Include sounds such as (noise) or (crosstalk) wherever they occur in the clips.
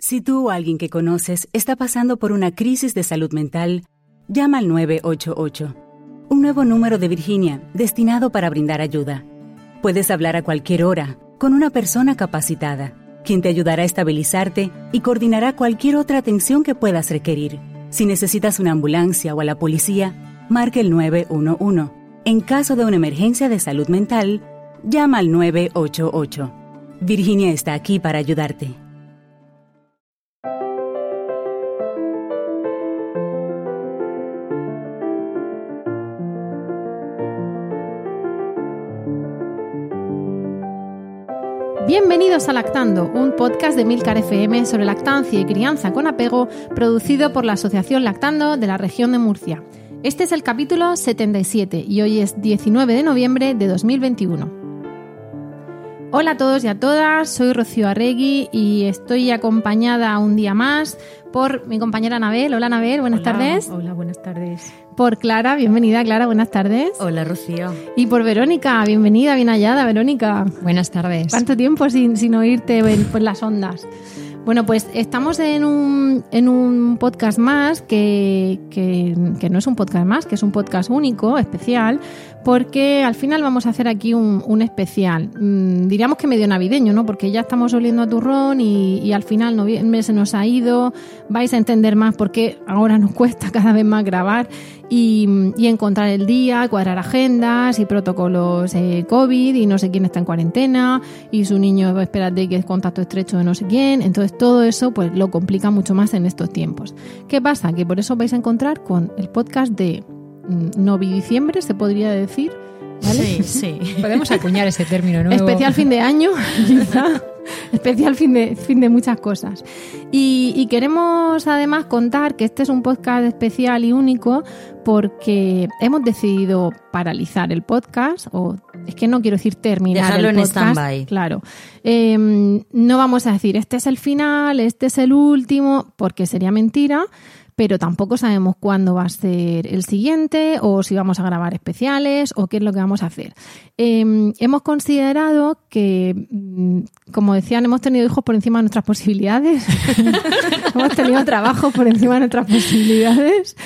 Si tú o alguien que conoces está pasando por una crisis de salud mental, llama al 988, un nuevo número de Virginia destinado para brindar ayuda. Puedes hablar a cualquier hora con una persona capacitada, quien te ayudará a estabilizarte y coordinará cualquier otra atención que puedas requerir. Si necesitas una ambulancia o a la policía, marque el 911. En caso de una emergencia de salud mental, llama al 988. Virginia está aquí para ayudarte. Bienvenidos a Lactando, un podcast de Milcar FM sobre lactancia y crianza con apego, producido por la Asociación Lactando de la región de Murcia. Este es el capítulo 77 y hoy es 19 de noviembre de 2021. Hola a todos y a todas, soy Rocío Arregui y estoy acompañada un día más por mi compañera Anabel. Hola Anabel, buenas tardes. Hola, buenas tardes. Por Clara, bienvenida Clara, buenas tardes. Hola Rocío. Y por Verónica, bienvenida, bien hallada Verónica. Buenas tardes. ¿Cuánto tiempo sin, sin oírte por las ondas? Bueno, pues estamos en un, en un podcast más que, que, que, no es un podcast más, que es un podcast único, especial, porque al final vamos a hacer aquí un, especial. Mm, diríamos que medio navideño, ¿no? Porque ya estamos oliendo a turrón y, al final noviembre se nos ha ido. Vais a entender más por qué ahora nos (laughs) cuesta cada vez más grabar y, encontrar el día, cuadrar agendas y protocolos eh, COVID y no sé quién está en cuarentena y su niño, espérate que es contacto estrecho de no sé quién. Entonces todo eso pues lo complica mucho más en estos tiempos. ¿Qué pasa? Que por eso vais a encontrar con el podcast de novi-diciembre, se podría decir. ¿Vale? Sí, sí. (laughs) Podemos acuñar ese término nuevo. Especial fin de año, (laughs) quizá. Especial fin de, fin de muchas cosas. Y, y, queremos además contar que este es un podcast especial y único porque hemos decidido paralizar el podcast, o es que no quiero decir terminar Dejarlo el en podcast. stand-by. Claro. Eh, no vamos a decir este es el final, este es el último, porque sería mentira pero tampoco sabemos cuándo va a ser el siguiente o si vamos a grabar especiales o qué es lo que vamos a hacer. Eh, hemos considerado que, mm, como decían, hemos tenido hijos por encima de nuestras posibilidades, (laughs) hemos tenido trabajo por encima de nuestras posibilidades.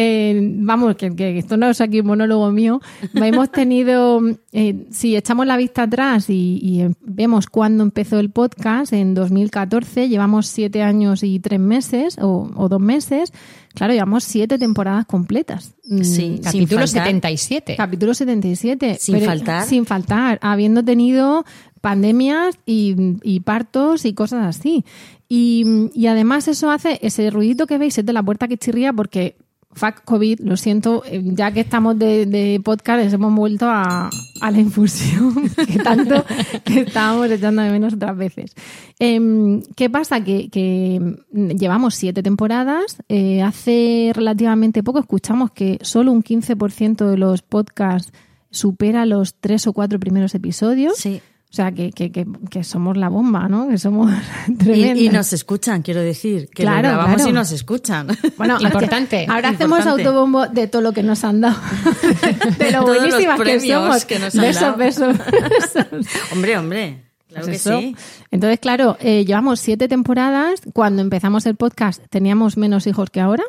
Eh, vamos, que, que, esto no es aquí un monólogo mío. Hemos tenido, eh, si echamos la vista atrás y, y, vemos cuándo empezó el podcast, en 2014, llevamos siete años y tres meses o, o dos meses. Claro, llevamos siete temporadas completas. Sí, capítulo 77. Capítulo 77. Sin pero, faltar. Sin faltar, habiendo tenido pandemias y, y, partos y cosas así. Y, y además eso hace, ese ruidito que veis es de la puerta que chirría porque Fuck COVID, lo siento, eh, ya que estamos de, podcast, hemos vuelto a, la infusión (laughs) que tanto que estábamos echando de menos otras veces. Eh, ¿Qué pasa? Que, que, llevamos siete temporadas. Eh, hace relativamente poco escuchamos que solo un 15% de los podcasts supera los tres o cuatro primeros episodios. Sí. O sea, que, que, que, que, somos la bomba, ¿no? Que somos (laughs) tremendas. Y, y nos escuchan, quiero decir. Que claro, lo grabamos claro. y nos escuchan. (laughs) Bueno, importante. Ahora importante. hacemos autobombo de todo lo que nos han dado. (laughs) de lo Todos buenísimas los que somos. que nos han besos, dado. besos, besos. hombre, hombre. Claro Pues que eso. sí. Entonces, claro, eh, llevamos siete temporadas. Cuando empezamos el podcast teníamos menos hijos que ahora.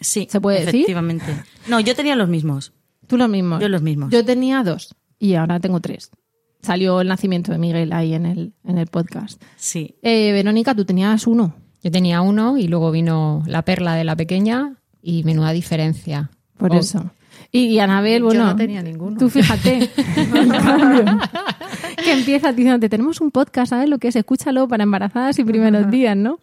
Sí, ¿Se puede decir? efectivamente. No, yo tenía los mismos. Tú los mismos. Yo los mismos. Yo tenía dos y ahora tengo tres. Salió el nacimiento de Miguel ahí en el, en el podcast. Sí. Eh, Verónica, tú tenías uno. Yo tenía uno y luego vino la perla de la pequeña y menuda diferencia. Por Oh, eso. Y, y Anabel, Yo bueno. no tenía ninguno. Tú fíjate. (laughs) que empieza diciéndote, tenemos un podcast, ¿sabes lo que es? Escúchalo para embarazadas y primeros días, ¿no?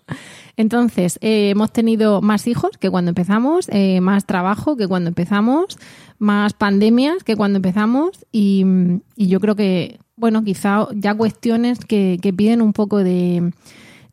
Entonces, eh, hemos tenido más hijos que cuando empezamos, eh, más trabajo que cuando empezamos, más pandemias que cuando empezamos y, y yo creo que, bueno, quizá ya cuestiones que, que piden un poco de,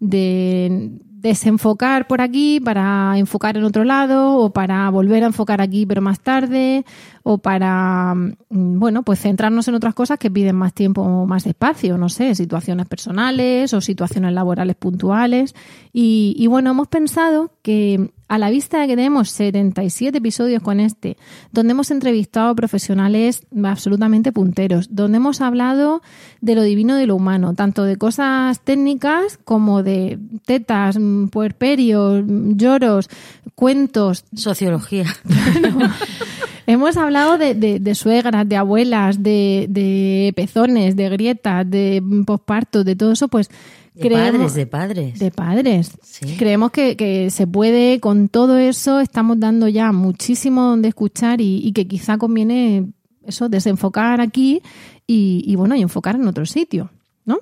de desenfocar por aquí para enfocar en otro lado o para volver a enfocar aquí pero más tarde o para mm, bueno pues centrarnos en otras cosas que piden más tiempo o más espacio no sé situaciones personales o situaciones laborales puntuales. Y, y bueno hemos pensado que A la vista de que tenemos 77 episodios con este, donde hemos entrevistado a profesionales absolutamente punteros, donde hemos hablado de lo divino de lo humano, tanto de cosas técnicas como de tetas, mm, puerperios, mm, lloros, cuentos, Sociología. (laughs) Hemos hablado de, de- de suegras, de abuelas, de, de pezones, de grietas, de posparto, de todo eso, pues De creemos- padres, de padres. de padres. Sí. Creemos que, que se puede, con todo eso, estamos dando ya muchísimo donde escuchar y, y que quizá conviene eso, desenfocar aquí y, y, bueno, y enfocar en otro sitio, ¿no?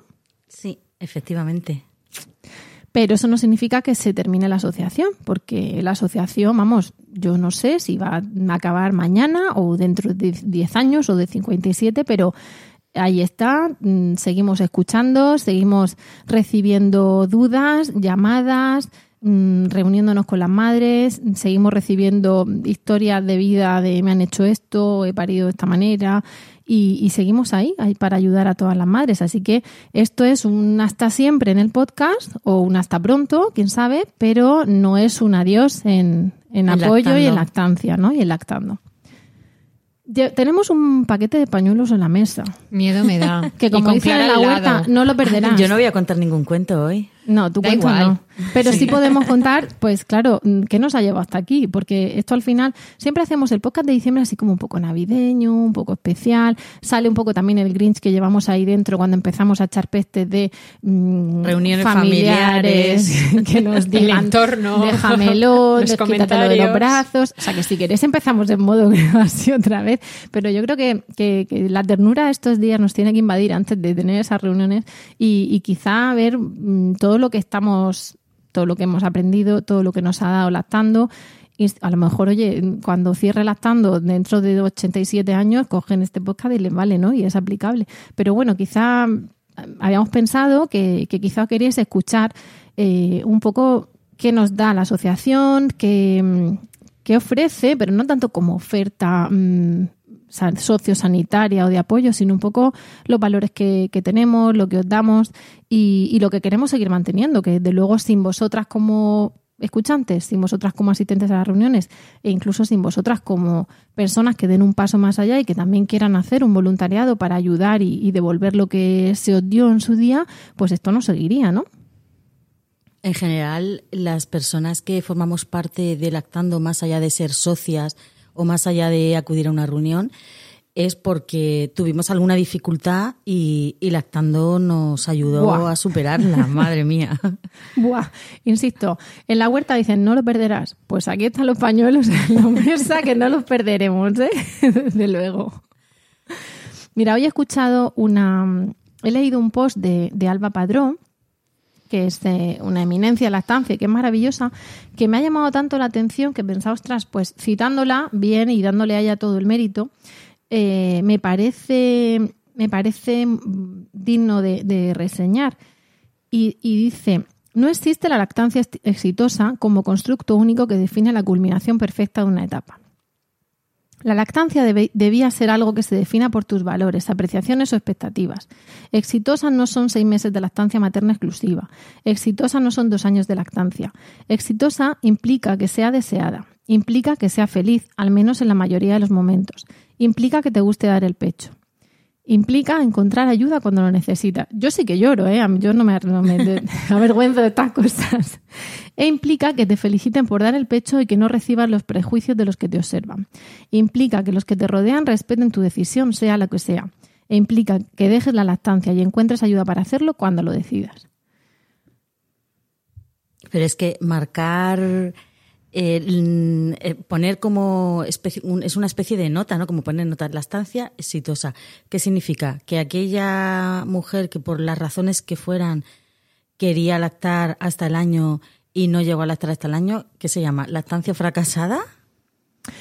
Sí, efectivamente. Pero eso no significa que se termine la asociación, porque la asociación, vamos, yo no sé si va a acabar mañana o dentro de 10 años o de 57, pero ahí está, mm, seguimos escuchando, seguimos recibiendo dudas, llamadas, mm, reuniéndonos con las madres, seguimos recibiendo historias de vida de me han hecho esto, he parido de esta manera y, y seguimos ahí, ahí para ayudar a todas las madres. Así que esto es un hasta siempre en el podcast o un hasta pronto, quién sabe, pero no es un adiós en, apoyo y en lactancia, ¿no? Y en lactando. Tenemos un paquete de pañuelos en la mesa, Miedo me da. que como dicen en Clara la huerta, no lo perderás. Yo no voy a contar ningún cuento hoy. No, Da cuento no. Pero sí. podemos contar, pues claro, mm, ¿qué nos ha llevado hasta aquí? Porque esto al final, siempre hacemos el podcast de diciembre así como un poco navideño, un poco especial. Sale un poco también el Grinch que llevamos ahí dentro cuando empezamos a echar pestes de mm, Reuniones familiares, (laughs) que nos digan, entorno, déjamelo, (laughs) los de los brazos. O sea que si queréis empezamos en modo (laughs) así otra vez. Pero yo creo que, que- que la ternura estos días nos tiene que invadir antes de tener esas reuniones y, y quizá ver mm, todo lo que estamos, todo lo que hemos aprendido, todo lo que nos ha dado lactando. Y a lo mejor, oye, cuando cierre lactando dentro de 87 años, cogen este podcast y les vale, ¿no? Y es aplicable. Pero bueno, quizá mm, habíamos pensado que, quizá queríais escuchar eh, un poco qué nos da la asociación, qué, mm, qué ofrece, pero no tanto como oferta mm, sociosanitaria o de apoyo, sino un poco los valores que, tenemos, lo que os damos y, lo que queremos seguir manteniendo, que desde luego sin vosotras como escuchantes, sin vosotras como asistentes a las reuniones e incluso sin vosotras como personas que den un paso más allá y que también quieran hacer un voluntariado para ayudar y, y devolver lo que se os dio en su día, pues esto no seguiría, ¿no? En general, las personas que formamos parte de Lactando, más allá de ser socias o más allá de acudir a una reunión, es porque tuvimos alguna dificultad y, y Lactando nos ayudó Buah. a superarla, (laughs) madre mía. Buah, insisto, en la huerta dicen no lo perderás. Pues aquí están los pañuelos en la mesa que no los perderemos, ¿eh? (laughs) Desde luego. Mira, hoy he escuchado una. He leído un post de, de Alba Padrón, que es eh, una eminencia en lactancia, que es maravillosa, que me ha llamado tanto la atención que pensaba, ostras, pues citándola bien y dándole a ella todo el mérito, eh, me parece, me parece digno de, reseñar. Y, y dice, no existe la lactancia ex- exitosa como constructo único que define la culminación perfecta de una etapa. La lactancia debía ser algo que se defina por tus valores, apreciaciones o expectativas. Exitosas no son seis meses de lactancia materna exclusiva. Exitosa no son dos años de lactancia. Exitosa implica que sea deseada. Implica que sea feliz, al menos en la mayoría de los momentos. Implica que te guste dar el pecho. Implica encontrar ayuda cuando lo necesitas. Yo sí que lloro, ¿eh? Yo no me, (laughs) avergüenzo de estas cosas. E implica que te feliciten por dar el pecho y que no recibas los prejuicios de los que te observan. Implica que los que te rodean respeten tu decisión, sea la que sea. E implica que dejes la lactancia y encuentres ayuda para hacerlo cuando lo decidas. Pero es que marcar, eh, eh, poner como un- es una especie de nota, ¿no? Como poner nota, la estancia exitosa. ¿Qué significa? Que aquella mujer que por las razones que fueran quería lactar hasta el año y no llegó a lactar hasta el año, ¿qué se llama? ¿Lactancia fracasada?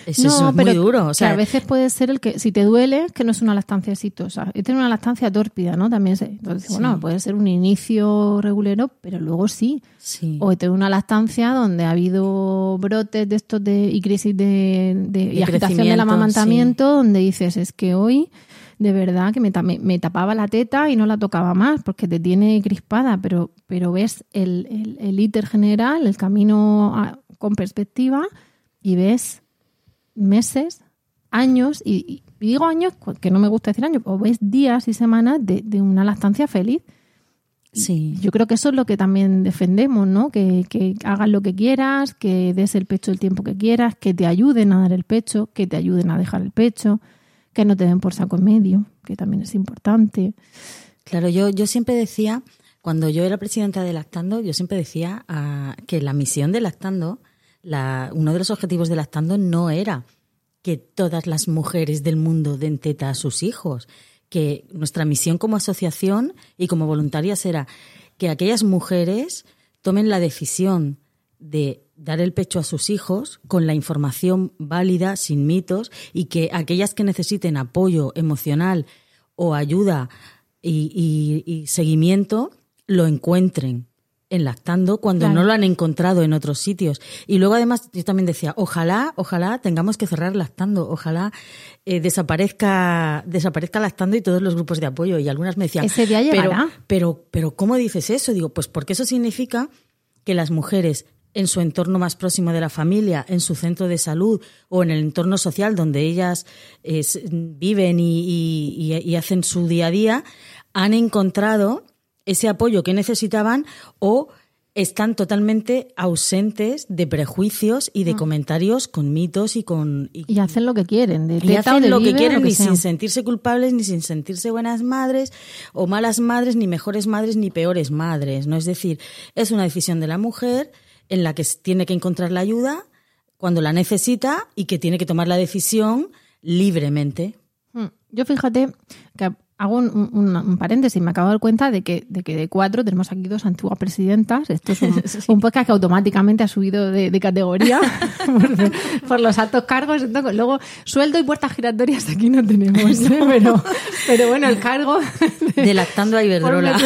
Eso es muy duro. O que sea, a veces puede ser el que, si te duele, que no es una lactancia exitosa. Es tener una lactancia tórpida, ¿no? También se, entonces, bueno, puede ser un inicio regulero, pero luego sí. sí. O tener una lactancia donde ha habido brotes de estos de, y crisis de, de- y agitación del amamantamiento, donde dices, es que hoy de verdad que me, me- me tapaba la teta y no la tocaba más porque te tiene crispada, pero, pero ves el, el, el íter general, el camino a- con perspectiva y ves meses, años, y, y digo años, que no me gusta decir años, o ves días y semanas de, de una lactancia feliz. Sí. Yo creo que eso es lo que también defendemos, ¿no? Que, que hagas lo que quieras, que des el pecho el tiempo que quieras, que te ayuden a dar el pecho, que te ayuden a dejar el pecho, que no te den por saco en medio, que también es importante. Claro, yo, yo siempre decía, cuando yo era presidenta de Lactando, yo siempre decía ah, que la misión de Lactando, la, uno de los objetivos de Lactando no era que todas las mujeres del mundo den teta a sus hijos, que nuestra misión como asociación y como voluntarias era que aquellas mujeres tomen la decisión de dar el pecho a sus hijos con la información válida, sin mitos, y que aquellas que necesiten apoyo emocional o ayuda y, seguimiento lo encuentren en lactando cuando Claro. no lo han encontrado en otros sitios. Y luego además yo también decía, ojalá, ojalá tengamos que cerrar lactando, ojalá eh, desaparezca, desaparezca lactando y todos los grupos de apoyo. Y algunas me decían, Ese día pero, llegará. pero, pero ¿cómo dices eso? Digo, pues porque eso significa que las mujeres en su entorno más próximo de la familia, en su centro de salud o en el entorno social donde ellas eh, viven y, y- y- y hacen su día a día, han encontrado ese apoyo que necesitaban o están totalmente ausentes de prejuicios y de comentarios con mitos y con... y- Y hacen lo que quieren, de y hacen de lo que quieren lo que ni sea. sin sentirse culpables, ni sin sentirse buenas madres o malas madres, ni mejores madres, ni peores madres. ¿no? Es decir, es una decisión de la mujer en la que tiene que encontrar la ayuda cuando la necesita y que tiene que tomar la decisión libremente. Mm. Yo fíjate que hago un, un- un paréntesis, me acabo de dar cuenta de que, de que de cuatro tenemos aquí dos antiguas presidentas. Esto es un, (laughs) un podcast que automáticamente ha subido de, de categoría (laughs) por, por los altos cargos. Entonces, luego, sueldo y puertas giratorias aquí no tenemos, ¿eh? pero, pero bueno, el cargo (laughs) De lactando a Iberdrola.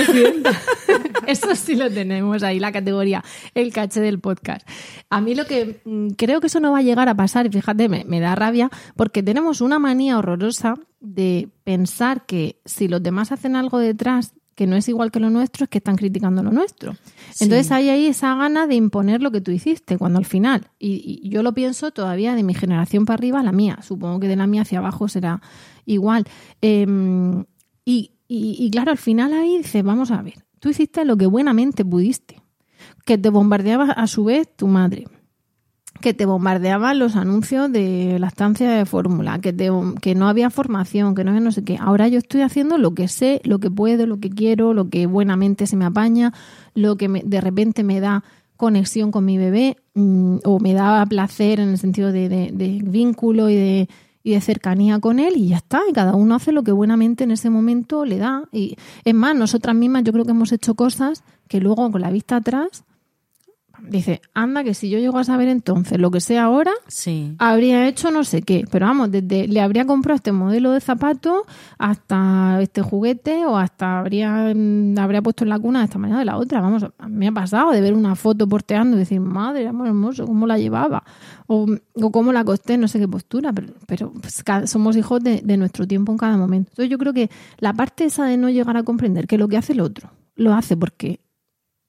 Eso sí lo tenemos ahí, la categoría, el caché del podcast. A mí lo que mm, creo que eso no va a llegar a pasar, y fíjate, me, me da rabia, porque tenemos una manía horrorosa de pensar que si los demás hacen algo detrás que no es igual que lo nuestro, es que están criticando lo nuestro. Entonces hay ahí esa gana de imponer lo que tú hiciste, cuando al final, y, y yo lo pienso todavía de mi generación para arriba, la mía, supongo que de la mía hacia abajo será igual. Em, y, y- y claro, al final ahí dices, vamos a ver, tú hiciste lo que buenamente pudiste, que te bombardeaba a su vez tu madre, que te bombardeaban los anuncios de la estancia de fórmula, que, te- que no había formación, que no había no sé qué. Ahora yo estoy haciendo lo que sé, lo que puedo, lo que quiero, lo que buenamente se me apaña, lo que me- de repente me da conexión con mi bebé mm, o me da placer en el sentido de, de- de vínculo y de, y de cercanía con él y ya está. Y cada uno hace lo que buenamente en ese momento le da. Y es más, nosotras mismas yo creo que hemos hecho cosas que luego con la vista atrás dice, anda que si yo llego a saber entonces lo que sé ahora, Sí. habría hecho no sé qué, pero vamos, desde le habría comprado este modelo de zapato hasta este juguete o hasta habría, mm, habría puesto en la cuna de esta manera o de la otra. Vamos, me ha pasado de ver una foto porteando y decir, madre, amor hermoso, cómo la llevaba o, o cómo la acosté, no sé qué postura, pero, pero pues, somos hijos de, de nuestro tiempo en cada momento. Entonces yo creo que la parte esa de no llegar a comprender que lo que hace el otro lo hace porque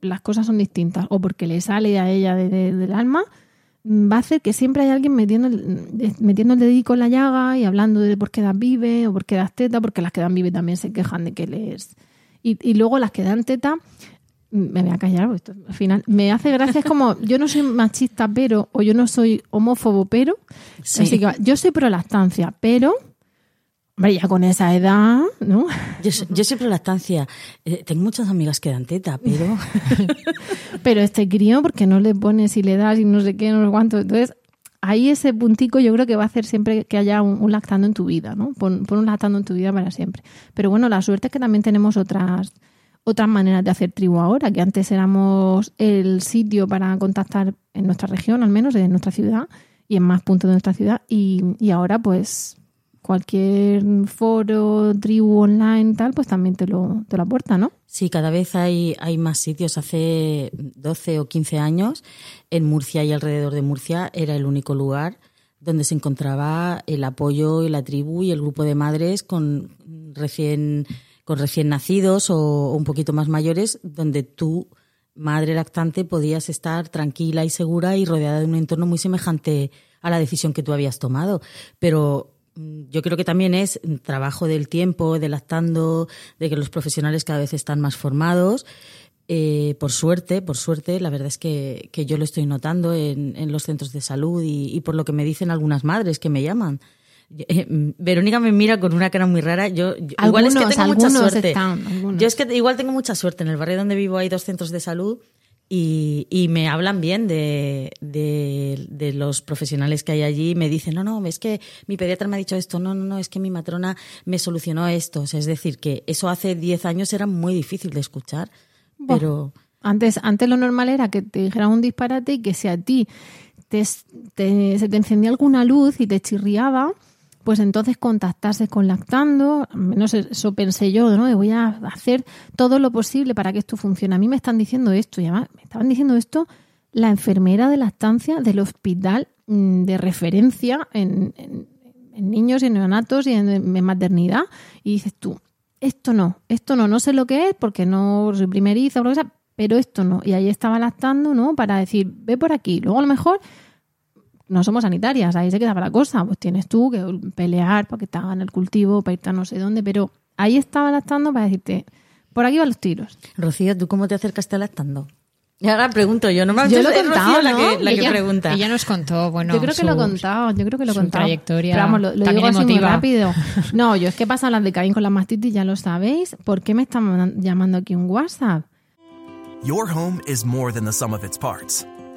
las cosas son distintas o porque le sale a ella de- de- del alma, va a hacer que siempre hay alguien metiendo el, metiendo el dedico en la llaga y hablando de por qué das vive o por qué das teta, porque las que dan vive también se quejan de que les... Y, y luego las que dan teta, mm, me voy a callar, porque esto, al final me hace gracia, es como, yo no soy machista, pero, o yo no soy homófobo, pero, Sí. así que yo soy pro lactancia, pero, hombre, ya con esa edad, ¿no? Yo, yo pro lactancia. Eh, tengo muchas amigas que dan teta, pero... (laughs) Pero este crío, porque no le pones y le das y no sé qué, no sé cuánto. Entonces, ahí ese puntico yo creo que va a hacer siempre que haya un, un lactando en tu vida, ¿no? Pon, pon un lactando en tu vida para siempre. Pero bueno, la suerte es que también tenemos otras otras maneras de hacer tribu ahora, que antes éramos el sitio para contactar en nuestra región, al menos en nuestra ciudad y en más puntos de nuestra ciudad. Y, y ahora, pues, cualquier foro, tribu online, tal, pues también te lo, te lo aporta, ¿no? Sí, cada vez hay, hay más sitios. Hace 12 o 15 años, en Murcia y alrededor de Murcia, era el único lugar donde se encontraba el apoyo y la tribu y el grupo de madres con recién, con recién nacidos o un poquito más mayores, donde tú madre lactante podías estar tranquila y segura y rodeada de un entorno muy semejante a la decisión que tú habías tomado. Pero yo creo que también es trabajo del tiempo, de lactando, de que los profesionales cada vez están más formados. Eh, por suerte, por suerte, la verdad es que, que yo lo estoy notando en, en los centros de salud y, y, por lo que me dicen algunas madres que me llaman. Eh, Verónica me mira con una cara muy rara. Yo, yo igual es que tengo mucha suerte. Están, yo es que igual tengo mucha suerte. En el barrio donde vivo hay dos centros de salud y, y me hablan bien de, de, de, los profesionales que hay allí. Me dicen, no, no, es que mi pediatra me ha dicho esto, no, no, no, es que mi matrona me solucionó esto. O sea, es decir, que eso hace 10 años era muy difícil de escuchar. Pero. Antes, antes lo normal era que te dijeran un disparate y que si a ti te, te, se te encendía alguna luz y te chirriaba, pues entonces contactase con Lactando, menos eso pensé yo, ¿no? Voy a hacer todo lo posible para que esto funcione. A mí me están diciendo esto, y además me estaban diciendo esto la enfermera de lactancia del hospital mm, de referencia en, en, en niños, en neonatos y en, en maternidad. Y dices tú, esto no, esto no, no sé lo que es porque no soy primeriza o lo que sea, pero esto no. Y ahí estaba lactando, ¿no? Para decir, ve por aquí. Luego a lo mejor no somos sanitarias, ahí se quedaba la cosa. Pues tienes tú que pelear para que te hagan el cultivo, para irte a no sé dónde, pero ahí estaba lactando para decirte, por aquí van los tiros. Rocío, ¿tú cómo te acercaste a lactando? Y ahora pregunto yo, normalmente yo lo he contado, Rocío la ¿no? que, la ella, que pregunta. Ella nos contó, bueno, yo creo que su, lo he contado, yo creo que lo he contado. trayectoria Pero vamos, lo, lo digo así muy rápido. (laughs) No, yo es que pasan las de Caín con la mastitis, ya lo sabéis. ¿Por qué me están llamando aquí un WhatsApp? Your home is more than the sum of its parts.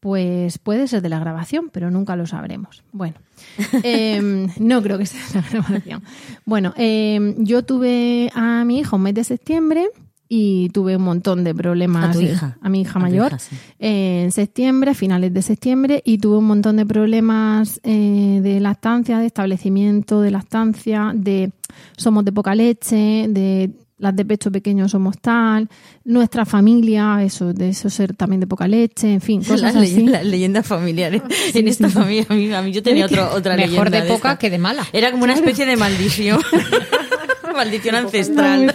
Pues puede ser de la grabación, pero nunca lo sabremos. Bueno, eh, (laughs) no creo que sea de la grabación. Bueno, eh, yo tuve a mi hija un mes de septiembre y tuve un montón de problemas. ¿A tu hija? A mi hija A mayor. hija, sí. en septiembre, finales de septiembre, y tuve un montón de problemas eh, de lactancia, de establecimiento de lactancia, de somos de poca leche, de las de pecho pequeño somos tal, nuestra familia, eso, de eso ser también de poca leche, en fin, (laughs) cosas Las así. leyenda- las leyendas familiares. (laughs) en esta familia, a mí, a mí yo tenía otro, otra Mejor leyenda de poca esta. que de mala. Era como una especie de maldición. (laughs) maldición ancestral.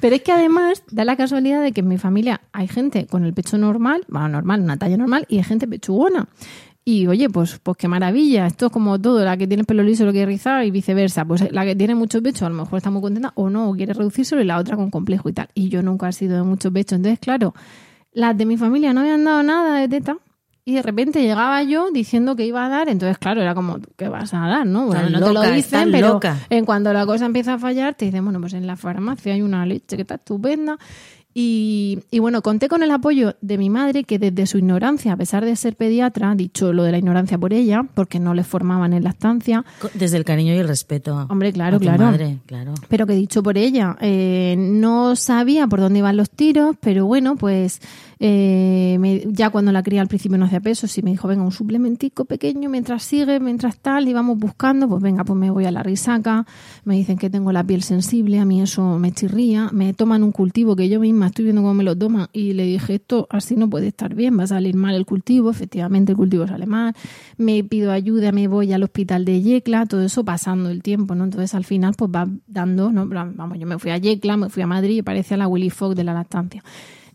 Pero es que además da la casualidad de que en mi familia hay gente con el pecho normal, bueno, normal, una talla normal, y hay gente pechugona. Y oye, pues, pues qué maravilla. Esto es como todo, la que tiene el pelo liso lo quiere rizar y viceversa. Pues la que tiene mucho pecho a lo mejor está muy contenta o no, o quiere reducírselo y la otra con complejo y tal. Y yo nunca he sido de mucho pecho. Entonces, claro, las de mi familia no me han dado nada de teta. Y de repente llegaba yo diciendo que iba a dar, entonces claro, era como, ¿qué vas a dar? ¿no? Bueno, no te lo dicen, pero loca. en cuanto la cosa empieza a fallar, te dicen, bueno, pues en la farmacia hay una leche que está estupenda. Y, y bueno, conté con el apoyo de mi madre, que desde su ignorancia, a pesar de ser pediatra, dicho lo de la ignorancia por ella, porque no le formaban en lactancia, Desde el cariño y el respeto. Hombre, claro, a tu claro. madre, claro. pero que dicho por ella, eh, no sabía por dónde iban los tiros, pero bueno, pues eh, me- ya cuando la cría al principio no hacía peso, sí me dijo, venga, un suplementico pequeño mientras sigue, mientras tal, y vamos buscando, pues venga, pues me voy a la risaca, me dicen que tengo la piel sensible, a mí eso me chirría, me toman un cultivo que yo misma estoy viendo cómo me lo toman, y le dije, esto así no puede estar bien, va a salir mal el cultivo, efectivamente el cultivo sale mal, me pido ayuda, me voy al hospital de Yecla, todo eso pasando el tiempo, ¿no? Entonces al final pues va dando, ¿no? Vamos, yo me fui a Yecla, me fui a Madrid y parecía la Willy Fogg de la lactancia.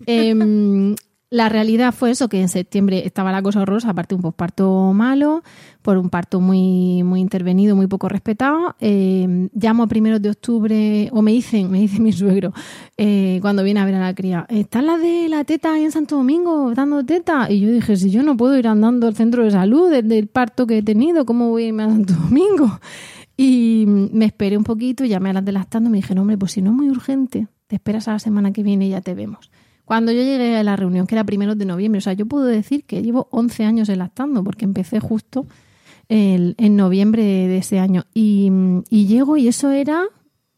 Em, la realidad fue eso, que en septiembre estaba la cosa horrorosa, aparte un posparto malo, por un parto muy, muy intervenido, muy poco respetado. Eh, llamo a primeros de octubre, o me dicen, me dice (laughs) mi suegro, eh, cuando viene a ver a la cría, ¿están las de la teta ahí en Santo Domingo dando teta? Y yo dije, si yo no puedo ir andando al centro de salud desde el parto que he tenido, ¿cómo voy a irme a Santo Domingo? Y me esperé un poquito, llamé a las de lactando y me dije, no, hombre, pues si no es muy urgente, te esperas a la semana que viene y ya te vemos. Cuando yo llegué a la reunión, que era primero de noviembre, o sea, yo puedo decir que llevo 11 años lactando, porque empecé justo el- en noviembre de ese año. Y, y llego y eso era,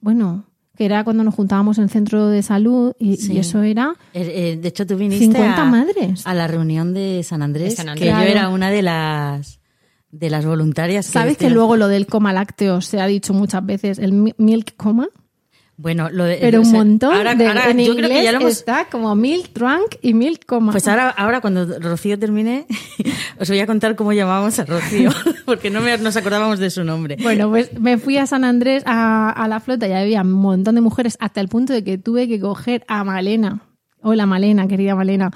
bueno, que era cuando nos juntábamos en el centro de salud y, Sí. y eso era Eh, eh, de hecho, tú viniste 50 a, madres. a la reunión de San Andrés, De San que Andrés. yo Claro. era una de las de las voluntarias. ¿Sabes que luego lo del coma lácteo se ha dicho muchas veces, el mi- milk coma? Bueno, lo de, Pero o un sea, montón. Ahora, de- ahora en yo inglés creo que ya lo hemos. está como milk drunk y milk coma. Pues ahora, ahora cuando Rocío termine, (laughs) os voy a contar cómo llamábamos a Rocío, (laughs) porque no me- nos acordábamos de su nombre. Bueno, pues me fui a San Andrés a, a la flota y había un montón de mujeres hasta el punto de que tuve que coger a Malena, hola Malena, querida Malena,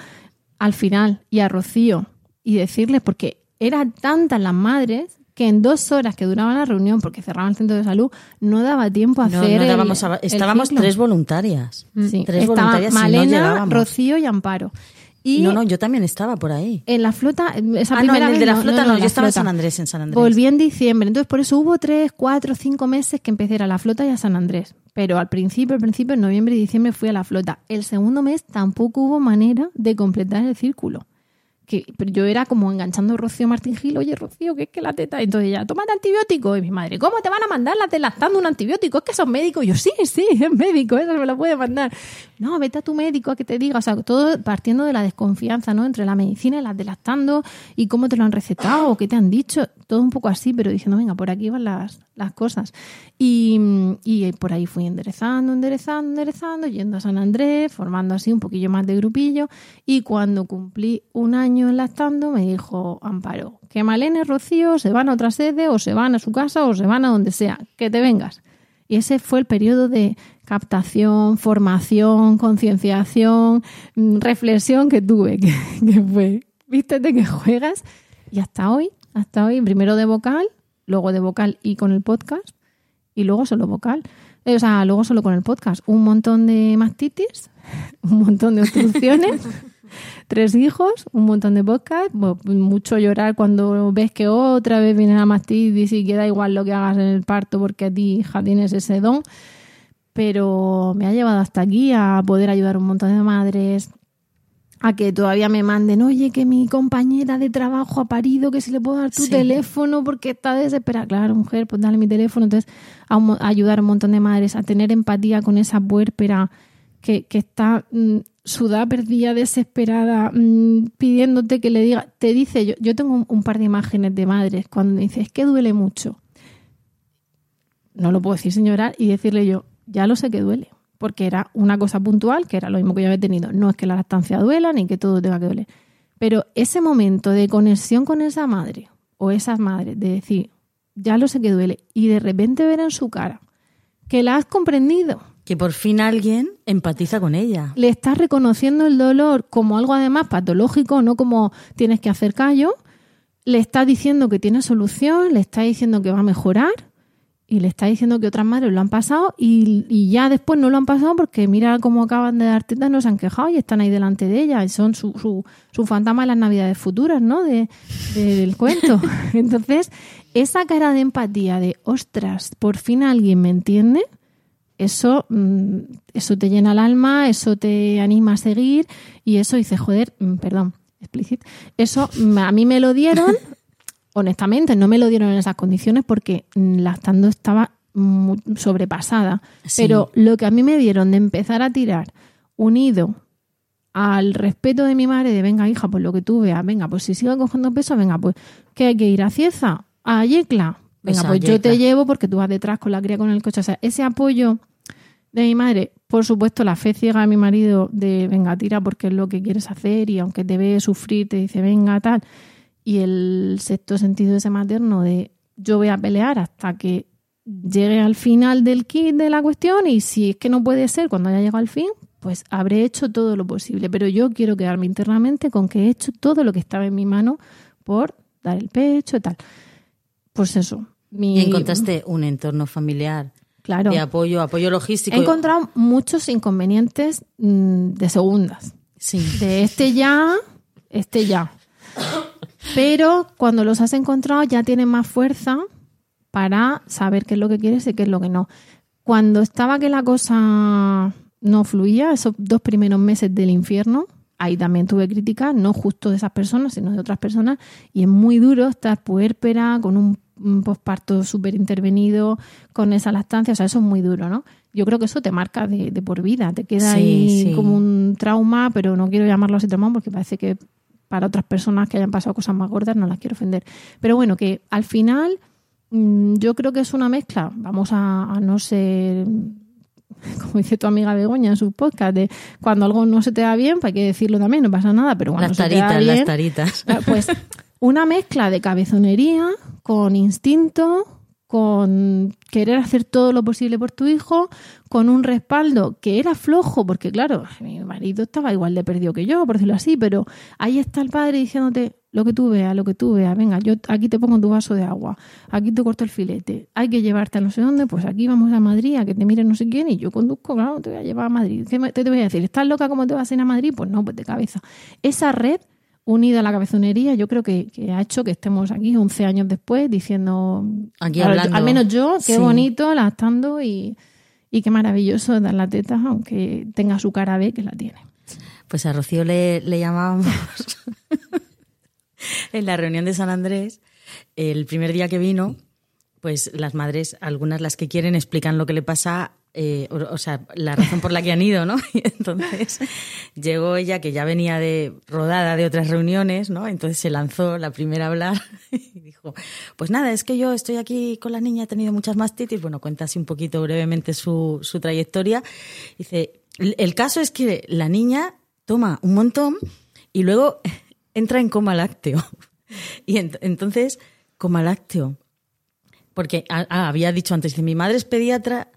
al final y a Rocío y decirles, porque eran tantas las madres que en dos horas que duraba la reunión, porque cerraban el centro de salud, no daba tiempo a No, hacer. no el- dábamos a- estábamos tres voluntarias. Sí, tres voluntarias no Malena. Rocío y Amparo. Y No, no, yo también estaba por ahí. en la flota, esa Ah, no, primera en el vez de la flota no, yo estaba en. San Andrés, en San Andrés. Volví en diciembre, entonces por eso hubo tres, cuatro, cinco meses que empecé a ir a la flota y a San Andrés. Pero al principio, al principio, en noviembre y diciembre fui a la flota. El segundo mes tampoco hubo manera de completar el círculo. Que, pero yo era como enganchando a Rocío Martín Gil, oye Rocío, que es que la teta, entonces ya, tómate antibiótico. Y mi madre, ¿cómo te van a mandar la lactando un antibiótico? Es que son médicos. Y yo, sí, sí, (laughs) es médico, eso me lo puede mandar. No, vete a tu médico a que te diga, o sea, todo partiendo de la desconfianza, ¿no? Entre la medicina y las delactando y cómo te lo han recetado o qué te han dicho, todo un poco así, pero diciendo, venga, por aquí van las, las cosas. Y, y por ahí fui enderezando, enderezando, enderezando, yendo a San Andrés, formando así un poquillo más de grupillo. Y cuando cumplí un año lactando, me dijo Amparo, que Malene, Rocío se van a otra sede o se van a su casa o se van a donde sea, que te vengas. Y ese fue el periodo de captación, formación, concienciación, mm, reflexión que tuve, (laughs) que, que fue, vístete que juegas. Y hasta hoy, hasta hoy, primero de vocal, luego de vocal y con el podcast, y luego solo vocal. Eh, O sea, luego solo con el podcast. Un montón de mastitis, (laughs) un montón de obstrucciones, (laughs) tres hijos, un montón de podcast, mucho llorar cuando ves que otra vez viene la mastitis y que da igual lo que hagas en el parto porque a ti, hija, tienes ese don. Pero me ha llevado hasta aquí a poder ayudar a un montón de madres, a que todavía me manden, oye, que mi compañera de trabajo ha parido, que si le puedo dar tu Sí. teléfono porque está desesperada. Claro, mujer, pues dale mi teléfono. Entonces, a, un mo- a ayudar a un montón de madres a tener empatía con esa puérpera que, que está mm, sudada, perdida, desesperada, mm, pidiéndote que le diga. Te dice, yo, yo tengo un, un par de imágenes de madres cuando me dice, es que duele mucho. No lo puedo decir sin llorar y decirle yo, ya lo sé que duele porque era una cosa puntual, que era lo mismo que yo había tenido. No es que la lactancia duela ni que todo tenga que doler. Pero ese momento de conexión con esa madre o esas madres, de decir, ya lo sé que duele, y de repente ver en su cara que la has comprendido, Que por fin alguien empatiza con ella. le estás reconociendo el dolor como algo además patológico, no como tienes que hacer callo, le estás diciendo que tiene solución, le estás diciendo que va a mejorar y le está diciendo que otras madres lo han pasado y, y ya después no lo han pasado porque mira cómo acaban de dar tetas, no se han quejado y están ahí delante de ella y son su, su, su fantasma de las navidades futuras, ¿no? De, de- del (laughs) cuento. Entonces, esa cara de empatía de, ostras, por fin alguien me entiende, eso, mm, eso te llena el alma, eso te anima a seguir y eso dice, joder, mm, perdón, explícit, eso mm, a mí me lo dieron (laughs) honestamente, no me lo dieron en esas condiciones porque lactando estaba mu- sobrepasada. Sí. Pero lo que a mí me dieron de empezar a tirar unido al respeto de mi madre de venga hija, pues lo que tú veas, venga, pues si sigo cogiendo peso, venga, pues que hay que ir a Cieza, a Yecla, Pues venga, a pues yo te llevo porque tú vas detrás con la cría con el coche. O sea, ese apoyo de mi madre, por supuesto, la fe ciega de mi marido de venga, tira porque es lo que quieres hacer y aunque te ve sufrir, te dice venga, tal. Y el sexto sentido ese materno de yo voy a pelear hasta que llegue al final del kit de la cuestión y si es que no puede ser cuando haya llegado al fin, pues habré hecho todo lo posible, pero yo quiero quedarme internamente con que he hecho todo lo que estaba en mi mano por dar el pecho y tal. Pues eso. Mi, Y encontraste un entorno familiar claro, de apoyo, apoyo logístico. he encontrado muchos inconvenientes mm, de segundas. Sí. De este ya, este ya. Pero cuando los has encontrado ya tienes más fuerza para saber qué es lo que quieres y qué es lo que no. Cuando estaba que la cosa no fluía, esos dos primeros meses del infierno, ahí también tuve críticas, no justo de esas personas, sino de otras personas, y es muy duro estar puérpera, con un, un posparto súper intervenido, con esa lactancia, o sea, eso es muy duro, ¿no? Yo creo que eso te marca de, de por vida, te queda Sí, ahí sí. como un trauma, pero no quiero llamarlo así trauma porque parece que para otras personas que hayan pasado cosas más gordas no las quiero ofender. Pero bueno, que al final mm, yo creo que es una mezcla, vamos a, a no ser (laughs) como dice tu amiga Begoña en su podcast, de cuando algo no se te da bien, pues hay que decirlo también, no pasa nada, pero cuando Las se te da taritas, las taritas. Ah, Pues (laughs) una mezcla de cabezonería con instinto, con querer hacer todo lo posible por tu hijo, con un respaldo que era flojo, porque claro, mi marido estaba igual de perdido que yo, por decirlo así, pero ahí está el padre diciéndote lo que tú veas, lo que tú veas, venga, yo aquí te pongo tu vaso de agua, aquí te corto el filete, hay que llevarte a no sé dónde, pues aquí vamos a Madrid, a que te mire no sé quién, y yo conduzco, claro, te voy a llevar a Madrid. ¿Qué te, voy a decir? ¿Estás loca cómo te vas a ir a Madrid? Pues no, pues de cabeza. Esa red unida a la cabezonería, yo creo que, que ha hecho que estemos aquí 11 años después diciendo, Aquí hablando. al menos yo, qué Sí. bonito, lactando y, y qué maravilloso dar la teta, aunque tenga su cara B que la tiene. Pues a Rocío le, le llamábamos (laughs) en la reunión de San Andrés, el primer día que vino, pues las madres, algunas las que quieren, explican lo que le pasa, eh, o, sea, la razón por la que han ido, ¿no? (laughs) Y entonces llegó ella, que ya venía de rodada de otras reuniones, ¿no? Entonces se lanzó la primera a hablar (laughs) y dijo, pues nada, es que yo estoy aquí con la niña, he tenido muchas mastitis, bueno, cuenta así un poquito brevemente su, su trayectoria. Dice, el caso es que la niña toma un montón y luego (laughs) entra en coma lácteo. Y ent- entonces, coma lácteo. Porque ah, ah, había dicho antes, dice, mi madre es pediatra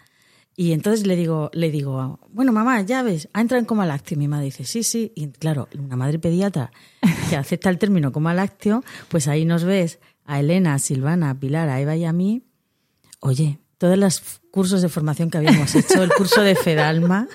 y entonces le digo, le digo, bueno, mamá, ya ves, ha entrado en coma lácteo. Y mi madre dice, sí, sí. Y claro, una madre pediatra que acepta el término coma lácteo, pues ahí nos ves a Elena, a Silvana, a Pilar, a Eva y a mí. Oye, todos los cursos de formación que habíamos hecho, el curso de Fedalma,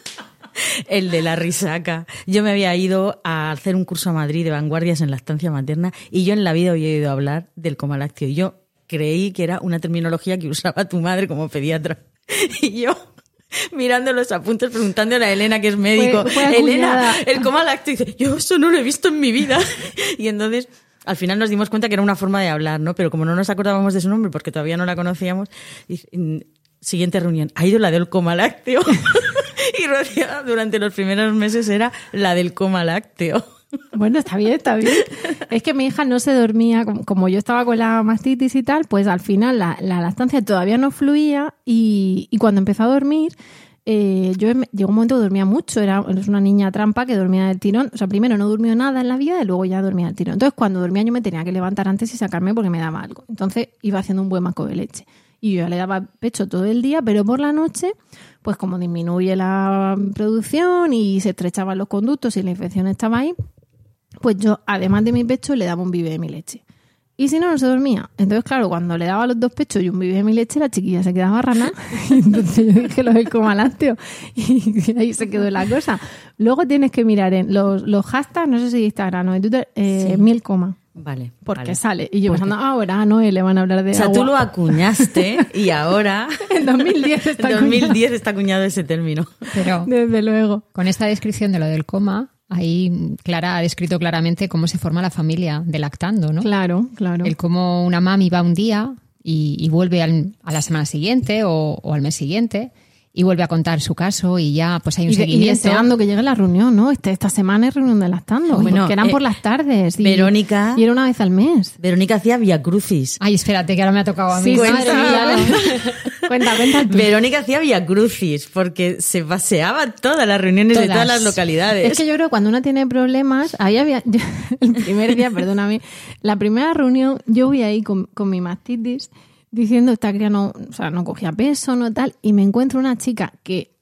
el de la risaca. Yo me había ido a hacer un curso a Madrid de vanguardias en lactancia materna y yo en la vida había a hablar del coma lácteo. Y yo creí que era una terminología que usaba tu madre como pediatra. (laughs) Y yo (laughs) mirando los apuntes preguntándole a Elena que es médico, Fue- fue Elena, el coma lácteo, y dice, yo eso no lo he visto en mi vida. (laughs) Y entonces al final nos dimos cuenta que era una forma de hablar, ¿no? Pero como no nos acordábamos de su nombre porque todavía no la conocíamos, dice, mm, siguiente reunión, ha ido la del coma lácteo. (laughs) y Rocío durante los primeros meses era la del coma lácteo. Bueno, está bien, está bien. Es que mi hija no se dormía, como, yo estaba con la mastitis y tal, pues al final la, la lactancia todavía no fluía y, y cuando empezó a dormir, eh, yo llegó un momento que dormía mucho, era una niña trampa que dormía del tirón, o sea, primero no durmió nada en la vida y luego ya dormía del tirón. Entonces cuando dormía yo me tenía que levantar antes y sacarme porque me daba algo. Entonces iba haciendo un buen maco de leche. Y yo ya le daba pecho todo el día, pero por la noche, pues como disminuye la producción y se estrechaban los conductos y la infección estaba ahí, pues yo, además de mi pecho, le daba un bibe de mi leche. Y si no, no se dormía. Entonces, claro, cuando le daba los dos pechos y un bibe de mi leche, la chiquilla se quedaba rana. (laughs) Y entonces yo dije lo del coma lácteo. Y ahí se quedó la cosa. Luego tienes que mirar en los, los hashtags, no sé si Instagram o en Twitter, eh, Sí. mil coma. Vale. Porque vale. sale. Y yo pensando, ah, ahora a Noé le van a hablar de O sea, agua. tú lo acuñaste (laughs) y ahora... En 2010 (laughs) está En 2010 está acuñado ese término. Pero Desde luego. con esta descripción de lo del coma, ahí Clara ha descrito claramente cómo se forma la familia de lactando, ¿no? Claro, claro. El cómo una mami va un día y, y vuelve al- a la semana siguiente o, o al mes siguiente y vuelve a contar su caso y ya pues hay un Y, de- y seguimiento. deseando que llegue la reunión, ¿no? Este, esta semana es reunión de lactando. Bueno, porque eran eh, por las tardes. Y, Verónica- Y era una vez al mes. Verónica hacía Via Crucis. Ay, espérate, que ahora me ha tocado a mí. Sí, cuenta, cuenta tú. Verónica hacía Via Crucis porque se paseaba todas las reuniones de Todas. todas las localidades. Es que yo creo que cuando uno tiene problemas, ahí había, (laughs) yo- el primer día, perdóname, la primera reunión, yo voy ahí con, con mi mastitis diciendo esta cría no, o sea, no cogía peso, no tal, y me encuentro una chica que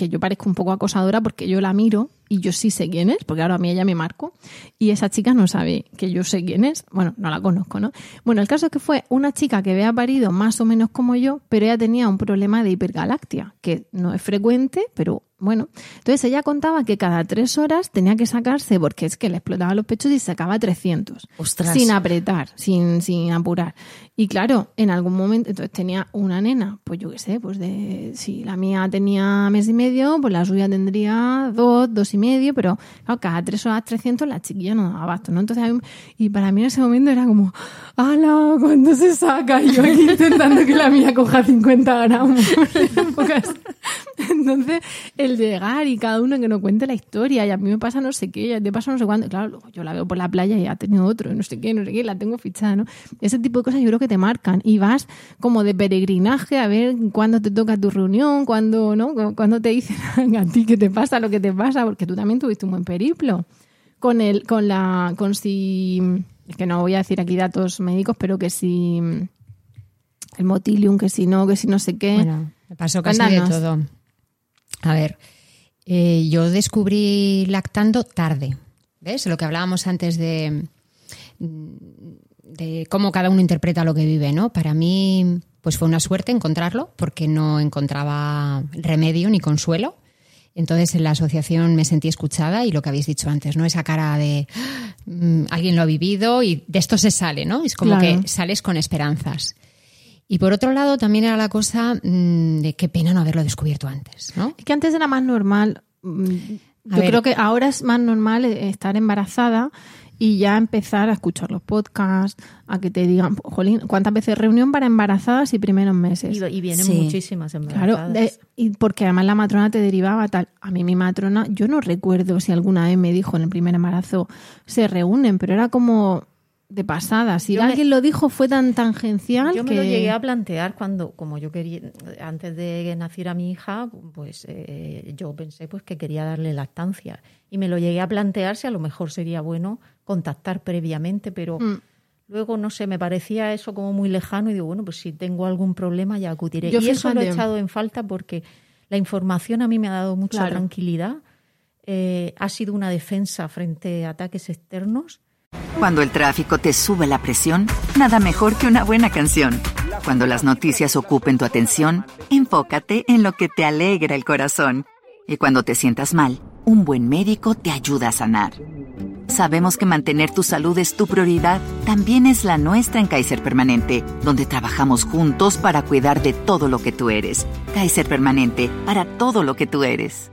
que yo parezco un poco acosadora porque yo la miro y yo sí sé quién es, porque ahora a mí ella me marco, y esa chica no sabe que yo sé quién es. Bueno, no la conozco, ¿no? Bueno, el caso es que fue una chica que había parido más o menos como yo, pero ella tenía un problema de hipergalactia, que no es frecuente, pero bueno, entonces ella contaba que cada tres horas tenía que sacarse, porque es que le explotaba los pechos y sacaba 300. Ostras. Sin apretar, sin, sin apurar. Y claro, en algún momento, entonces tenía una nena, pues yo qué sé, pues de, si la mía tenía mes y medio, pues la suya tendría dos, dos y medio, pero claro, cada tres horas 300 la chiquilla no daba abasto, ¿no? Entonces, y para mí en ese momento era como, ¡Hala! ¿Cuándo se saca? Y yo aquí intentando que la mía coja 50 gramos. (laughs) Entonces, el llegar y cada uno que nos cuente la historia, y a mí me pasa no sé qué, y a ti te pasa no sé cuándo. Claro, yo la veo por la playa y ha tenido otro, no sé qué, no sé qué, la tengo fichada, ¿no? Ese tipo de cosas yo creo que te marcan. Y vas como de peregrinaje a ver cuándo te toca tu reunión, cuándo, ¿no? Cu- Cuándo te dicen (laughs) a ti qué te pasa, lo que te pasa, porque tú también tuviste un buen periplo. Con el, con la, con si, es que no voy a decir aquí datos médicos, pero que si el motilium, que si no, que si no sé qué. Bueno, me pasó casi Cuéntanos. de todo. A ver, eh, yo descubrí lactando tarde. ¿Ves? Lo que hablábamos antes de, de cómo cada uno interpreta lo que vive, ¿no? Para mí, pues fue una suerte encontrarlo, porque no encontraba remedio ni consuelo. Entonces en la asociación me sentí escuchada y lo que habéis dicho antes, ¿no? Esa cara de mm, alguien lo ha vivido y de esto se sale, ¿no? Es como Claro. que sales con esperanzas. Y por otro lado, también era la cosa mm, de qué pena no haberlo descubierto antes, ¿no? Es que antes era más normal. mm, Yo creo que ahora es más normal eh, estar embarazada y ya empezar a escuchar los podcasts, a que te digan, jolín, ¿cuántas veces reunión para embarazadas y primeros meses? Y, y vienen Sí. muchísimas Claro, embarazadas. de- y porque además la matrona te derivaba tal. A mí mi matrona, yo no recuerdo si alguna vez me dijo en el primer embarazo, se reúnen, pero era como de pasada. Si Yo me- alguien lo dijo fue tan tangencial Yo que... me lo llegué a plantear cuando, como yo quería, antes de que naciera mi hija, pues eh, yo pensé pues que quería darle lactancia. Y me lo llegué a plantear si a lo mejor sería bueno contactar previamente, pero Mm. luego, no sé, me parecía eso como muy lejano y digo, bueno, pues si tengo algún problema ya acudiré. Yo y eso lo he echado en falta porque la información a mí me ha dado mucha Claro. tranquilidad. Eh, ha sido una defensa frente a ataques externos. Cuando el tráfico te sube la presión, nada mejor que una buena canción. Cuando las noticias ocupen tu atención, enfócate en lo que te alegra el corazón. Y cuando te sientas mal, un buen médico te ayuda a sanar. Sabemos que mantener tu salud es tu prioridad, también es la nuestra en Kaiser Permanente, donde trabajamos juntos para cuidar de todo lo que tú eres. Kaiser Permanente, para todo lo que tú eres.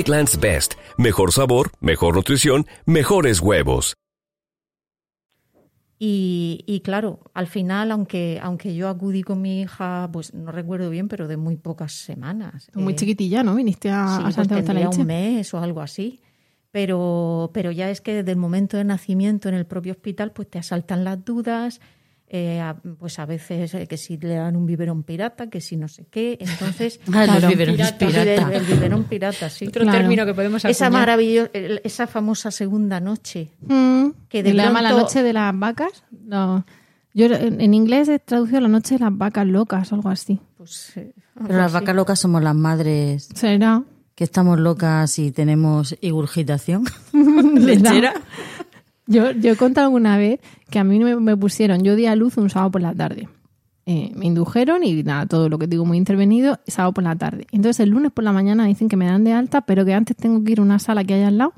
Eggland's Best, mejor sabor, mejor nutrición, mejores huevos. Y, y claro, al final, aunque, aunque yo acudí con mi hija, pues no recuerdo bien, pero de muy pocas semanas. Muy Eh, chiquitilla, ¿no? Viniste a, sí, a pues de un mes o algo así. Pero, pero ya es que desde el momento de nacimiento en el propio hospital, pues te asaltan las dudas, eh, a- pues a veces eh, que si le dan un biberón pirata, que si no sé qué. Entonces, (laughs) Ah, los Claro, biberones pirata. El, el biberón pirata, sí. Otro Claro. término que podemos Esa acuñar. maravillosa, esa famosa segunda noche. Mm, que de ¿y le llama la noche de las vacas? No. Yo en, en inglés he traducido la noche de las vacas locas o algo así. Pues, eh, Pero las así. vacas locas somos las madres ¿Será? que estamos locas y tenemos igurgitación ¿Será? (laughs) lechera. Yo, yo he contado alguna vez que a mí me, me pusieron, yo di a luz un sábado por la tarde. Eh, me indujeron y nada, todo lo que digo muy intervenido, sábado por la tarde. Entonces el lunes por la mañana dicen que me dan de alta, pero que antes tengo que ir a una sala que hay al lado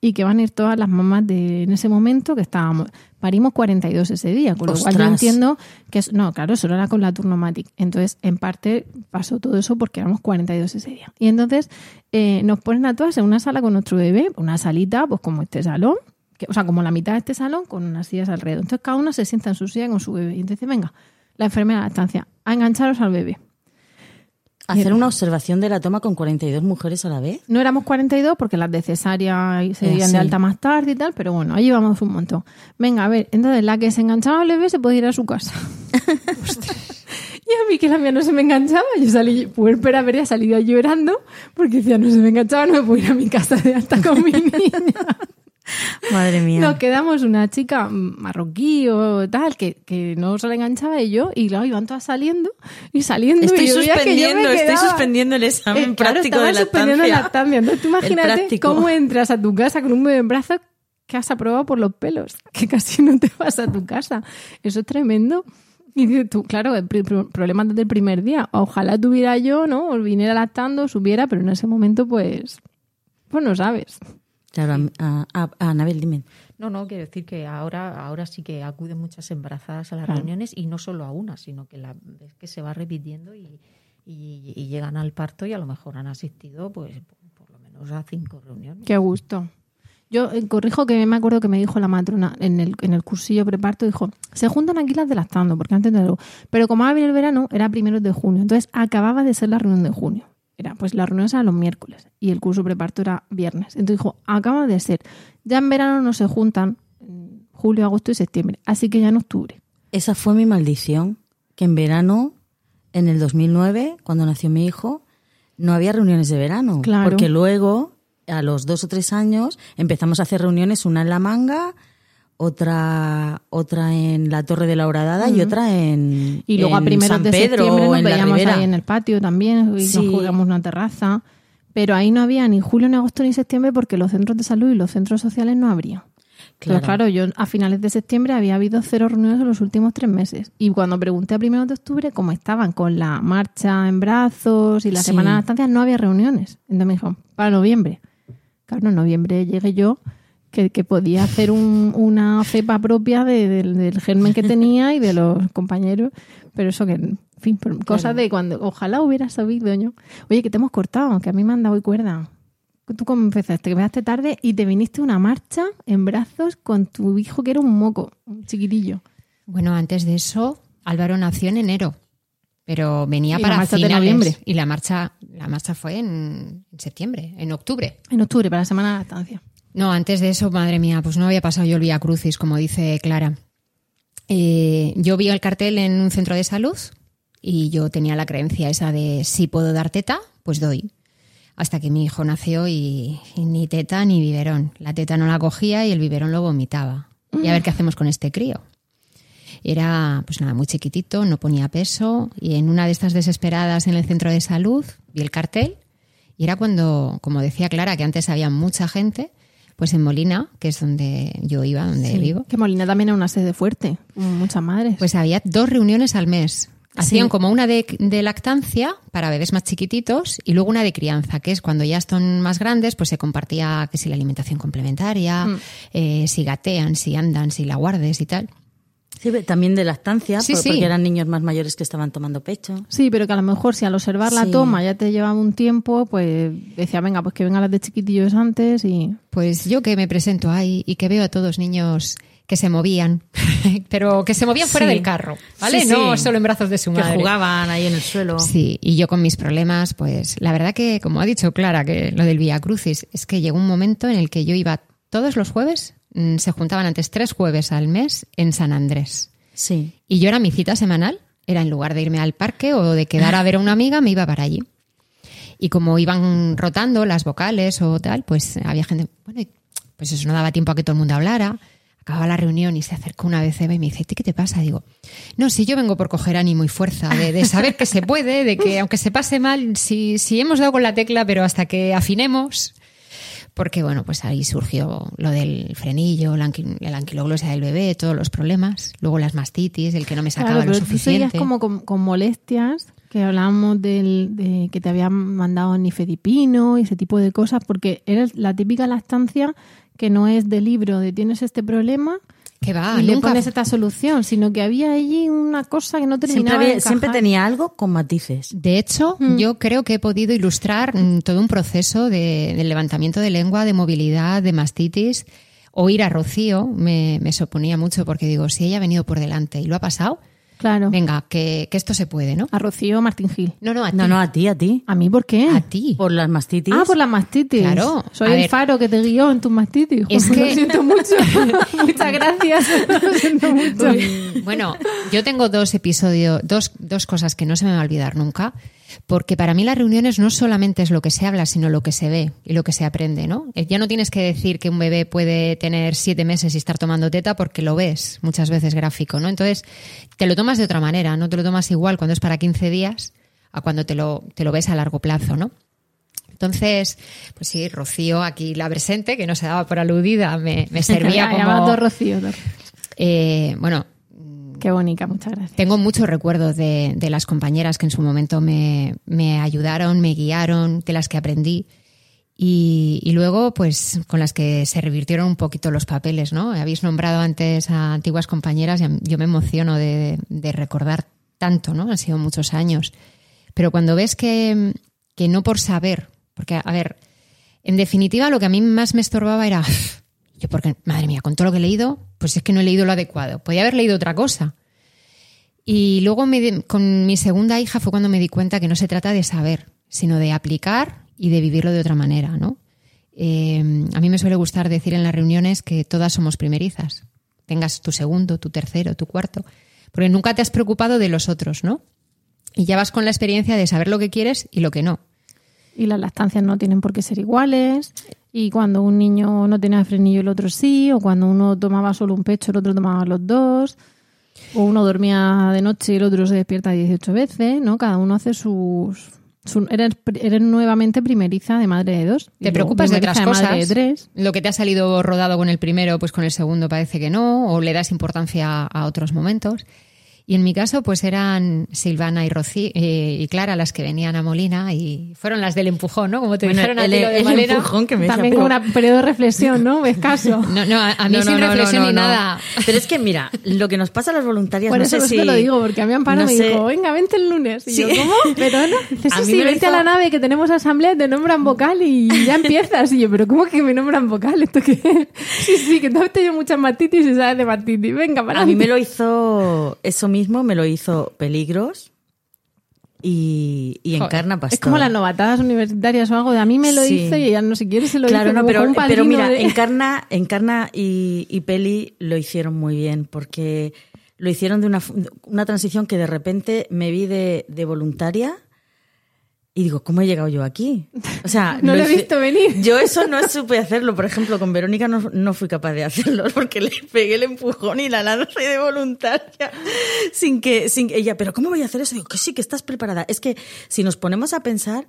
y que van a ir todas las mamás de en ese momento que estábamos. Parimos 42 ese día, con lo cual yo entiendo que es, no, claro, eso era con la Turnomatic. Entonces, en parte pasó todo eso porque éramos 42 ese día. Y entonces eh, nos ponen a todas en una sala con nuestro bebé, una salita, pues como este salón, que, o sea, como la mitad de este salón con unas sillas alrededor. Entonces cada uno se sienta en su silla con su bebé. Y entonces, venga, la enfermera de la estancia, a engancharos al bebé. Hacer una observación de la toma con 42 mujeres a la vez. No éramos 42 porque las de cesárea se dieron sí. de alta más tarde y tal, pero bueno, ahí vamos un montón. Venga, a ver, entonces la que se enganchaba al bebé se podía ir a su casa. (laughs) (laughs) y a mí que la mía no se me enganchaba, yo salí, puerpera habría salido llorando porque decía, no se me enganchaba, no me puedo ir a mi casa de alta con mi (laughs) niña. (laughs) Madre mía. Nos quedamos una chica marroquí o tal que, que no se le enganchaba y yo, y claro, iban todas saliendo y saliendo. Estoy y veía que suspendiendo, estoy suspendiendo el examen Eh, claro, práctico estaba de suspendiendo lactancia. lactancia. Entonces tú imagínate cómo entras a tu casa con un bebé en brazos que has aprobado por los pelos, (laughs) que casi no te vas a tu casa. Eso es tremendo. Y tú, claro, el problema desde el primer día. Ojalá tuviera yo, ¿no? O viniera lactando, subiera, pero en ese momento, pues, pues no sabes. Claro, a, a- a Anabel, dime. No, no, quiero decir que ahora, ahora sí que acuden muchas embarazadas a las Claro. reuniones y no solo a una, sino que la ves que se va repitiendo y, y- y llegan al parto y a lo mejor han asistido pues por lo menos a cinco reuniones. Qué gusto. Yo eh, corrijo que me acuerdo que me dijo la matrona en el, en el cursillo preparto, dijo, se juntan aquí las de lactando, porque antes de algo. Pero como va a venir el verano, era primeros de junio. Entonces acababa de ser la reunión de junio. Era, pues la reunión era los miércoles y el curso preparto era viernes. Entonces dijo, acaba de ser. Ya en verano no se juntan julio, agosto y septiembre. Así que ya en octubre. Esa fue mi maldición, que en verano, en el 2009, cuando nació mi hijo, no había reuniones de verano. Claro. Porque luego, a los dos o tres años, empezamos a hacer reuniones, una en La Manga, otra otra en la Torre de la Horadada y otra en Y luego en a primeros San de Pedro septiembre nos en la veíamos ahí en el patio también y Sí. nos jugamos una terraza. Pero ahí no había ni julio, ni agosto, ni septiembre porque los centros de salud y los centros sociales no habría. Claro. Claro. claro, yo a finales de septiembre había habido cero reuniones en los últimos tres meses. Y cuando pregunté a primeros de octubre cómo estaban con la marcha en brazos y la Sí. semana de lactancia, no había reuniones. Entonces me dijo, para noviembre. Claro, en noviembre llegué yo que, que podía hacer un- una cepa propia de- del, del germen que tenía y de los compañeros. Pero eso que, en fin, cosas de cuando ojalá hubiera sabido yo. Oye, que te hemos cortado, que a mí me han dado hoy cuerda. Tú cómo empezaste, que empezaste tarde y te viniste a una marcha en brazos con tu hijo que era un moco, un chiquitillo. Bueno, antes de eso, Álvaro nació en enero, pero venía Y la para marcha de finales. noviembre. Y la marcha, la marcha fue en, en septiembre, en octubre. En octubre, para la semana de lactancia. No, antes de eso, madre mía, pues no había pasado yo el Vía Crucis, como dice Clara. Eh, yo vi el cartel en un centro de salud y yo tenía la creencia esa de si puedo dar teta, pues doy. Hasta que mi hijo nació y, y ni teta ni biberón. La teta no la cogía y el biberón lo vomitaba. Y a ver qué hacemos con este crío. Era, pues nada, muy chiquitito, no ponía peso. Y en una de estas desesperadas en el centro de salud vi el cartel. Y era cuando, como decía Clara, que antes había mucha gente, pues en Molina, que es donde yo iba, donde Sí, vivo, Que Molina también era una sede fuerte, muchas madres. pues había dos reuniones al mes. Hacían Sí. como una de, de lactancia para bebés más chiquititos y luego una de crianza, que es cuando ya están más grandes, pues se compartía que si la alimentación complementaria, Mm. eh, si gatean, si andan, si la guardes y tal. Sí, también de lactancia, Sí, por- sí. porque eran niños más mayores que estaban tomando pecho. Sí, pero que a lo mejor si al observar la Sí. toma ya te llevaba un tiempo, pues decía, venga, pues que vengan las de chiquitillos antes y... Pues yo que me presento ahí y que veo a todos niños que se movían, (laughs) pero que se movían fuera Sí. del carro, ¿vale? Sí, no solo en brazos de su Que madre. jugaban ahí en el suelo. Sí, y yo con mis problemas, pues la verdad que, como ha dicho Clara, que lo del Via Crucis, es que llegó un momento en el que yo iba todos los jueves, se juntaban antes tres jueves al mes en San Andrés. Sí. Y yo era mi cita semanal, era en lugar de irme al parque o de quedar a ver a una amiga, me iba para allí. Y como iban rotando las vocales o tal, pues había gente, bueno, pues eso no daba tiempo a que todo el mundo hablara. Acababa la reunión y se acercó una vez Eva y me dice, ¿qué te pasa? Digo, no, si yo vengo por coger ánimo y fuerza, de, de saber que se puede, de que aunque se pase mal, si, si hemos dado con la tecla, pero hasta que afinemos, porque bueno, pues ahí surgió lo del frenillo, la, anqui- la anquiloglosia del bebé, todos los problemas, luego las mastitis, el que no me sacaba Claro, lo pero tú seguías suficiente. como con, con molestias, que hablábamos del, de que te habían mandado nifedipino y ese tipo de cosas, porque eres la típica lactancia que no es de libro de tienes este problema Que va, y le nunca- pones esta solución, sino que había allí una cosa que no terminaba había- siempre tenía algo con matices. De hecho, Mm. yo creo que he podido ilustrar mm, todo un proceso de, levantamiento de lengua, de movilidad, de mastitis. Oír a Rocío me, me suponía mucho porque digo, si ella ha venido por delante y lo ha pasado, Claro. Venga, que, que esto se puede, ¿no? A Rocío Martín Gil. No, no, a ti. No, no, a ti, a ti. ¿A mí por qué? A ti. Por las mastitis. Ah, por las mastitis. Claro. Soy A el ver. faro que te guió en tus mastitis. Es (laughs) Lo que- siento (laughs) mucho. (laughs) Muchas gracias. Lo siento mucho. Bueno, yo tengo dos episodios, dos, dos cosas que no se me va a olvidar nunca, porque para mí las reuniones no solamente es lo que se habla, sino lo que se ve y lo que se aprende, ¿no? Eh, Ya no tienes que decir que un bebé puede tener siete meses y estar tomando teta porque lo ves muchas veces gráfico, ¿no? Entonces, te lo tomas de otra manera, no te lo tomas igual cuando es para 15 días a cuando te lo, te lo ves a largo plazo, ¿no? Entonces, pues sí, Rocío, aquí la presente, que no se daba por aludida, me, me (laughs) servía como... Rocío. eh, bueno, Qué bonita, muchas gracias. tengo muchos recuerdos de, de las compañeras que en su momento me, me ayudaron, me guiaron, de las que aprendí. Y, luego, pues, con las que se revirtieron un poquito los papeles, ¿no? Habéis nombrado antes a antiguas compañeras y yo me emociono de, de recordar tanto, ¿no? Han sido muchos años. Pero cuando ves que, que no por saber, porque, a ver, en definitiva, lo que a mí más me estorbaba era, yo porque, madre mía, con todo lo que he leído, pues es que no he leído lo adecuado. Podía haber leído otra cosa. Y luego con mi segunda hija fue cuando me di cuenta que no se trata de saber, sino de aplicar y de vivirlo de otra manera, ¿no? Eh, a mí me suele gustar decir en las reuniones que todas somos primerizas. Tengas tu segundo, tu tercero, tu cuarto. Porque nunca te has preocupado de los otros, ¿no? Y ya vas con la experiencia de saber lo que quieres y lo que no. Y las lactancias no tienen por qué ser iguales. Y cuando un niño no tenía frenillo el otro sí, o cuando uno tomaba solo un pecho, el otro tomaba los dos, o uno dormía de noche y el otro se despierta 18 veces, ¿no? Cada uno hace sus... su- eres, eres nuevamente primeriza de madre de dos. Te preocupas de otras primeriza madre cosas. de tres. Lo que te ha salido rodado con el primero, pues con el segundo parece que no, o le das importancia a otros momentos. Y en mi caso, pues eran Silvana y Rocío eh, y Clara las que venían a Molina y fueron las del empujón, ¿no? Como te Bueno, dijeron a el- ti lo de el empujón que me También con un periodo de reflexión, ¿no? (laughs) Escaso. No, no, a, a mí No, sin no, reflexión no, ni no. nada. Pero es que, mira, lo que nos pasa a las voluntarias, Por no eso sé si... te lo digo, porque a mí Amparo no me sé- dijo, venga, vente el lunes. Y Sí. yo, ¿cómo? (laughs) Pero no. Dice, A sí, sí, vente a hizo- la nave que tenemos asamblea, te nombran vocal y ya empiezas. Y yo, ¿pero cómo que me nombran vocal? ¿Esto qué? (laughs) Sí, sí, que tú has tenido muchas matitis y sabes de matitis. Venga, para A mí me lo hizo, eso mismo, me lo hizo Peligros y, y Encarna Pastor. Es como las novatadas universitarias o algo de a mí me lo Sí. hizo y ella no si quiere se lo Claro, dice no, como pero, un pero padrino mira, de- Encarna, Encarna y, y Peli lo hicieron muy bien porque lo hicieron de una, una transición que de repente me vi de, de voluntaria y digo, ¿cómo he llegado yo aquí? O sea, (laughs) No lo he visto venir. (laughs) Yo eso no supe hacerlo. Por ejemplo, con Verónica no, no fui capaz de hacerlo (laughs) porque le pegué el empujón y la lancé de voluntaria sin que, sin que ella, pero ¿cómo voy a hacer eso? Digo, que sí, que estás preparada. Es que si nos ponemos a pensar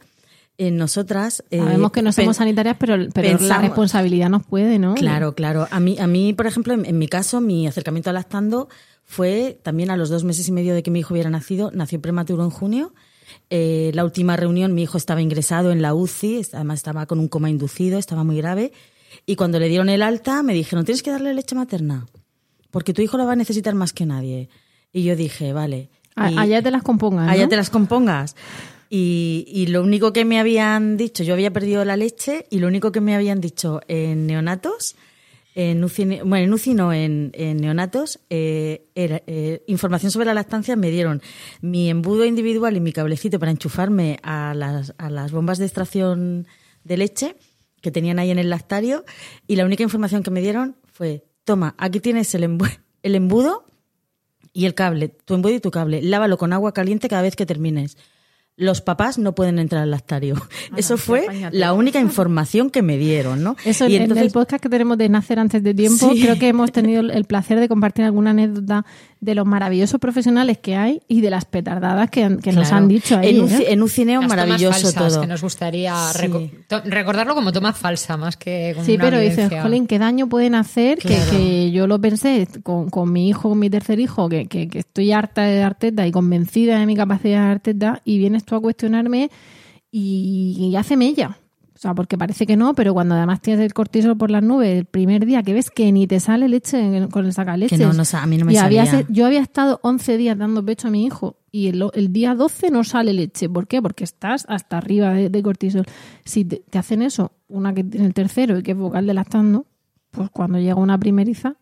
en nosotras... eh, Sabemos que no somos sanitarias, pero, pero la responsabilidad nos puede, ¿no? Claro, claro. A mí, a mí por ejemplo, en, en mi caso, mi acercamiento a lactando fue también a los dos meses y medio de que mi hijo hubiera nacido. Nació prematuro en junio. Eh, la última reunión, mi hijo estaba ingresado en la UCI, además estaba con un coma inducido, estaba muy grave. Y cuando le dieron el alta, me dijeron, tienes que darle leche materna, porque tu hijo la va a necesitar más que nadie. Y yo dije, vale. Y- allá te las compongas. allá te las compongas. Y, y lo único que me habían dicho, yo había perdido la leche y lo único que me habían dicho en neonatos, en UCI, ne- bueno, en UCI no, en, neonatos, eh, eh, información sobre la lactancia, me dieron mi embudo individual y mi cablecito para enchufarme a las, a las bombas de extracción de leche que tenían ahí en el lactario y la única información que me dieron fue, toma, aquí tienes el, el embudo y el cable, tu embudo y tu cable, lávalo con agua caliente cada vez que termines. Los papás no pueden entrar al lactario. Eso fue la única información que me dieron, ¿no? Eso, y en entonces, el podcast que tenemos de Nacer antes de tiempo, Sí. creo que hemos tenido el- placer de compartir alguna anécdota de los maravillosos profesionales que hay y de las petardadas que, nos han dicho ahí. En un, ¿eh? en un cineo Las tomas maravilloso falsas, todo. que nos gustaría Sí. reco- to- recordarlo como toma falsa, más que como Sí, una pero dices, jolín, ¿qué daño pueden hacer? Que, yo lo pensé con, con mi hijo, con mi tercer hijo, que, que- que estoy harta de Arteta y convencida de mi capacidad de Arteta, y vienes tú a cuestionarme y, y hace mella. O sea, porque parece que no, pero cuando además tienes el cortisol por las nubes, el primer día que ves que ni te sale leche en- con el sacaleches. Que no, no a mí no me y había salía. yo había estado 11 días dando pecho a mi hijo y el, el día 12 no sale leche. ¿Por qué? Porque estás hasta arriba de, de cortisol. Si te, te hacen eso, una que tiene el tercero y que es vocal de lactando, pues cuando llega una primeriza,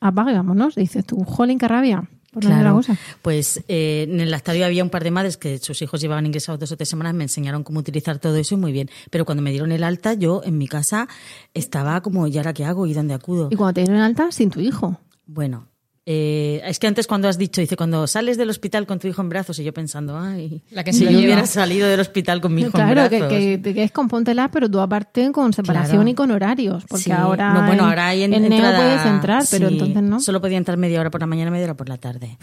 apague, vámonos. Dices tú, jolín, qué rabia. Por Claro, cosa. pues eh, en el lactario había un par de madres que sus hijos llevaban ingresados dos o tres semanas, me enseñaron cómo utilizar todo eso y muy bien. Pero cuando me dieron el alta, yo en mi casa estaba como, ¿y ahora qué hago? ¿Y dónde acudo? Y cuando te dieron alta, sin tu hijo. Bueno, eh, es que antes cuando has dicho, dice, cuando sales del hospital con tu hijo en brazos, y yo pensando, ay, La que si yo lleva. hubiera salido del hospital con mi hijo claro, en que, brazos. que, que es con póntela, pero tú aparte con separación Claro. y con horarios. Porque Sí. ahora, No, bueno, en, ahora hay en, en Neo entrada- puedes entrar, pero sí, entonces no. Solo podía entrar media hora por la mañana, media hora por la tarde.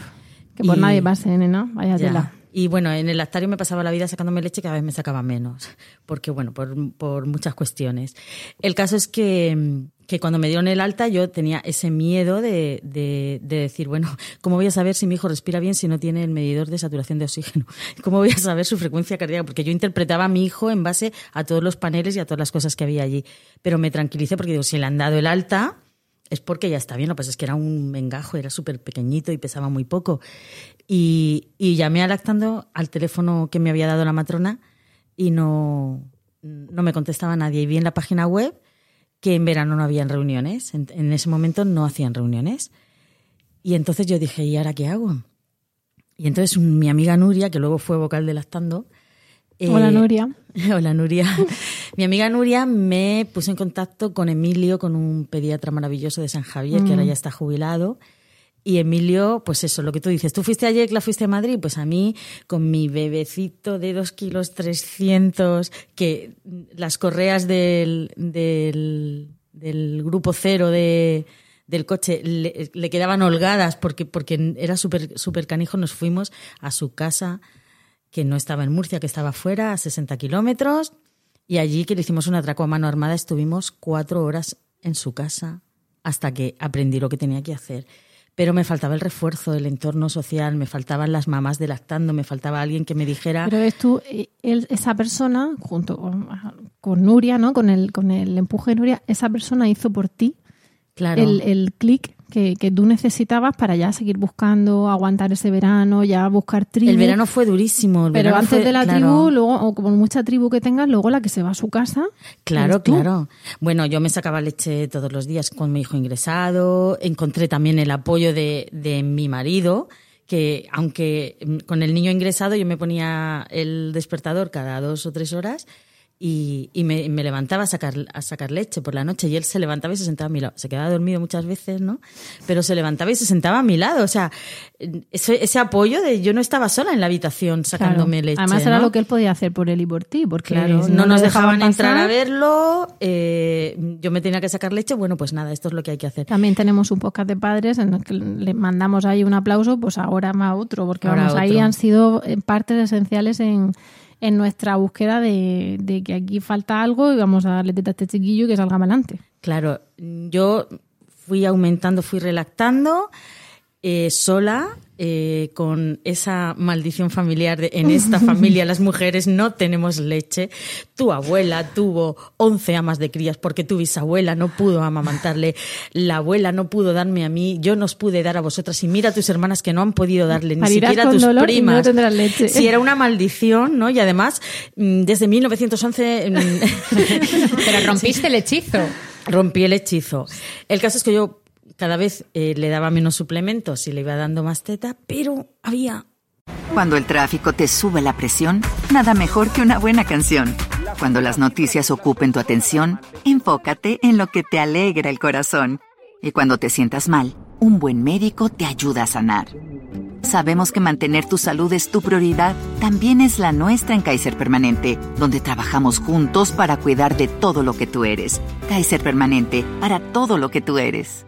Que por Y- nadie pase, nena. Vaya Ya. tela. Y bueno, en el lactario me pasaba la vida sacándome leche y cada vez me sacaba menos, porque bueno, por, por muchas cuestiones. El caso es que, que cuando me dieron el alta yo tenía ese miedo de, de, de decir, bueno, ¿cómo voy a saber si mi hijo respira bien si no tiene el medidor de saturación de oxígeno? (laughs) ¿Cómo voy a saber su frecuencia cardíaca? Porque yo interpretaba a mi hijo en base a todos los paneles y a todas las cosas que había allí. Pero me tranquilicé porque digo, si le han dado el alta, es porque ya está bien. Lo que pasa es que era un mengajo, era súper pequeñito y pesaba muy poco. Y, y llamé a lactando al teléfono que me había dado la matrona y no, no me contestaba nadie. Y vi en la página web que en verano no habían reuniones. En, en ese momento no hacían reuniones. Y entonces yo dije, ¿y ahora qué hago? Y entonces mi amiga Nuria, que luego fue vocal de lactando. eh, Hola, Nuria. (laughs) Hola Nuria. Mi amiga Nuria me puso en contacto con Emilio, con un pediatra maravilloso de San Javier, que ahora Mm. ya está jubilado. Y Emilio, pues eso, lo que tú dices, tú fuiste a Yecla, fuiste a Madrid, pues a mí, con mi bebecito de 2 kilos 300, que las correas del, grupo cero de, del coche le, quedaban holgadas porque, porque era súper súper canijo, nos fuimos a su casa que no estaba en Murcia, que estaba fuera, a 60 kilómetros, y allí que le hicimos un atraco a mano armada, estuvimos cuatro horas en su casa hasta que aprendí lo que tenía que hacer. Pero me faltaba el refuerzo del entorno social, me faltaban las mamás de lactando, me faltaba alguien que me dijera... Pero ves tú, eh, él- esa persona, junto con, con Nuria, ¿no? Con el, con el empuje de Nuria, esa persona hizo por ti claro, el, el clic que, que tú necesitabas para ya seguir buscando, aguantar ese verano, ya buscar tribu. el verano fue durísimo. el Pero antes fue- de la claro. tribu, luego, o como mucha tribu que tengas, luego la que se va a su casa. Claro, claro. Bueno, yo me sacaba leche todos los días con mi hijo ingresado. Encontré también el apoyo de, de mi marido, que aunque mm, con el niño ingresado yo me ponía el despertador cada dos o tres horas y, y me, me levantaba a sacar, a sacar leche por la noche y él se levantaba y se sentaba a mi lado. Se quedaba dormido muchas veces, ¿no? Pero se levantaba y se sentaba a mi lado. O sea, ese, ese apoyo de yo no estaba sola en la habitación sacándome Claro. leche. Además era lo que él podía hacer por él y por ti, porque Claro, no, nos dejaban entrar a verlo, eh, yo me tenía que sacar leche, bueno, pues nada, esto es lo que hay que hacer. También tenemos un podcast de padres en el que le mandamos ahí un aplauso, pues ahora más otro, porque Ahora vamos, ahí han sido eh, partes esenciales en, en nuestra búsqueda de, que aquí falta algo y vamos a darle teta a este chiquillo y que salga adelante. Claro, yo fui aumentando, fui relactando eh, sola, eh, con esa maldición familiar de en esta familia las mujeres no tenemos leche. Tu abuela tuvo 11 amas de crías porque tu bisabuela no pudo amamantarle, la abuela no pudo darme a mí, yo nos pude dar a vosotras y mira a tus hermanas que no han podido darle ni siquiera a tus dolor y no primas. tendrás leche. Sí, era una maldición, ¿no? Y además, mm, desde 1911 mm, (laughs) Pero rompiste el hechizo. rompí el hechizo. El caso es que yo cada vez eh, le daba menos suplementos y le iba dando más teta, pero había Cuando el tráfico te sube la presión, nada mejor que una buena canción. Cuando las noticias ocupen tu atención, enfócate en lo que te alegra el corazón. Y cuando te sientas mal, un buen médico te ayuda a sanar. Sabemos que mantener tu salud es tu prioridad, también es la nuestra en Kaiser Permanente, donde trabajamos juntos para cuidar de todo lo que tú eres. Kaiser Permanente, para todo lo que tú eres.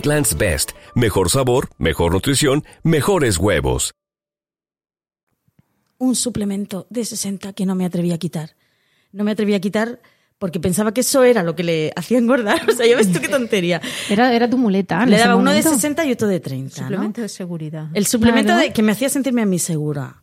Eggland's Best, mejor sabor, mejor nutrición, mejores huevos. un suplemento de 60 que no me atreví a quitar. No me atreví a quitar porque pensaba que eso era lo que le hacía engordar. (laughs) O sea, ya ves tú qué tontería. Era, era tu muleta. Le daba uno de momento. 60 y otro de 30, ¿no? Suplemento de seguridad. El suplemento Claro. de, que me hacía sentirme a mí segura.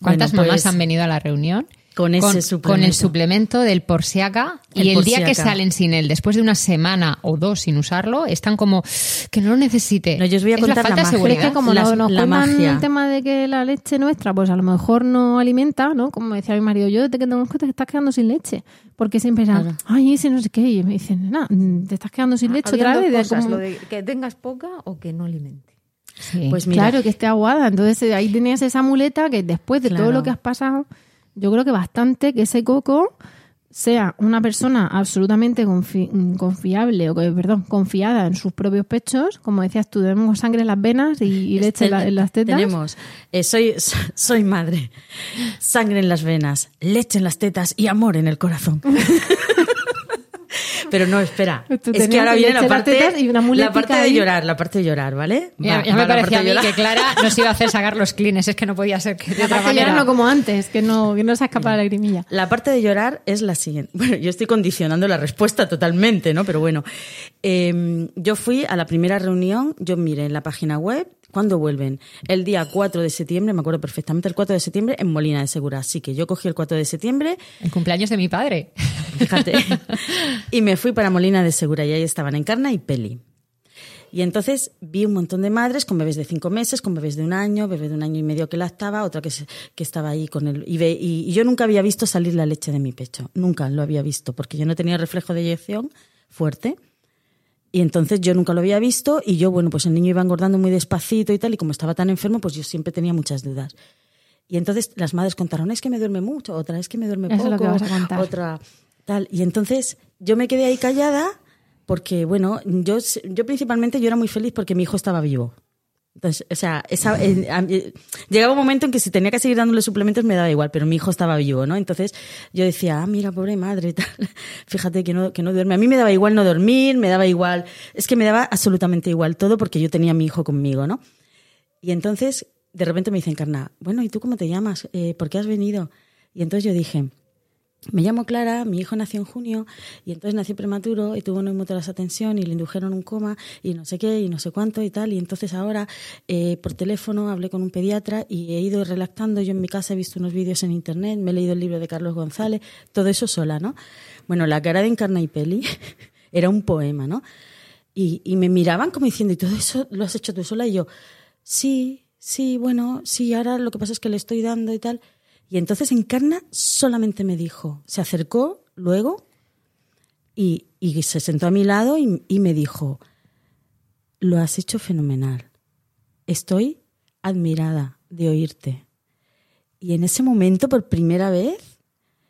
¿Cuántas Bueno, mamás pues, han venido a la reunión? Con ese con, Con suplemento. el suplemento del Porsiaca y El día que salen sin él, después de una semana o dos sin usarlo, están como que no lo necesite. No, yo os voy a es contar la la falta de magia. Es que como Las- nos, la magia. el tema de que la leche nuestra, pues a lo mejor no alimenta, ¿no? Como decía mi marido, yo desde que tengo cuenta que estás quedando sin leche. Porque siempre eran, ay, ese no sé qué. Y me dicen, nada, te estás quedando sin leche Habían otra vez. cosas, como- lo de que tengas poca o que no alimente. Sí. Pues mira, Claro, que esté aguada. Entonces eh, ahí tenías esa muleta que después de todo Claro. lo que has pasado, yo creo que bastante que ese coco sea una persona absolutamente confi- mm, confiable o que, perdón, confiada en sus propios pechos, como decías tú, tenemos sangre en las venas y, y leche en, la- en las tetas. Tenemos, eh, soy, (laughs) soy madre, sangre en las venas, leche en las tetas y amor en el corazón. (laughs) Pero no, espera. (laughs) Tú Es que ahora viene la parte, tetas y una la parte de ahí. llorar, la parte de llorar, ¿vale? Ya, Va, ya va me la parecía a parte mí de llorar. que Clara nos iba a hacer sacar los clines, es que no podía ser que de otra no como antes, que no, que no se escapa la lagrimilla. La parte de llorar es la siguiente. (laughs) Bueno, yo estoy condicionando la respuesta totalmente, ¿no? Pero bueno, eh, yo fui a la primera reunión, yo miré en la página web, ¿cuándo vuelven? El día 4 de septiembre, me acuerdo perfectamente, el 4 de septiembre en Molina de Segura. Así que yo cogí el 4 de septiembre, El cumpleaños de mi padre. fíjate, (laughs) y me fui para Molina de Segura y ahí estaban Encarna y Peli. Y entonces vi un montón de madres con bebés de cinco meses, con bebés de un año, bebé de un año y medio que lactaba, otra que, se- que estaba ahí con el... Y, ve- y- y yo nunca había visto salir la leche de mi pecho, nunca lo había visto, porque yo no tenía reflejo de eyección fuerte. Y entonces yo nunca lo había visto y yo, bueno, pues el niño iba engordando muy despacito y tal, y como estaba tan enfermo, pues yo siempre tenía muchas dudas. Y entonces las madres contaron, es que me duerme mucho, otra es que me duerme Eso poco, otra tal. Y entonces yo me quedé ahí callada porque, bueno, yo, yo principalmente yo era muy feliz porque mi hijo estaba vivo. Entonces, o sea, esa- eh, llegaba un momento en que si tenía que seguir dándole suplementos me daba igual, pero mi hijo estaba vivo, ¿no? Entonces yo decía, ah, mira, pobre madre, tal. (laughs) fíjate que no, que no duerme. A mí me daba igual no dormir, me daba igual, es que me daba absolutamente igual todo porque yo tenía a mi hijo conmigo, ¿no? Y entonces, de repente me dicen, Carna, bueno, ¿y tú cómo te llamas? Eh, ¿Por qué has venido? Y entonces yo dije, me llamo Clara, mi hijo nació en junio y entonces nació prematuro y tuvo una tensión y le indujeron un coma y no sé qué y no sé cuánto y tal. Y entonces ahora eh, por teléfono hablé con un pediatra y he ido relactando. Yo en mi casa he visto unos vídeos en internet, me he leído el libro de Carlos González, todo eso sola, ¿no? Bueno, la cara de Encarna y Peli (laughs) era un poema, ¿no? Y, y me miraban como diciendo, ¿y todo eso lo has hecho tú sola? Y yo, sí, sí, bueno, sí, ahora lo que pasa es que le estoy dando y tal. Y entonces Encarna solamente me dijo, se acercó luego y, se sentó a mi lado y, y me dijo, lo has hecho fenomenal. Estoy admirada de oírte. Y en ese momento, por primera vez,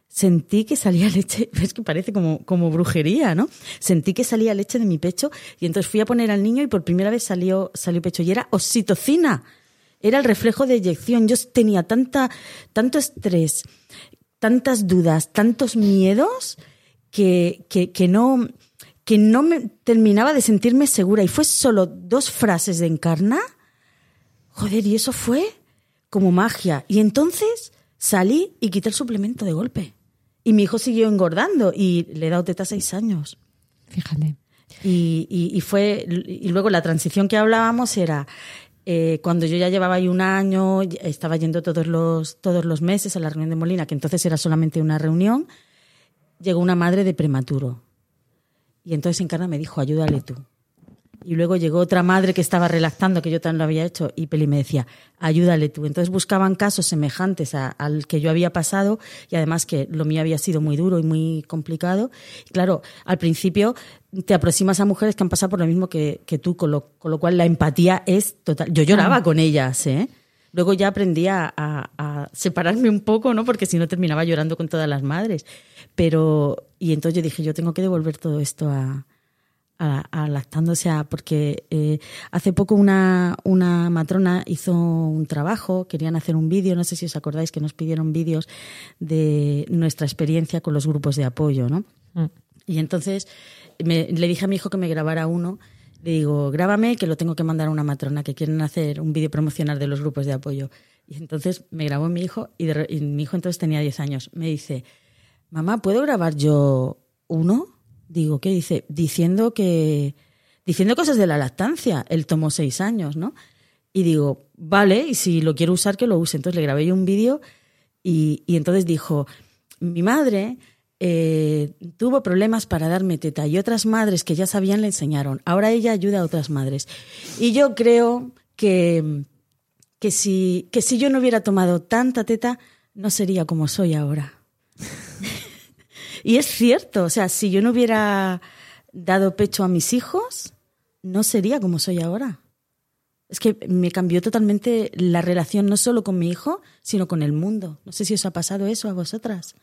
sentí que salía (laughs) leche, es que parece como, como brujería, ¿no? Sentí que salía leche de mi pecho y entonces fui a poner al niño y por primera vez salió, salió pecho y era oxitocina. Era el reflejo de eyección. Yo tenía tanta, tanto estrés, tantas dudas, tantos miedos que, que, que no, que no me terminaba de sentirme segura. Y fue solo dos frases de encarna. Joder, y eso fue como magia. Y entonces salí y quité el suplemento de golpe. Y mi hijo siguió engordando y le he dado teta a seis años. Fíjate. Y, y- y fue y luego la transición que hablábamos era eh, cuando yo ya llevaba ahí un año, estaba yendo todos los, todos los meses a la reunión de Molina, que entonces era solamente una reunión, llegó una madre de prematuro. Y entonces Encarna me dijo, ayúdale tú. Y luego llegó otra madre que estaba relactando, que yo también lo había hecho, y Peli me decía, ayúdale tú. Entonces buscaban casos semejantes a- al que yo había pasado y además que lo mío había sido muy duro y muy complicado. Y claro, al principio te aproximas a mujeres que han pasado por lo mismo que, que tú, con lo, con lo cual la empatía es total. Yo lloraba con ellas, ¿eh? Luego ya aprendí a, a- a separarme un poco, ¿no? Porque si no terminaba llorando con todas las madres. Pero, y entonces yo dije, yo tengo que devolver todo esto a, a, a porque eh, hace poco una, una matrona hizo un trabajo, querían hacer un vídeo, no sé si os acordáis que nos pidieron vídeos de nuestra experiencia con los grupos de apoyo, ¿no? Y entonces me- le dije a mi hijo que me grabara uno. Le digo, grábame que lo tengo que mandar a una matrona que quieren hacer un vídeo promocional de los grupos de apoyo. Y entonces me grabó mi hijo y, de y mi hijo entonces tenía 10 años. Me dice, mamá, ¿puedo grabar yo uno, digo, ¿qué dice? Diciendo que, diciendo cosas de la lactancia. Él tomó seis años, ¿no? Y digo, vale, y si lo quiero usar, que lo use. Entonces le grabé yo un vídeo y, y entonces dijo, mi madre eh, tuvo problemas para darme teta y otras madres que ya sabían le enseñaron. Ahora ella ayuda a otras madres. Y yo creo que, que, si, que si yo no hubiera tomado tanta teta, no sería como soy ahora. (laughs) y es cierto, o sea, si yo no hubiera dado pecho a mis hijos, no sería como soy ahora. Es que me cambió totalmente la relación no solo con mi hijo, sino con el mundo. No sé si os ha pasado eso a vosotras.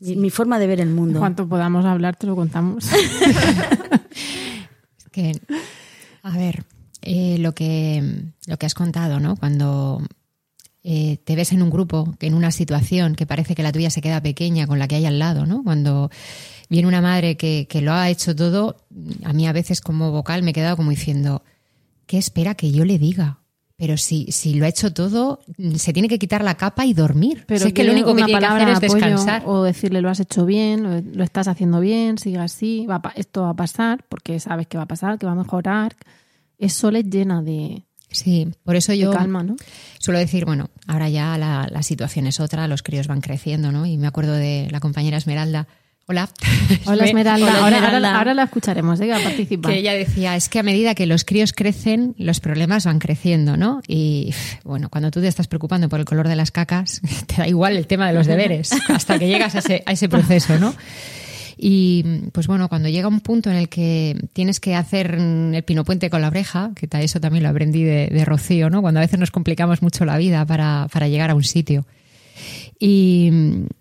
Mi, mi forma de ver el mundo. En cuanto podamos hablar, te lo contamos. (laughs) Es que, a ver, eh, lo, que, lo que has contado, ¿no? Cuando eh, te ves en un grupo, en una situación que parece que la tuya se queda pequeña con la que hay al lado, ¿no? Cuando viene una madre que, que lo ha hecho todo, a mí a veces como vocal me he quedado como diciendo, ¿qué espera que yo le diga? Pero si, si lo ha hecho todo, se tiene que quitar la capa y dormir. Pero Si es que lo único que tiene que hacer es descansar. O decirle lo has hecho bien, lo, lo estás haciendo bien, sigue así, va esto va a pasar, porque sabes que va a pasar, que va a mejorar. Eso les llena de, Sí, por eso yo calma, ¿no? suelo decir, bueno, ahora ya la, la situación es otra, los críos van creciendo, ¿no? Y me acuerdo de la compañera Esmeralda. Hola. (laughs) Hola Esmeralda, Hola, ahora, Esmeralda. ahora- ahora la escucharemos, ¿eh? (laughs) a participar. Que ella decía, es que a medida que los críos crecen, los problemas van creciendo, ¿no? Y bueno, cuando tú te estás preocupando por el color de las cacas, (laughs) te da igual el tema de los deberes, hasta que llegas a ese, a ese proceso, ¿no? Y pues bueno, cuando llega un punto en el que tienes que hacer el pinopuente con la oreja, que eso también lo aprendí de, de Rocío, ¿no? Cuando a veces nos complicamos mucho la vida para, para llegar a un sitio. Y,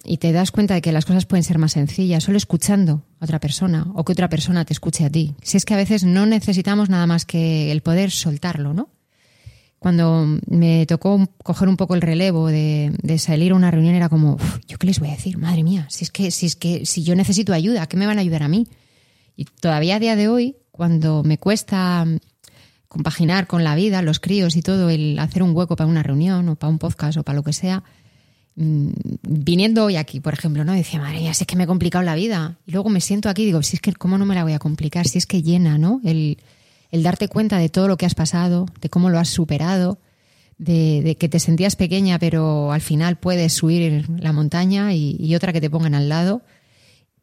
y te das cuenta de que las cosas pueden ser más sencillas solo escuchando a otra persona o que otra persona te escuche a ti. Si es que a veces no necesitamos nada más que el poder soltarlo, ¿no? Cuando me tocó coger un poco el relevo de, salir a una reunión era como, "Uf, ¿yo qué les voy a decir? Madre mía, si es que si es que si yo necesito ayuda, ¿a qué me van a ayudar a mí? Y todavía a día de hoy, cuando me cuesta mm, compaginar con la vida, los críos y todo, el hacer un hueco para una reunión o para un podcast o para lo que sea, mm, viniendo hoy aquí, por ejemplo, ¿no? Decía, madre mía, si es que me he complicado la vida. Y luego me siento aquí y digo, si es que, ¿cómo no me la voy a complicar? Si es que llena, ¿no? El, el darte cuenta de todo lo que has pasado, de cómo lo has superado, de, que te sentías pequeña, pero al final puedes subir la montaña y, otra que te pongan al lado.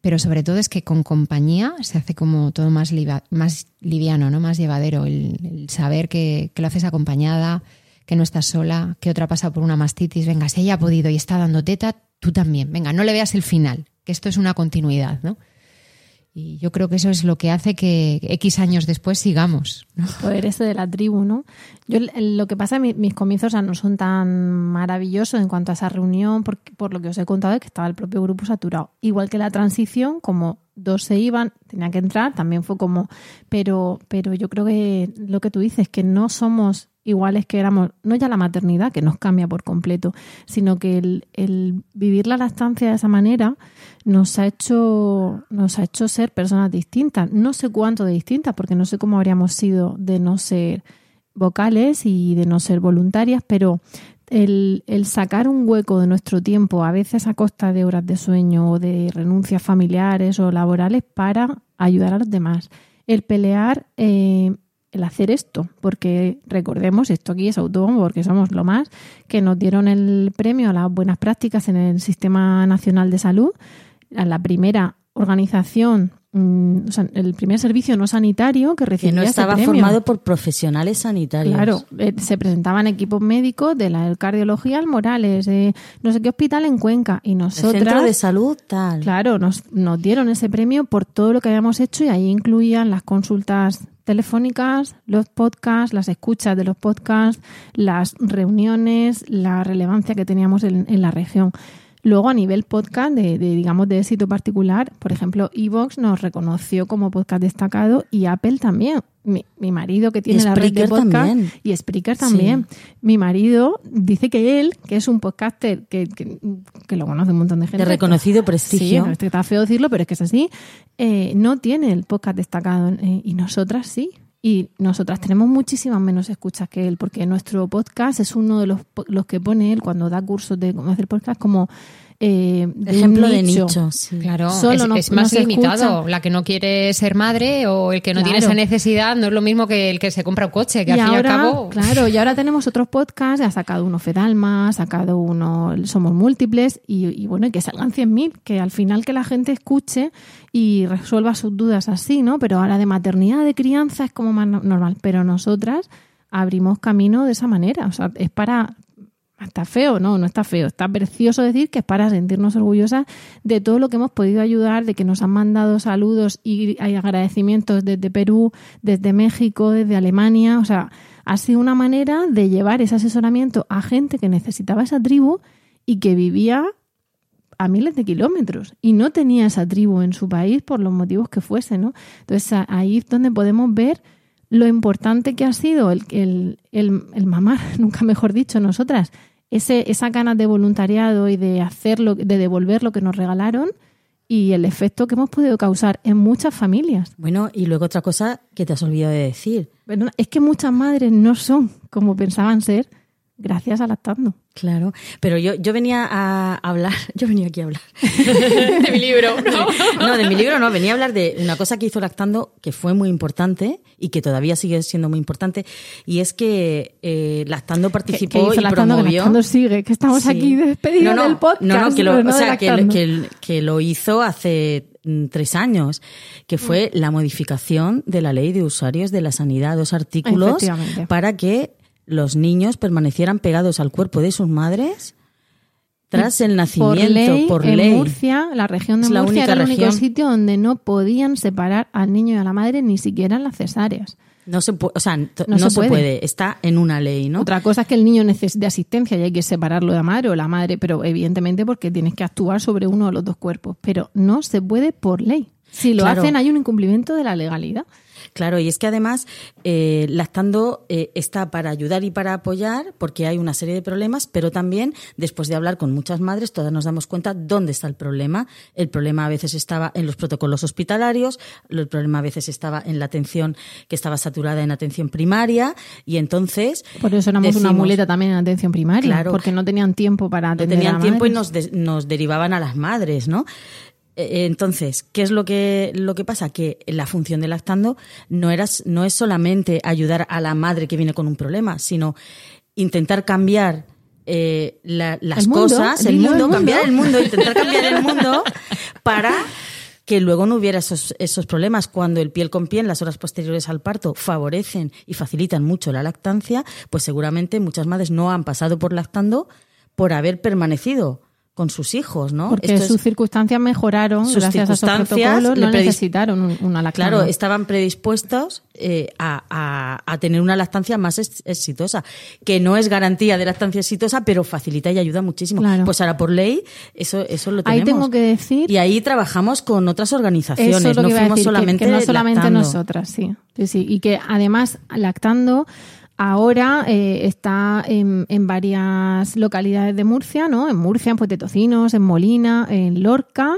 Pero sobre todo es que con compañía se hace como todo más, más liviano, ¿no? más llevadero. El, el saber que, que lo haces acompañada, que no estás sola, que otra pasa por una mastitis. Venga, si ella ha podido y está dando teta, tú también. Venga, no le veas el final, que esto es una continuidad. ¿no? Y yo creo que eso es lo que hace que X años después sigamos. ¿no? poder ese de la tribu, ¿no? Yo el- el- lo que pasa, mi- mis comienzos o no son tan maravillosos en cuanto a esa reunión, porque, por lo que os he contado, es que estaba el propio grupo saturado. Igual que la transición, como dos se iban, tenía que entrar, también fue como, pero, pero yo creo que lo que tú dices, que no somos iguales que éramos, no ya la maternidad, que nos cambia por completo, sino que el, vivir la lactancia de esa manera nos ha hecho, nos ha hecho ser personas distintas. No sé cuánto de distintas, porque no sé cómo habríamos sido de no ser vocales y de no ser voluntarias, pero el, el sacar un hueco de nuestro tiempo, a veces a costa de horas de sueño o de renuncias familiares o laborales, para ayudar a los demás. El pelear, eh, el hacer esto, porque recordemos, esto aquí es autónomo, porque somos lo más, que nos dieron el premio a las buenas prácticas en el Sistema Nacional de Salud, a la primera organización, mm, o sea, el primer servicio no sanitario que Que recibía no ese estaba premio. formado por profesionales sanitarios. Claro, eh, se presentaban equipos médicos de la cardiología al Morales, de no sé qué hospital en Cuenca, y El nosotras, centro de salud, tal. claro, nos, nos dieron ese premio por todo lo que habíamos hecho y ahí incluían las consultas telefónicas, los podcasts, las escuchas de los podcasts, las reuniones, la relevancia que teníamos en, en la región. Luego, a nivel podcast, de, de, digamos, de éxito particular, por ejemplo, Evox nos reconoció como podcast destacado y Apple también. Mi, mi marido que tiene la red de podcast también. y Spreaker también. Mi marido dice que él, que es un podcaster que, que, que lo conoce un montón de gente. De reconocido Sí, prestigio. no, está feo decirlo, pero es que es así. eh, no tiene el podcast destacado eh, y nosotras sí. Y nosotras tenemos muchísimas menos escuchas que él, porque nuestro podcast es uno de los, los que pone él cuando da cursos de cómo hacer podcast como eh, de Ejemplo de nicho. nicho, sí. Claro, Solo es, más limitado. escucha. La que no quiere ser madre o el que no tiene esa necesidad no es lo mismo que el que se compra un coche, que y al fin y ahora, al cabo. claro, y ahora tenemos otros podcasts, ha sacado uno Fedalma, ha sacado uno Somos Múltiples, y, y bueno, y que salgan 100.000, que al final que la gente escuche y resuelva sus dudas así, ¿no? Pero ahora de maternidad, de crianza es como más no- normal, pero nosotras abrimos camino de esa manera, o sea, es para... Está feo, no, no está feo. Está precioso decir que es para sentirnos orgullosas de todo lo que hemos podido ayudar, de que nos han mandado saludos y agradecimientos desde Perú, desde México, desde Alemania. O sea, ha sido una manera de llevar ese asesoramiento a gente que necesitaba esa tribu y que vivía a miles de kilómetros y no tenía esa tribu en su país por los motivos que fuese, ¿no? Entonces ahí es donde podemos ver lo importante que ha sido el, el, el, el mamar, (laughs) nunca mejor dicho, nosotras, ese, esa ganas de voluntariado y de hacerlo, de devolver lo que nos regalaron y el efecto que hemos podido causar en muchas familias. Bueno, y luego otra cosa que te has olvidado de decir. Pero es que muchas madres no son como pensaban ser gracias a lactando. Claro, pero yo, yo venía a hablar, (laughs) yo venía aquí a hablar. (laughs) de mi libro, ¿no? (laughs) No, de mi libro no, venía a hablar de una cosa que hizo Lactando que fue muy importante y que todavía sigue siendo muy importante, y es que eh, Lactando participó que hizo y Lactando, que promovió... Lactando sigue, que estamos Sí. aquí despedidos No, no, del podcast. No, no, que lo, o sea, que, Lactando. que- que lo hizo hace mm, tres años, que fue Mm. la modificación de la ley de usuarios de la sanidad, dos artículos para que los niños permanecieran pegados al cuerpo de sus madres tras el por nacimiento, ley, por en. Murcia, la región de Es la Murcia única era el único región. sitio donde no podían separar al niño y a la madre ni siquiera en las cesáreas. No se puede, o sea, No no, se se, puede. puede. está en una ley, ¿no? Otra cosa es que el niño necesite asistencia y hay que separarlo de la madre o la madre, pero evidentemente porque tienes que actuar sobre uno de los dos cuerpos. Pero no se puede por ley. Si lo Claro. hacen hay un incumplimiento de la legalidad. Claro, y es que además eh, Lactando eh, está para ayudar y para apoyar porque hay una serie de problemas, pero también después de hablar con muchas madres, todas nos damos cuenta dónde está el problema. El problema a veces estaba en los protocolos hospitalarios, el problema a veces estaba en la atención que estaba saturada en atención primaria y entonces Por eso éramos una muleta también en atención primaria, Claro. porque no tenían tiempo para no atender a tenían tiempo y nos, de- nos derivaban a las madres, ¿no? Eh, Entonces, ¿qué es lo que, lo que pasa? Que la función de lactando no, era, no es solamente ayudar a la madre que viene con un problema, sino intentar cambiar eh, la- las El mundo, cosas, el dilo, mundo, el mundo. cambiar el mundo, intentar (laughs) cambiar el mundo para que luego no hubiera esos, esos problemas. Cuando el piel con piel, las horas posteriores al parto, favorecen y facilitan mucho la lactancia, pues seguramente muchas madres no han pasado por lactando por haber permanecido con sus hijos, ¿no? Porque Esto es- sus circunstancias mejoraron sus gracias a esos circunstancias protocolos, no necesitaron un- una lactancia. Claro, estaban predispuestos eh, a, a- a tener una lactancia más ex- exitosa, que no es garantía de lactancia exitosa, pero facilita y ayuda muchísimo. Claro. Pues ahora por ley, eso, eso lo Ahí tenemos. tengo que decir Y ahí trabajamos con otras organizaciones, Eso es lo no que fuimos decir, que- solamente que, no solamente lactando. nosotras, sí. sí, sí. Y que además lactando ahora eh, está en, en varias localidades de Murcia, ¿no? En Murcia, en Puente Tocinos, en Molina, en Lorca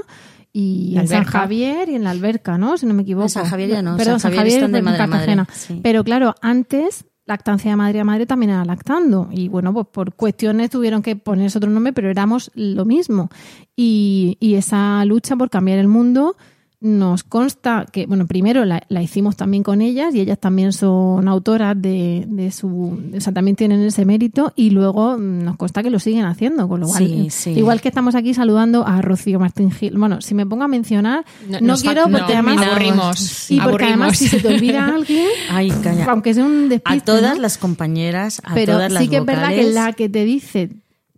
y en San. Javier y en la Alberca, ¿no? Si no me equivoco. En San Javier ya no, Perdón, San San Javier Javier, están de en madre sí. Pero claro, antes lactancia de madre a madre también era lactando y bueno pues por cuestiones tuvieron que ponerse otro nombre pero éramos lo mismo y, y esa lucha por cambiar el mundo nos consta que, bueno, primero la, la hicimos también con ellas y ellas también son autoras de, de su, o sea, también tienen ese mérito y luego nos consta que lo siguen haciendo, con lo cual, Sí, sí. igual que estamos aquí saludando a Rocío Martín Gil, bueno, si me pongo a mencionar, no, quiero porque no, además... aburrimos, Y porque además si se te olvida (laughs) alguien, Ay, calla. aunque sea un A despiste, todas ¿no? las compañeras, a pero todas las sí que es verdad que la que te dice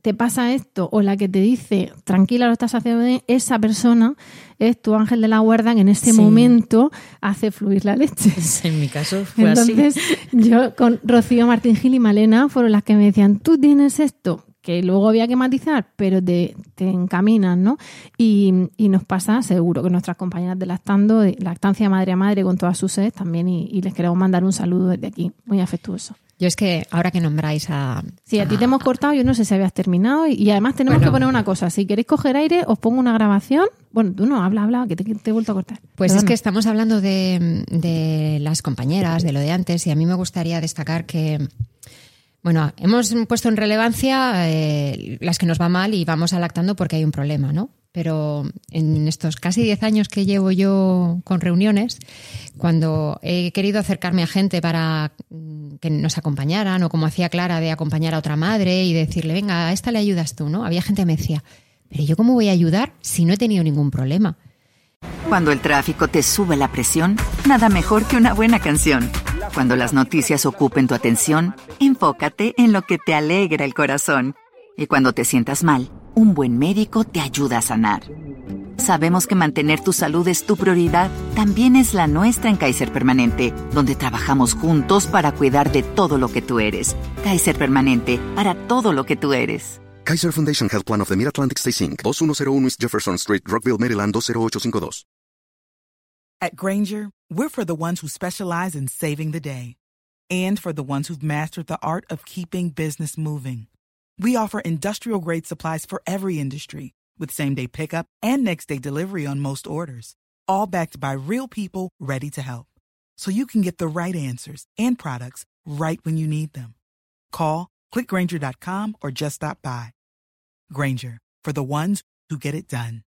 te pasa esto o la que te dice tranquila lo estás haciendo bien, esa persona es tu ángel de la guarda que en ese Sí. momento hace fluir la leche. (laughs) En mi caso fue Entonces, así. yo con Rocío Martín Gil y Malena fueron las que me decían, tú tienes esto, que luego había que matizar, pero te, te encaminan, ¿no? Y, y nos pasa seguro que nuestras compañeras de Lactando, de Lactancia Madre a Madre con todas sus sedes también, y, y les queremos mandar un saludo desde aquí, muy afectuoso. Yo es que ahora que nombráis a... Sí, a ti te hemos cortado, yo no sé si habías terminado y, y además tenemos Bueno. que poner una cosa, si queréis coger aire os pongo una grabación, bueno, tú no, habla, habla, que te, te he vuelto a cortar. Pues es que estamos hablando de, de las compañeras, de lo de antes, y a mí me gustaría destacar que Bueno, hemos puesto en relevancia eh, las que nos va mal y vamos adaptando porque hay un problema, ¿no? Pero en estos casi 10 años que llevo yo con reuniones, cuando he querido acercarme a gente para mm, que nos acompañaran, o como hacía Clara de acompañar a otra madre y decirle, venga, a esta le ayudas tú, ¿no? Había gente que me decía, pero yo cómo voy a ayudar si no he tenido ningún problema. Cuando el tráfico te sube la presión, nada mejor que una buena canción. Cuando las noticias ocupen tu atención, enfócate en lo que te alegra el corazón. Y cuando te sientas mal, un buen médico te ayuda a sanar. Sabemos que mantener tu salud es tu prioridad, también es la nuestra en Kaiser Permanente, donde trabajamos juntos para cuidar de todo lo que tú eres. Kaiser Permanente, para todo lo que tú eres. Kaiser Foundation Health Plan of the Mid-Atlantic Stay Inc., 2101 East Jefferson Street, Rockville, Maryland, 20852. At Granger, we're for the ones who specialize in saving the day and for the ones who've mastered the art of keeping business moving. We offer industrial grade supplies for every industry with same day pickup and next day delivery on most orders, all backed by real people ready to help. So you can get the right answers and products right when you need them. Call, clickgranger.com, or just stop by. Granger, for the ones who get it done.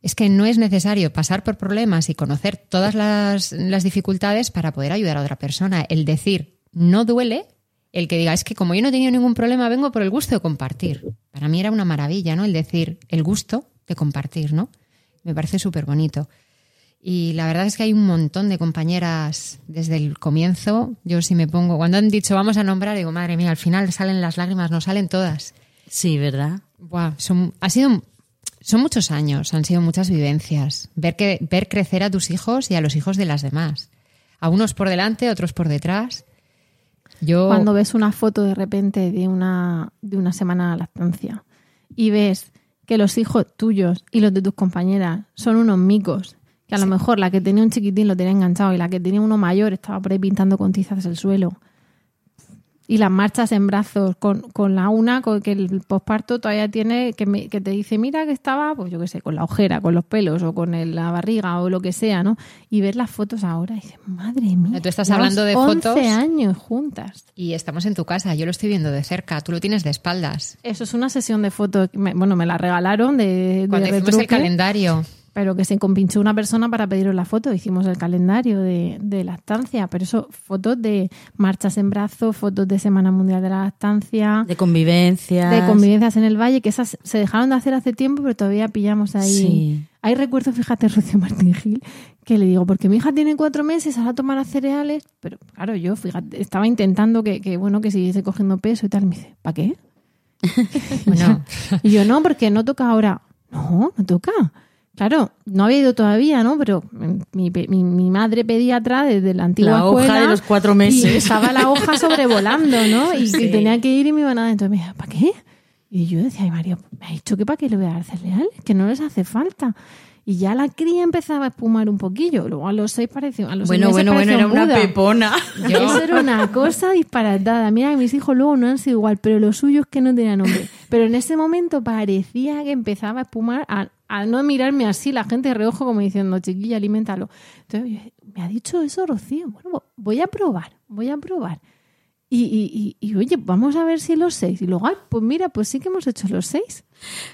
Es que no es necesario pasar por problemas y conocer todas las, las dificultades para poder ayudar a otra persona. El decir no duele, el que diga es que como yo no he tenido ningún problema, vengo por el gusto de compartir. Para mí era una maravilla, ¿no? El decir el gusto de compartir, ¿no? Me parece súper bonito. Y la verdad es que hay un montón de compañeras desde el comienzo. Yo si me pongo, cuando han dicho vamos a nombrar, digo, madre mía, al final salen las lágrimas, no salen todas. Sí, ¿verdad? Buah, son, ha sido, son muchos años, han sido muchas vivencias. Ver, que, ver crecer a tus hijos y a los hijos de las demás. A unos por delante, otros por detrás. Yo, Cuando ves una foto de repente de una, de una semana de lactancia y ves que los hijos tuyos y los de tus compañeras son unos micos, que a lo mejor la que tenía un chiquitín lo tenía enganchado y la que tenía uno mayor estaba por ahí pintando con tizas el suelo. Y las marchas en brazos con, con la una, con que el posparto todavía tiene, que, me- que te dice, mira que estaba, pues yo qué sé, con la ojera, con los pelos o con el- la barriga o lo que sea, ¿no? Y ver las fotos ahora y dices, madre mía. Tú estás hablando de 11 fotos. años juntas. y estamos en tu casa, yo lo estoy viendo de cerca, tú lo tienes de espaldas. Eso es una sesión de fotos. me- bueno, me la regalaron de, de Cuando hicimos el calendario. Pero que se compinchó una persona para pediros la foto. Hicimos el calendario de, de lactancia. Pero eso, fotos de marchas en brazos, fotos de Semana Mundial de la Lactancia, De convivencia. de convivencias en el valle, que esas se dejaron de hacer hace tiempo, pero todavía pillamos ahí. Sí. Hay recuerdo, fíjate, (laughs) Rocío Martín Gil, que le digo, porque mi hija tiene cuatro meses, ahora tomará cereales, pero claro, yo, fíjate, estaba intentando que, que bueno, que siguiese cogiendo peso y tal. Me dice, ¿para qué? (laughs) (laughs) Bueno, Y yo, no, porque no toca ahora. No, no toca. Claro, no había ido todavía, ¿no? Pero mi, mi- mi madre pediatra desde la antigua La hoja escuela de los cuatro Y meses. estaba la hoja sobrevolando, ¿no? (laughs) Y, Sí. y tenía que ir y me iban a dar. Entonces me decía, ¿para qué? Y yo decía, ay María, me ha dicho que para qué le voy a dar cereales, que no les hace falta. Y ya la cría empezaba a espumar un poquillo. Luego a los seis pareció, a los seis Bueno, meses bueno, bueno, era una muda. pepona. (laughs) Eso era una cosa disparatada. Mira, mis hijos luego no han sido igual, pero los suyos que no tenían nombre. Pero en ese momento parecía que empezaba a espumar, a, a no mirarme así, la gente de reojo como diciendo, chiquilla, aliméntalo. Entonces, me ha dicho eso Rocío. Bueno, voy a probar, voy a probar. Y, y, y, y, oye, vamos a ver si los seis. Y luego, ay, pues mira, pues sí que hemos hecho los seis.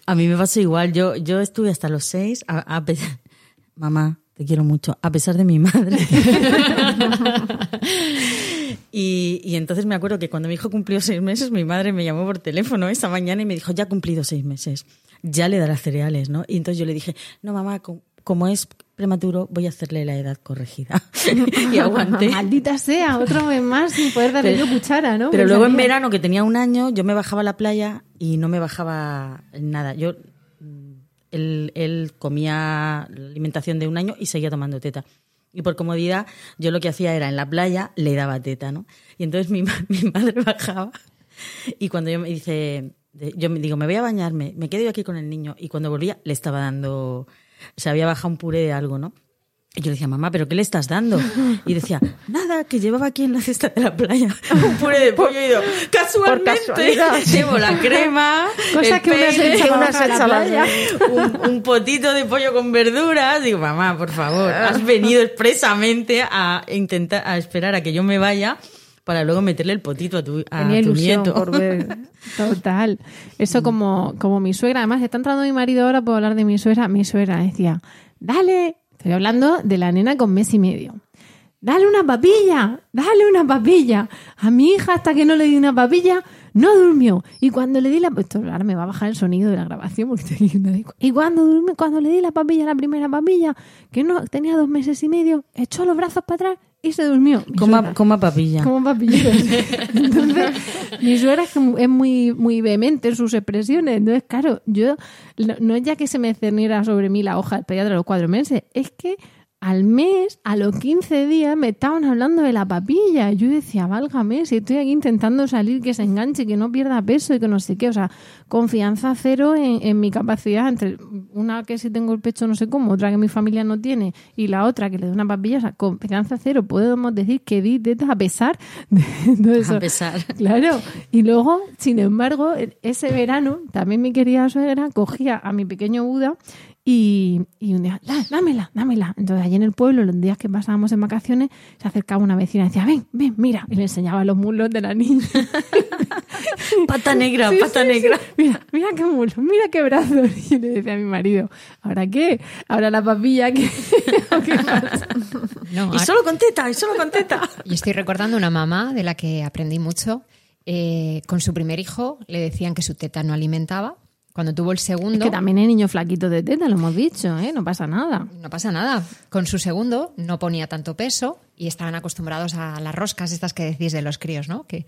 A mí me pasó igual. Yo, yo estuve hasta los seis. A, (laughs) Mamá, te quiero mucho. A pesar de mi madre. (laughs) y, y entonces me acuerdo que cuando mi hijo cumplió seis meses, mi madre me llamó por teléfono esa mañana y me dijo, ya ha cumplido seis meses. Ya le dará cereales, ¿no? Y entonces yo le dije, no, mamá, como es prematuro, voy a hacerle la edad corregida. (laughs) y aguanté. Maldita sea, otro mes más sin poder darle yo cuchara, ¿no? Pero luego en verano, que tenía un año, yo me bajaba a la playa y no me bajaba nada. Yo, mm, él, él comía la alimentación de un año y seguía tomando teta. Y por comodidad, yo lo que hacía era en la playa le daba teta, ¿no? Y entonces mi, (laughs) mi madre bajaba y cuando yo me dice, yo me digo, me voy a bañarme, me quedo yo aquí con el niño. Y cuando volvía, le estaba dando, se había bajado un puré de algo, ¿no? Y yo le decía, mamá, ¿pero qué le estás dando? Y decía, nada, que llevaba aquí en la cesta de la playa un puré de pollo. Y yo, casualmente, llevo la crema, (laughs) Cosa el que una para una bajar se a echa la la- (laughs) un, un potito de pollo con verduras. Digo, mamá, por favor, has venido expresamente a intentar, a esperar a que yo me vaya para luego meterle el potito a tu, a Tenía tu ilusión nieto. por ver. (laughs) Total. Eso como, como mi suegra. Además, está entrando mi marido ahora, puedo hablar de mi suegra. Mi suegra decía, dale. Estoy hablando de la nena con mes y medio. Dale una papilla, dale una papilla. A mi hija, hasta que no le di una papilla, no durmió. Y cuando le di la... Esto ahora me va a bajar el sonido de la grabación porque (laughs) estoy. Y cuando, durmió, cuando le di la papilla, la primera papilla, que no tenía dos meses y medio, echó los brazos para atrás y se durmió. Mi Coma, coma papilla. Como papilleros. (laughs) Entonces, mi suegra es, muy, muy vehemente en sus expresiones. Entonces, claro, yo no, no es ya que se me cerniera sobre mí la hoja del pediatra a los cuatro meses, es que al mes, a los 15 días, me estaban hablando de la papilla. Yo decía, válgame, si estoy aquí intentando salir, que se enganche, que no pierda peso y que no sé qué. O sea, confianza cero en, en mi capacidad entre una que si tengo el pecho no sé cómo, otra que mi familia no tiene y la otra que le doy una papilla. O sea, confianza cero. Podemos decir que di tetas a pesar de todo eso. A pesar. Claro. Y luego, sin embargo, ese verano, también mi querida suegra cogía a mi pequeño Buda y, y un día, "Da- dámela, dámela. Entonces, allí en el pueblo, los días que pasábamos en vacaciones, se acercaba una vecina y decía, ven, ven, mira. Y le enseñaba los muslos de la niña. (laughs) Pata negra, Sí, pata sí, negra. sí. Mira, mira qué muslos, mira qué brazos. (laughs) Y yo le decía a mi marido, ¿ahora qué? ¿Ahora la papilla qué? (laughs) ¿O qué pasa? No, Y ahora- solo con teta, y solo con teta. Y estoy recordando una mamá de la que aprendí mucho. Eh, con su primer hijo le decían que su teta no alimentaba. Cuando tuvo el Es segundo, que también hay niños flaquitos de teta, lo hemos dicho, ¿eh? No pasa nada. no pasa nada. Con su segundo no ponía tanto peso y estaban acostumbrados a las roscas estas que decís de los críos, ¿no? Que,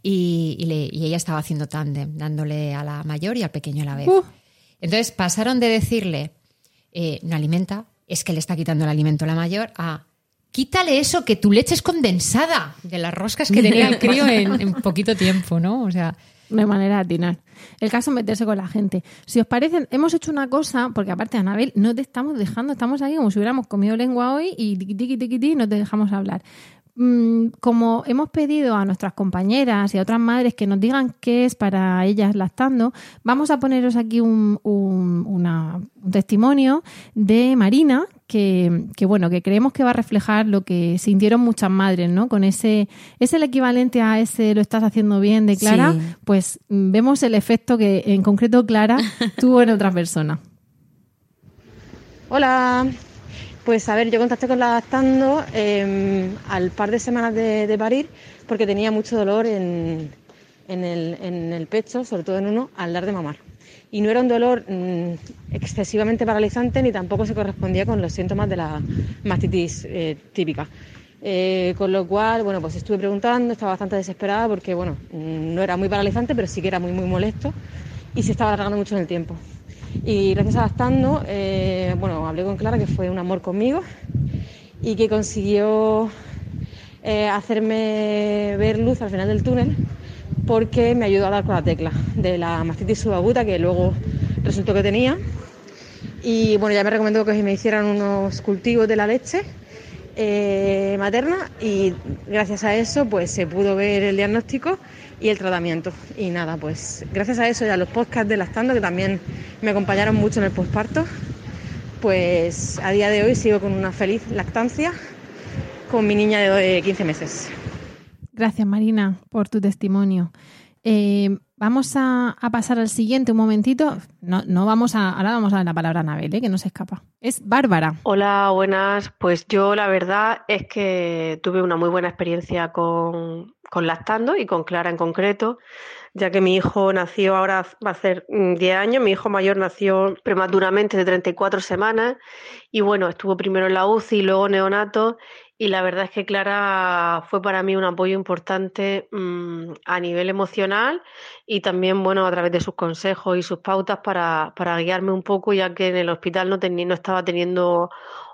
y, y le- y ella estaba haciendo tándem, dándole a la mayor y al pequeño a la vez. Uh. Entonces pasaron de decirle, eh, no alimenta, es que le está quitando el alimento a la mayor, a quítale eso, que tu leche es condensada de las roscas que tenía el crío en, en poquito tiempo, ¿no? O sea, hay manera de atinar. El caso es meterse con la gente. Si os parece, hemos hecho una cosa, porque aparte, Anabel, no te estamos dejando, estamos aquí como si hubiéramos comido lengua hoy y tiqui, tiqui, tiqui, tiqui, no te dejamos hablar. Mm, Como hemos pedido a nuestras compañeras y a otras madres que nos digan qué es para ellas lactando, vamos a poneros aquí un, testimonio de Marina que, que, bueno que creemos que va a reflejar lo que sintieron muchas madres, ¿no? Con ese es el equivalente a ese lo estás haciendo bien de Clara, Sí. pues mm, vemos el efecto que en concreto Clara (laughs) tuvo en otra persona. Hola, pues a ver, yo contacté con la Lactando eh, al par de semanas de, de parir porque tenía mucho dolor en, en el, en el pecho, sobre todo en uno, al dar de mamar. Y no era un dolor mm, excesivamente paralizante ni tampoco se correspondía con los síntomas de la mastitis eh, típica. Eh, con lo cual, bueno, pues estuve preguntando, estaba bastante desesperada porque, bueno, mm, no era muy paralizante, pero sí que era muy, muy molesto y se estaba alargando mucho en el tiempo. Y gracias a Lactando, eh, bueno, hablé con Clara, que fue un amor conmigo y que consiguió eh, hacerme ver luz al final del túnel porque me ayudó a dar con la tecla de la mastitis subaguta que luego resultó que tenía. Y bueno, ya me recomendó que me hicieran unos cultivos de la leche eh, materna y gracias a eso pues se pudo ver el diagnóstico y el tratamiento. Y nada, pues gracias a eso y a los podcasts de Lactando que también me acompañaron mucho en el posparto, pues a día de hoy sigo con una feliz lactancia con mi niña de 15 meses. Gracias, Marina, por tu testimonio. Eh, vamos a, pasar al siguiente un momentito. No, no vamos a, ahora vamos a la palabra a Anabel, ¿eh? que no se escapa. Es Bárbara. Hola, buenas. Pues yo la verdad es que tuve una muy buena experiencia con, con lactando y con Clara en concreto, ya que mi hijo nació ahora va a ser mm, 10 años, mi hijo mayor nació prematuramente de 34 semanas y bueno, estuvo primero en la UCI y luego neonato y la verdad es que Clara fue para mí un apoyo importante mm, a nivel emocional y también, bueno, a través de sus consejos y sus pautas para, para guiarme un poco, ya que en el hospital no, teni- no estaba teniendo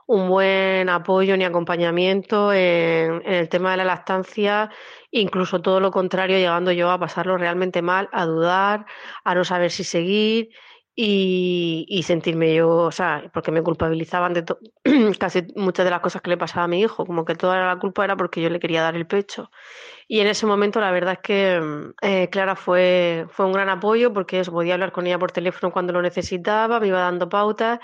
un buen apoyo ni acompañamiento en, en el tema de la lactancia, incluso todo lo contrario, llegando yo a pasarlo realmente mal, a dudar, a no saber si seguir y, sentirme yo, o sea, porque me culpabilizaban de (clears throat) casi muchas de las cosas que le pasaba a mi hijo, como que toda la culpa era porque yo le quería dar el pecho. Y en ese momento la verdad es que mm, eh, Clara fue, fue un gran apoyo porque eso, podía hablar con ella por teléfono cuando lo necesitaba, me iba dando pautas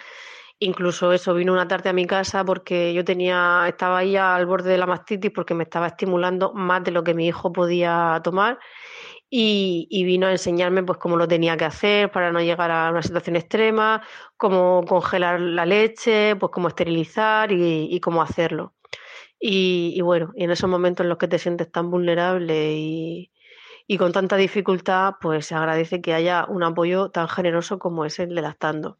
Incluso eso, vino una tarde a mi casa porque yo tenía, estaba ahí al borde de la mastitis porque me estaba estimulando más de lo que mi hijo podía tomar y, vino a enseñarme pues cómo lo tenía que hacer para no llegar a una situación extrema, cómo congelar la leche, pues cómo esterilizar y, cómo hacerlo. Y, y, bueno, y en esos momentos en los que te sientes tan vulnerable y, y con tanta dificultad, pues se agradece que haya un apoyo tan generoso como es el de lactando.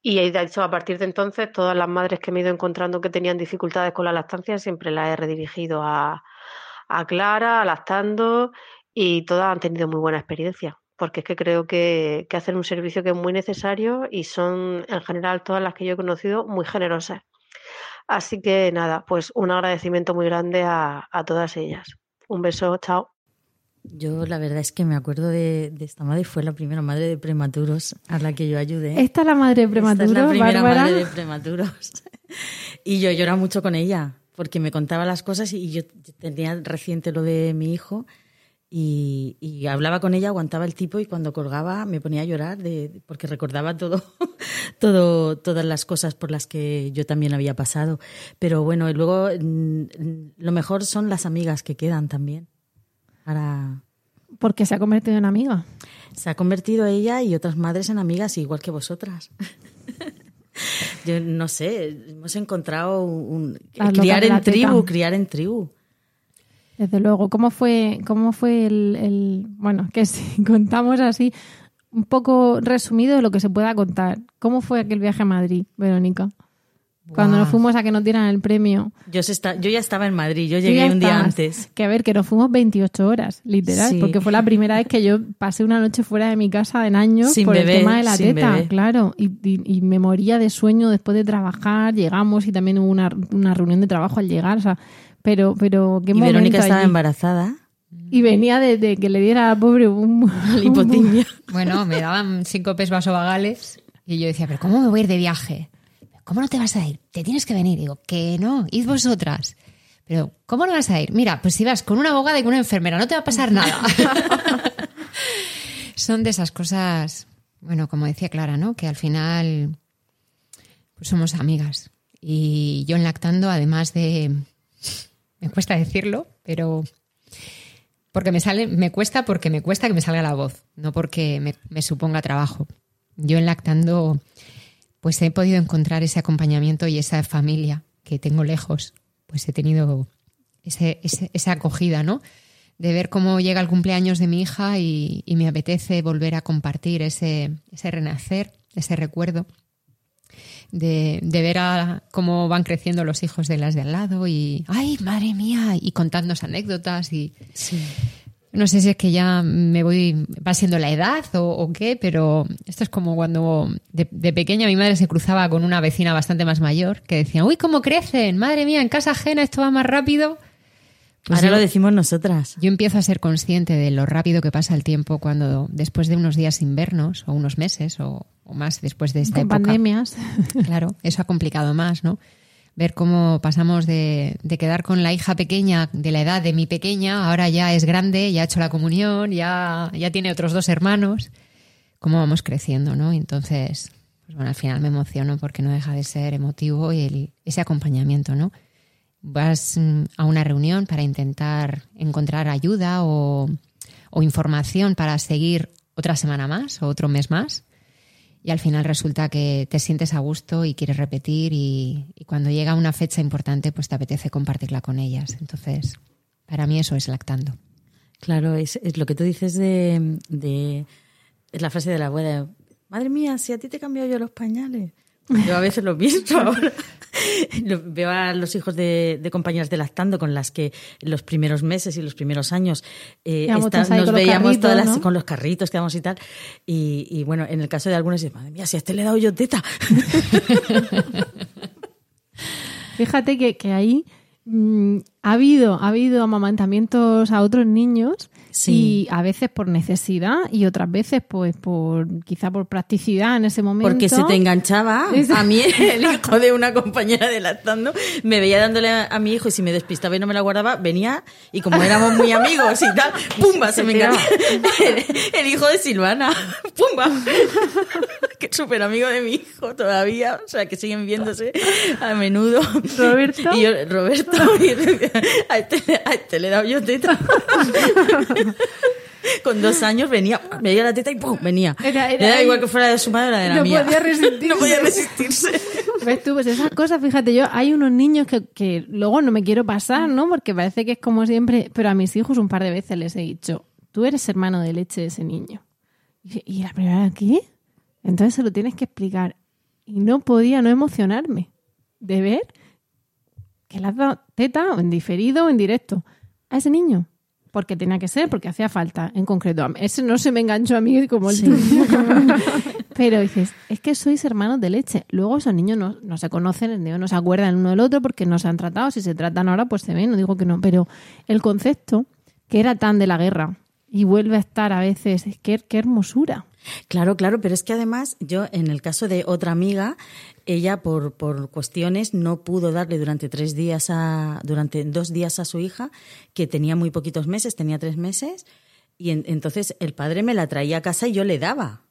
Y de hecho, a partir de entonces, todas las madres que me he ido encontrando que tenían dificultades con la lactancia, siempre las he redirigido a, a Clara, a lactando, y todas han tenido muy buena experiencia, porque es que creo que, que hacen un servicio que es muy necesario y son, en general, todas las que yo he conocido, muy generosas. Así que nada, pues un agradecimiento muy grande a, a todas ellas. Un beso, chao. Yo la verdad es que me acuerdo de, esta madre, fue la primera madre de prematuros a la que yo ayudé. ¿Esta es la madre de prematuros? Esta es la primera madre de prematuros. (laughs) y yo lloraba mucho con ella, porque me contaba las cosas y yo tenía reciente lo de mi hijo y, hablaba con ella, aguantaba el tipo y cuando colgaba me ponía a llorar de, porque recordaba todo, (laughs) todo, todas las cosas por las que yo también había pasado. Pero bueno, y luego mm, lo mejor son las amigas que quedan también. Para... Porque se ha convertido en amiga. Se ha convertido ella y otras madres en amigas, igual que vosotras. (laughs) Yo no sé, hemos encontrado un, criar en tribu, criar en tribu. Desde luego, ¿cómo fue, cómo fue el, el, bueno, que si (laughs) contamos así, un poco resumido de lo que se pueda contar. ¿Cómo fue aquel viaje a Madrid, Verónica? Cuando nos fuimos a que nos dieran el premio. Yo, yo ya estaba en Madrid, yo llegué un día antes. Que a ver, que nos fuimos 28 horas, literal, porque fue la primera vez que yo pasé una noche fuera de mi casa en años por el tema de la teta, claro. Y, me moría de sueño después de trabajar, llegamos y también hubo una, reunión de trabajo al llegar, o sea, pero, pero qué y Verónica estaba embarazada. Y venía de, que le diera a pobre un, (laughs) hipotimia. Bueno, me daban cinco pes vasovagales y yo decía, pero ¿cómo me voy a ir de viaje? ¿cómo no te vas a ir? Te tienes que venir. Digo, que no, id vosotras. Pero, ¿cómo no vas a ir? Mira, pues si vas con una abogada y con una enfermera, no te va a pasar nada. (laughs) Son de esas cosas, bueno, como decía Clara, ¿no? Que al final pues somos amigas. Y yo en lactando, además de. Me cuesta decirlo, pero. Porque me sale, me cuesta porque me cuesta que me salga la voz, no porque me, suponga trabajo. Yo en lactando pues he podido encontrar ese acompañamiento y esa familia que tengo lejos. Pues he tenido esa acogida, ¿no? De ver cómo llega el cumpleaños de mi hija y, me apetece volver a compartir ese, renacer, ese recuerdo. De, ver cómo van creciendo los hijos de las de al lado y, ay, madre mía, y contándonos anécdotas y... No sé si es que ya me voy, va siendo la edad o, qué, pero esto es como cuando de, pequeña mi madre se cruzaba con una vecina bastante más mayor que decía, uy, cómo crecen, madre mía, en casa ajena esto va más rápido. Pues Ahora lo decimos nosotras. Yo empiezo a ser consciente de lo rápido que pasa el tiempo cuando después de unos días invernos o unos meses o, más después de esta con pandemias. (laughs) Claro, eso ha complicado más, ¿no? ver cómo pasamos de, quedar con la hija pequeña de la edad de mi pequeña, ahora ya es grande, ya ha hecho la comunión, ya, ya tiene otros dos hermanos, cómo vamos creciendo, ¿no? entonces, pues bueno, al final me emociono porque no deja de ser emotivo y ese acompañamiento, ¿no? Vas mm, a una reunión para intentar encontrar ayuda o, información para seguir otra semana más o otro mes más y al final resulta que te sientes a gusto y quieres repetir y, cuando llega una fecha importante pues te apetece compartirla con ellas. Entonces, para mí eso es lactando. Claro, es, lo que tú dices de, de, Es la frase de la abuela. Madre mía, si a ti te he cambiado yo los pañales. Yo a veces lo pienso ahora. Veo a los hijos de, compañeras de lactando con las que los primeros meses y los primeros años eh, nos veíamos todas con los carritos que y tal. Y, bueno, en el caso de algunos, madre mía, si a este le he dado yo teta. (laughs) Fíjate que, que ahí mm, ha habido, ha habido amamantamientos a otros niños y a veces por necesidad y otras veces pues por quizá por practicidad en ese momento. Porque se te enganchaba. A mí (laughs) el hijo de una compañera de lactando me veía dándole a, mi hijo y si me despistaba y no me la guardaba, venía y como éramos muy amigos y tal, (laughs) ¡pumba! Se, me enganchaba. (laughs) El, hijo de Silvana, ¡pumba! que es súper amigo de mi hijo todavía, o sea, que siguen viéndose a menudo. Roberto. Y yo, Roberto, a este, a este le he dado yo teta. Con dos años venía, veía la teta y ¡pum! venía. Era- Era, era- igual que fuera de su madre de la No mía. podía resistirse. no podía resistirse. ¿Ves tú? Pues esas cosas, fíjate, yo hay unos niños que, que luego no me quiero pasar, ¿no? Porque parece que es como siempre, pero a mis hijos un par de veces les he dicho, tú eres hermano de leche de ese niño. Y, y la primera vez, ¿qué? Entonces se lo tienes que explicar. Y no podía no emocionarme de ver que le has dado teta o en diferido o en directo a ese niño. Porque tenía que ser, porque hacía falta, en concreto. Ese no se me enganchó a mí como el tuyo. (laughs) Pero dices, es que sois hermanos de leche. Luego esos niños no, no se conocen, no se acuerdan uno del otro porque no se han tratado. Si se tratan ahora, pues se ven, no digo que no. Pero el concepto que era tan de la guerra y vuelve a estar a veces, es que qué hermosura. Claro, claro, pero es que además yo, en el caso de otra amiga, ella por, por cuestiones no pudo darle durante tres días a, durante dos días a su hija, que tenía muy poquitos meses, tenía tres meses, y en- entonces el padre me la traía a casa y yo le daba.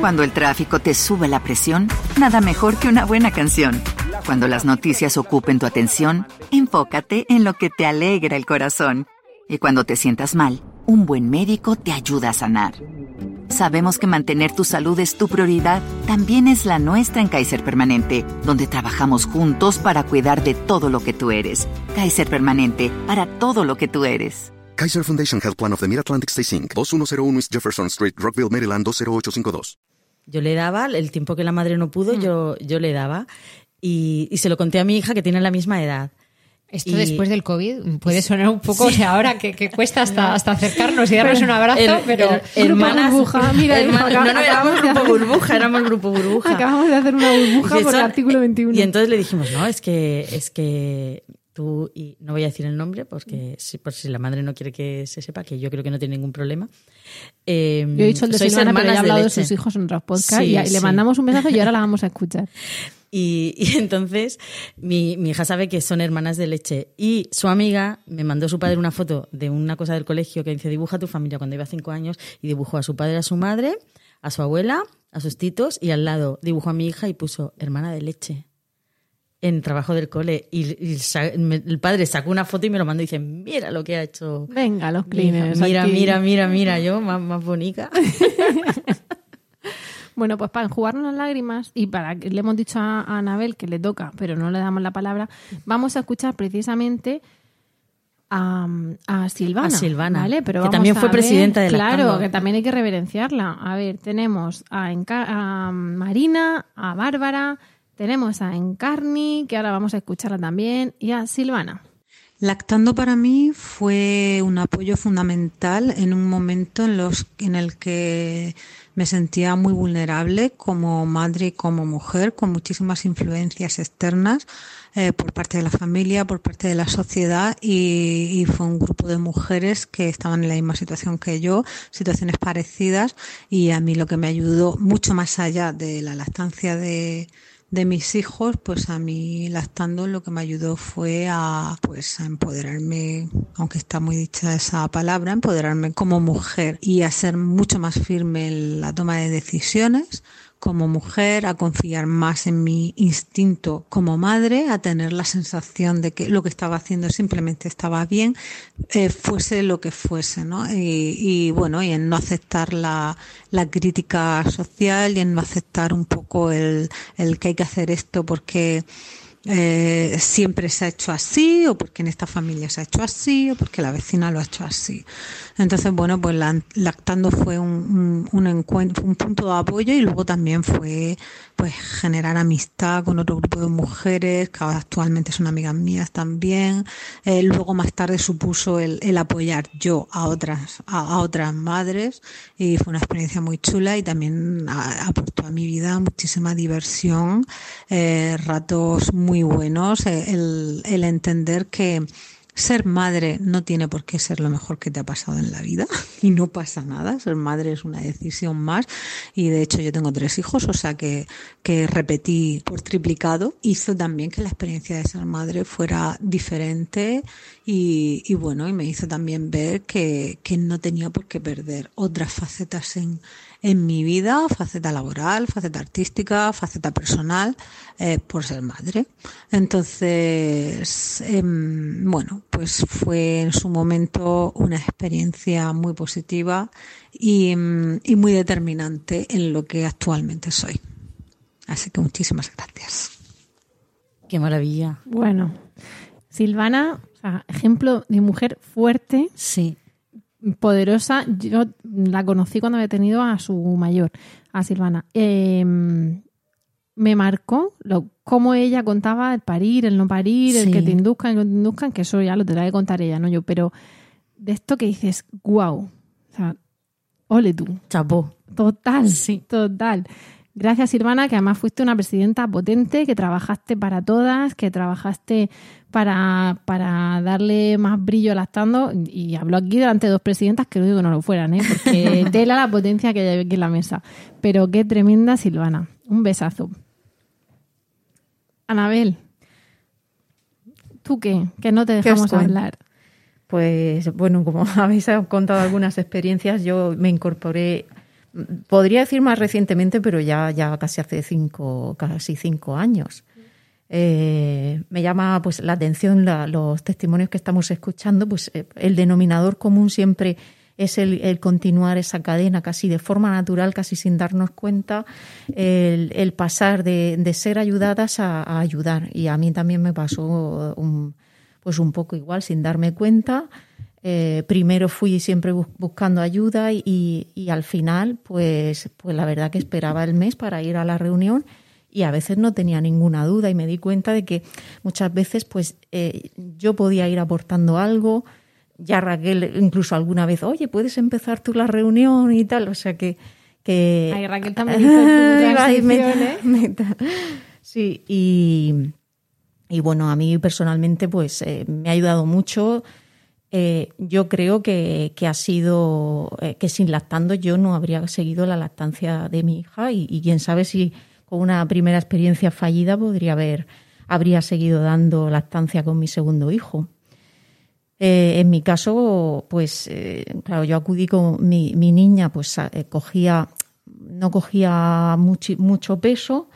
Cuando el tráfico te sube la presión, nada mejor que una buena canción. Cuando las noticias ocupen tu atención, enfócate en lo que te alegra el corazón. Y cuando te sientas mal, un buen médico te ayuda a sanar. Sabemos que mantener tu salud es tu prioridad, también es la nuestra en Kaiser Permanente, donde trabajamos juntos para cuidar de todo lo que tú eres. Kaiser Permanente, para todo lo que tú eres. Kaiser Foundation Health Plan of the Mid-Atlantic Stay Inc., 2101 East Jefferson Street, Rockville, Maryland 20852. Yo le daba, el tiempo que la madre no pudo, yo, yo le daba. Y, y se lo conté a mi hija que tiene la misma edad. Esto Y- después del COVID puede sonar un poco, o sea, ahora que, que cuesta hasta, hasta acercarnos y darnos un abrazo, el- pero... el- hermanas- burbuja, mira, acá- no, no éramos grupo hacer- burbuja, éramos grupo burbuja. Acabamos de hacer una burbuja por el artículo 21. Y entonces le dijimos, no, es que, es que tú, y no voy a decir el nombre, porque si, por si la madre no quiere que se sepa, que yo creo que no tiene ningún problema. Eh, Yo he dicho el de sois Silvana, pero ya he hermanas hablado de, sus hijos en otros podcasts Sí, y, y le sí. mandamos un mensaje y ahora la (laughs) vamos a escuchar. Y, y (laughs) entonces mi, mi hija sabe que son hermanas de leche. Y su amiga me mandó su padre una foto de una cosa del colegio que dice dibuja tu familia cuando iba cinco años y dibujó a su padre, a su madre, a su abuela, a sus titos y al lado dibujó a mi hija y puso hermana de leche en trabajo del cole. Y, y el padre sacó una foto y me lo mandó y dice, mira lo que ha hecho. Venga, los cleaners. Mira, mira, mira, mira, (laughs) yo más, más bonita. (laughs) Bueno, pues para enjugarnos las lágrimas y para que le hemos dicho a, a Anabel que le toca, pero no le damos la palabra, vamos a escuchar precisamente a, a Silvana. A Silvana, ¿vale? Pero que también fue ver- presidenta de Claro, Lactando. que también hay que reverenciarla. A ver, tenemos a, Enca- a Marina, a Bárbara, tenemos a Encarni, que ahora vamos a escucharla también, y a Silvana. Lactando para mí fue un apoyo fundamental en un momento en, los, en el que me sentía muy vulnerable como madre y como mujer, con muchísimas influencias externas eh, por parte de la familia, por parte de la sociedad y, y fue un grupo de mujeres que estaban en la misma situación que yo, situaciones parecidas y a mí lo que me ayudó mucho más allá de la lactancia de, de mis hijos, pues a mí lactando lo que me ayudó fue a pues a empoderarme, aunque está muy dicha esa palabra, empoderarme como mujer y a ser mucho más firme en la toma de decisiones como mujer, a confiar más en mi instinto como madre, a tener la sensación de que lo que estaba haciendo simplemente estaba bien, eh, fuese lo que fuese, ¿no? Y, y, bueno, y en no aceptar la, la crítica social y en no aceptar un poco el, el que hay que hacer esto porque eh, siempre se ha hecho así o porque en esta familia se ha hecho así o porque la vecina lo ha hecho así. Entonces, bueno, pues la- lactando fue un, un, encuentro, un punto de apoyo y luego también fue pues generar amistad con otro grupo de mujeres que actualmente son amigas mías también. Eh, luego más tarde supuso el, apoyar yo a otras, a, otras madres y fue una experiencia muy chula y también aportó a mi vida muchísima diversión, eh, ratos muy buenos, eh, el, el entender que ser madre no tiene por qué ser lo mejor que te ha pasado en la vida (laughs) y no pasa nada. Ser madre es una decisión más y de hecho yo tengo tres hijos, o sea que, que repetí por triplicado. Hizo también que la experiencia de ser madre fuera diferente y, bueno, y me hizo también ver que, que no tenía por qué perder otras facetas en, en mi vida, faceta laboral, faceta artística, faceta personal, eh, por ser madre. Entonces, em, bueno, pues fue en su momento una experiencia muy positiva y, em, y muy determinante en lo que actualmente soy. Así que muchísimas gracias. Qué maravilla. Bueno, Silvana, o sea, ejemplo de mujer fuerte. Sí poderosa. Yo la conocí cuando había tenido a su mayor, a Silvana. Em, me marcó lo, cómo ella contaba el parir, el no parir, el que te induzcan, el que no te induzcan, que eso ya lo tendrá que contar ella, no yo. Pero de esto que dices, wow. O sea, ole tú. Chapó. Total, sí. total. Gracias, Silvana, que además fuiste una presidenta potente, que trabajaste para todas, que trabajaste para, para darle más brillo al actando. Y hablo aquí delante de dos presidentas que no digo que no lo fueran, ¿eh? porque (laughs) tela la potencia que hay aquí en la mesa. Pero qué tremenda Silvana. Un besazo. Anabel, ¿tú qué? Que no te dejamos hablar. Pues bueno, como (laughs) habéis contado algunas experiencias, yo me incorporé podría decir más recientemente, pero ya, ya casi hace cinco, casi cinco años. Eh, me llama pues la atención los testimonios que estamos escuchando, pues eh, el denominador común siempre es el, continuar esa cadena casi de forma natural, casi sin darnos cuenta, el, pasar de, ser ayudadas a, ayudar. Y a mí también me pasó un, pues un poco igual, sin darme cuenta. Eh, primero fui siempre buscando ayuda y, al final, pues, pues la verdad que esperaba el mes para ir a la reunión y a veces no tenía ninguna duda y me di cuenta de que muchas veces pues eh, yo podía ir aportando algo. Ya Raquel incluso alguna vez, oye, puedes empezar tú la reunión y tal. O sea que... que Ay, Raquel también (laughs) (laughs) ¿eh? Sí, y, y bueno, a mí personalmente pues me ha ayudado mucho eh, yo creo que, ha sido eh, que sin lactando yo no habría seguido la lactancia de mi hija y, quién sabe si con una primera experiencia fallida podría haber habría seguido dando lactancia con mi segundo hijo. Eh, en mi caso, pues claro, yo acudí con mi, niña, pues cogía no cogía mucho, mucho peso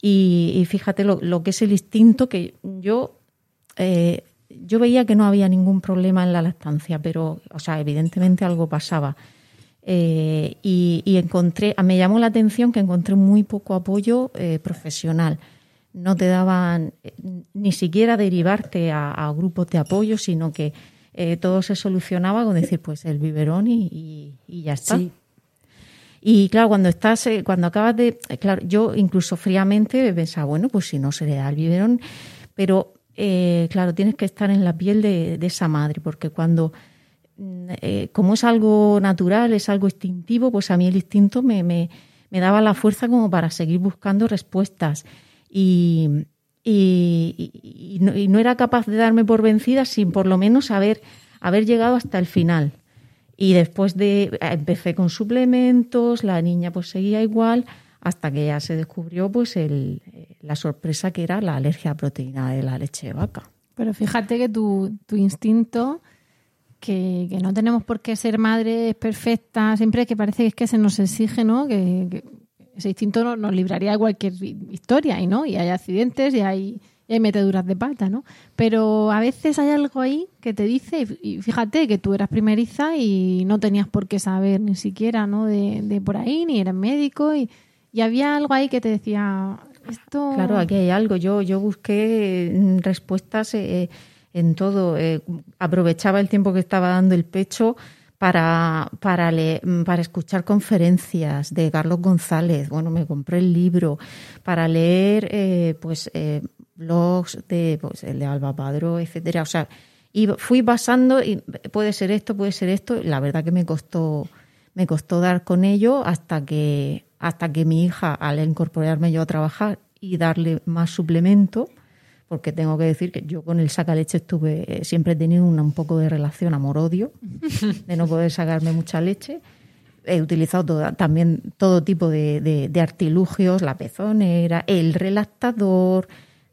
y, fíjate lo, lo, que es el instinto que yo yo veía que no había ningún problema en la lactancia, pero, o sea, evidentemente algo pasaba. Eh, y, encontré, me llamó la atención que encontré muy poco apoyo eh, profesional. No te daban eh, ni siquiera derivarte a, grupos de apoyo, sino que todo se solucionaba con decir, pues el biberón y, ya está. Y claro, cuando estás, cuando acabas de, claro, yo incluso fríamente pensaba, bueno, pues si no se le da el biberón, pero eh, claro, tienes que estar en la piel de, esa madre, porque cuando, mm, eh, como es algo natural, es algo instintivo, pues a mí el instinto me, me, daba la fuerza como para seguir buscando respuestas. Y, y, no, era capaz de darme por vencida sin por lo menos haber, haber llegado hasta el final. Y después de, empecé con suplementos, la niña pues seguía igual, hasta que ya se descubrió pues el, la sorpresa que era la alergia a proteína de la leche de vaca. Pero fíjate que tu, tu instinto, que, no tenemos por qué ser madres perfectas, siempre que parece que es que se nos exige, ¿no? Que, ese instinto nos libraría de cualquier historia, y ¿no? Y hay accidentes y hay, hay meteduras de pata, ¿no? Pero a veces hay algo ahí que te dice, y fíjate que tú eras primeriza y no tenías por qué saber ni siquiera, ¿no? De, de por ahí, ni eras médico y y había algo ahí que te decía, esto... Claro, aquí hay algo. Yo, yo busqué mm, respuestas eh, en todo. Eh, aprovechaba el tiempo que estaba dando el pecho para, para, mm, para escuchar conferencias de Carlos González. Bueno, me compré el libro para leer eh, pues blogs de, pues, el de Alba Padro, etcétera. O sea, y fui pasando y puede ser esto, puede ser esto. La verdad que me costó me costó dar con ello hasta que hasta que mi hija, al incorporarme yo a trabajar y darle más suplemento, porque tengo que decir que yo con el sacaleche estuve, eh, siempre he tenido un poco de relación amor-odio, (laughs) de no poder sacarme mucha leche. He utilizado también todo tipo de, artilugios, la pezonera, el relactador,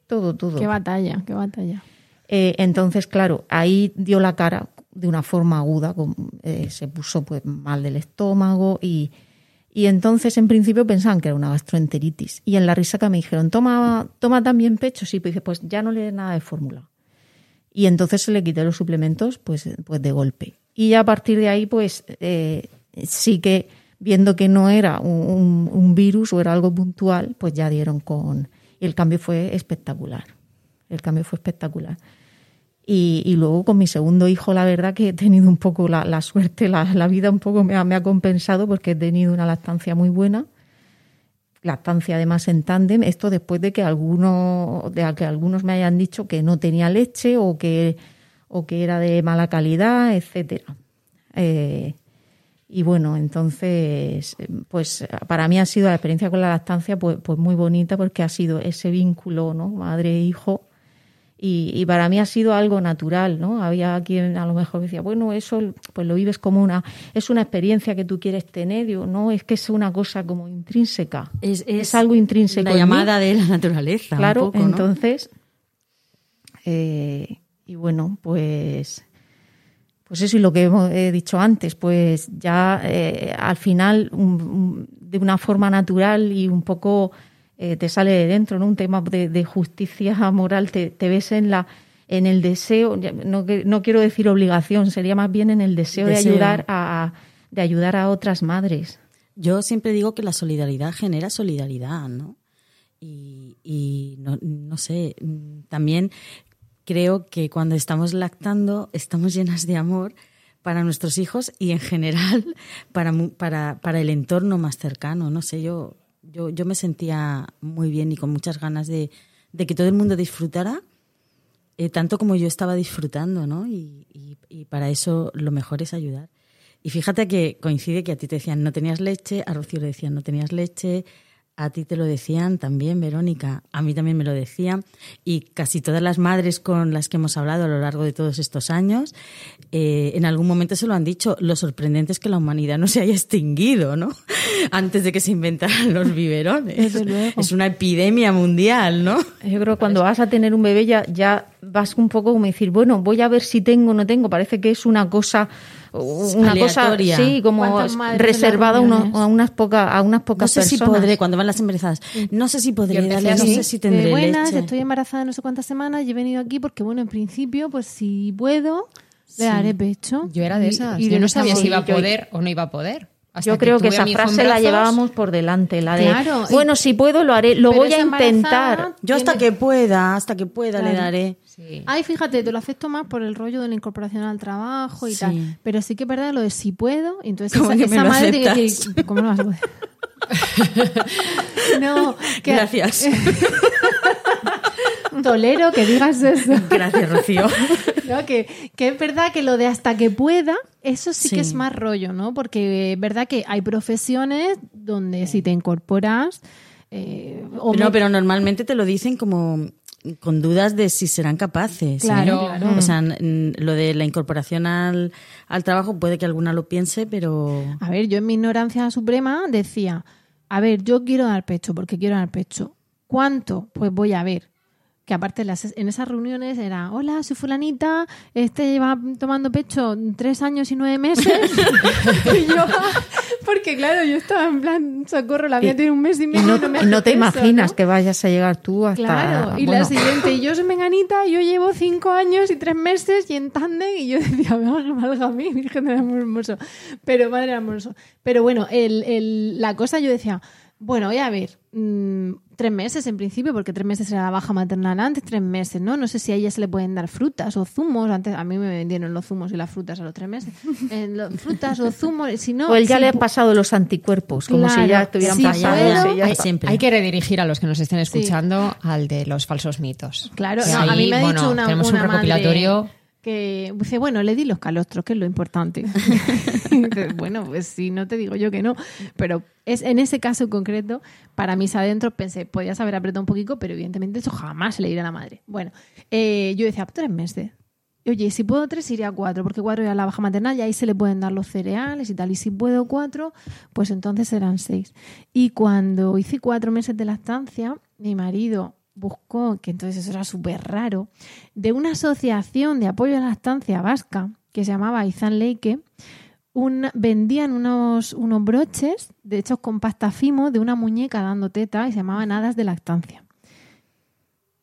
todo, todo. Qué batalla, qué batalla. Eh, entonces, claro, ahí dio la cara de una forma aguda, eh, se puso pues mal del estómago y, Y entonces, en principio, pensaban que era una gastroenteritis. Y en la risaca me dijeron, toma, toma también pecho. Sí, pues pues ya no le dé nada de fórmula. Y entonces se le quité los suplementos, pues, pues de golpe. Y ya a partir de ahí, pues eh, sí que viendo que no era un, un, virus o era algo puntual, pues ya dieron con... Y el cambio fue espectacular. El cambio fue espectacular. Y, luego con mi segundo hijo, la verdad que he tenido un poco la, suerte, la, vida un poco me ha, me ha, compensado porque he tenido una lactancia muy buena. Lactancia además en tándem, esto después de que algunos, de que algunos me hayan dicho que no tenía leche o que, o que era de mala calidad, etcétera. Eh, y bueno, entonces, pues para mí ha sido la experiencia con la lactancia pues, pues muy bonita porque ha sido ese vínculo, ¿no? Madre-hijo, y, para mí ha sido algo natural, ¿no? Había quien a lo mejor decía, bueno, eso pues lo vives como una, es una experiencia que tú quieres tener, Digo, no, es que es una cosa como intrínseca, es, algo intrínseco. La llamada de la naturaleza. Claro, entonces, eh, y bueno, pues, pues eso y lo que he dicho antes, pues ya eh, al final, de una forma natural y un poco eh, te sale de dentro, ¿no? Un tema de, justicia moral, te, ves en la en el deseo, no, no, quiero decir obligación, sería más bien en el deseo, de ayudar a, de ayudar a otras madres. Yo siempre digo que la solidaridad genera solidaridad, ¿no? Y, y no, no sé, también creo que cuando estamos lactando estamos llenas de amor para nuestros hijos y en general para, para, para el entorno más cercano. No sé, yo yo, yo me sentía muy bien y con muchas ganas de, que todo el mundo disfrutara, eh, tanto como yo estaba disfrutando, ¿no? Y, para eso lo mejor es ayudar. Y fíjate que coincide que a ti te decían no tenías leche, a Rocío le decían no tenías leche, a ti te lo decían también, Verónica, a mí también me lo decían, y casi todas las madres con las que hemos hablado a lo largo de todos estos años, eh, en algún momento se lo han dicho, lo sorprendente es que la humanidad no se haya extinguido, ¿no? (laughs) Antes de que se inventaran los biberones. Es una epidemia mundial, ¿no? Yo creo que cuando vas a tener un bebé ya, ya vas un poco como decir, bueno, voy a ver si tengo o no tengo, parece que es una cosa una cosa sí como reservada a, unas pocas a unas pocas no sé si podré cuando van las embarazadas. No sé si podré darle, no sé si tendré buenas estoy embarazada no sé cuántas semanas y he venido aquí porque bueno en principio pues si puedo le daré pecho. Yo era de esas. y, yo no sabía si iba a poder o no iba a poder. Yo creo que esa frase la llevábamos por delante, la de bueno, si puedo lo haré, lo voy a intentar. Yo hasta que pueda, hasta que pueda le daré. Ay, fíjate, te lo acepto más por el rollo de la incorporación al trabajo y tal. Pero sí que es verdad lo de si puedo, entonces esa, esa madre tiene que decir, ¿cómo no vas a poder? (laughs) no, gracias. (laughs) Tolero que digas eso. Gracias, Rocío. (laughs) que, es verdad que lo de hasta que pueda, eso sí, que es más rollo, ¿no? Porque es verdad que hay profesiones donde si te incorporas... Eh, no, pero normalmente te lo dicen como con dudas de si serán capaces. ¿eh? Claro, O sea, lo de la incorporación al, al, trabajo puede que alguna lo piense, pero... A ver, yo en mi ignorancia suprema decía, a ver, yo quiero dar pecho porque quiero dar pecho. ¿Cuánto? Pues voy a ver que aparte en esas reuniones era, hola, soy fulanita, este lleva tomando pecho tres años y nueve meses. (laughs) y yo, porque claro, yo estaba en plan, socorro, la vida tiene un mes y medio. Y no, no, te imaginas que vayas a llegar tú hasta... Claro, y la siguiente, y yo soy menganita, yo llevo cinco años y tres meses y en tándem, y yo decía, valga a mí, Virgen del Amor Hermoso. Pero, madre hermoso. Pero bueno, el, el, la cosa yo decía, bueno, voy a ver, mm, tres meses en principio, porque tres meses era la baja maternal antes, tres meses, ¿no? No sé si a ella se le pueden dar frutas o zumos. Antes a mí me vendieron los zumos y las frutas a los tres meses. (laughs) Eh, frutas o zumos, si no... O él ya le ha pasado los anticuerpos, como si ya estuvieran pasando. hay, que redirigir a los que nos estén escuchando al de los falsos mitos. Claro, a mí me ha dicho una, tenemos un recopilatorio que dice, bueno, le di los calostros, que es lo importante. (laughs) bueno, pues si no te digo yo que no, pero es en ese caso concreto, para mis adentros pensé, podías haber apretado un poquito, pero evidentemente eso jamás le dirá a la madre. Bueno, eh, yo decía, tres meses. Oye, si puedo tres, iría a cuatro, porque cuatro ya la baja maternal y ahí se le pueden dar los cereales y tal. Y si puedo cuatro, pues entonces serán seis. Y cuando hice cuatro meses de lactancia, mi marido buscó, que entonces eso era súper raro, de una asociación de apoyo a la estancia vasca que se llamaba Izan Leike, un, vendían unos, unos broches, de hecho con pasta fimo, de una muñeca dando teta y se llamaban hadas de lactancia.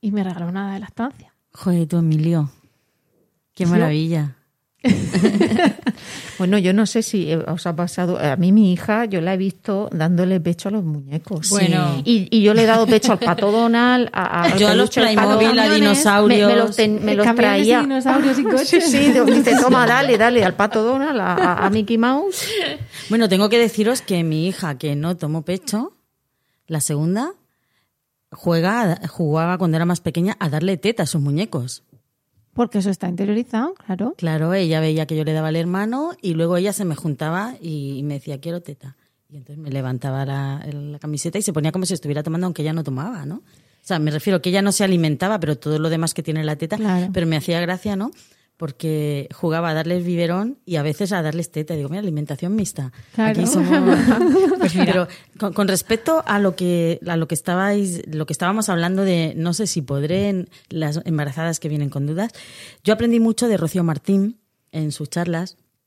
Y me regaló una hada de lactancia. Joder, tú, Emilio. Qué maravilla. (laughs) Bueno, yo no sé si eh, os ha pasado. A mí, mi hija, yo la he visto dándole pecho a los muñecos. Bueno. Y, y yo le he dado pecho al pato Donald, a, a- Yo a los Playmobil, a dinosaurios. Me, me los, ten- me los Camiones y traía. dinosaurios y Sí, coches. sí, dice, toma, dale, dale, al pato Donald, a, a- a Mickey Mouse. (laughs) Bueno, tengo que deciros que mi hija, que no tomó pecho, la segunda, juega, jugaba cuando era más pequeña a darle teta a sus muñecos. Porque eso está interiorizado, claro. Claro, ella veía que yo le daba al hermano y luego ella se me juntaba y me decía, quiero teta. Y entonces me levantaba la, la camiseta y se ponía como si estuviera tomando, aunque ella no tomaba, ¿no? O sea, me refiero que ella no se alimentaba, pero todo lo demás que tiene la teta, Claro. pero me hacía gracia, ¿no? Porque jugaba a darles biberón y a veces a darles teta. Digo, mira, alimentación mixta. Claro. Aquí somos... (laughs) Pues mira, pero con, con respecto a lo que a lo que estabais, lo que estábamos hablando de, no sé si podré en las embarazadas que vienen con dudas. Yo aprendí mucho de Rocío Martín en sus charlas.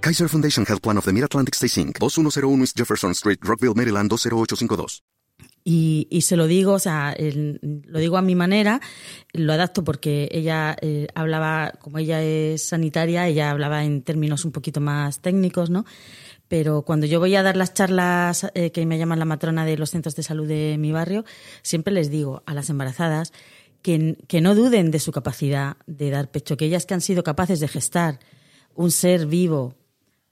Kaiser Foundation Health Plan of the Mid-Atlantic Stay Inc., 2101 East Jefferson Street, Rockville, Maryland, 20852. Y, se lo digo, o sea, lo digo a mi manera, lo adapto porque ella eh, hablaba, como ella es sanitaria, ella hablaba en términos un poquito más técnicos, ¿no? Pero cuando yo voy a dar las charlas eh, que me llaman la matrona de los centros de salud de mi barrio, siempre les digo a las embarazadas que, que no duden de su capacidad de dar pecho, que ellas que han sido capaces de gestar un ser vivo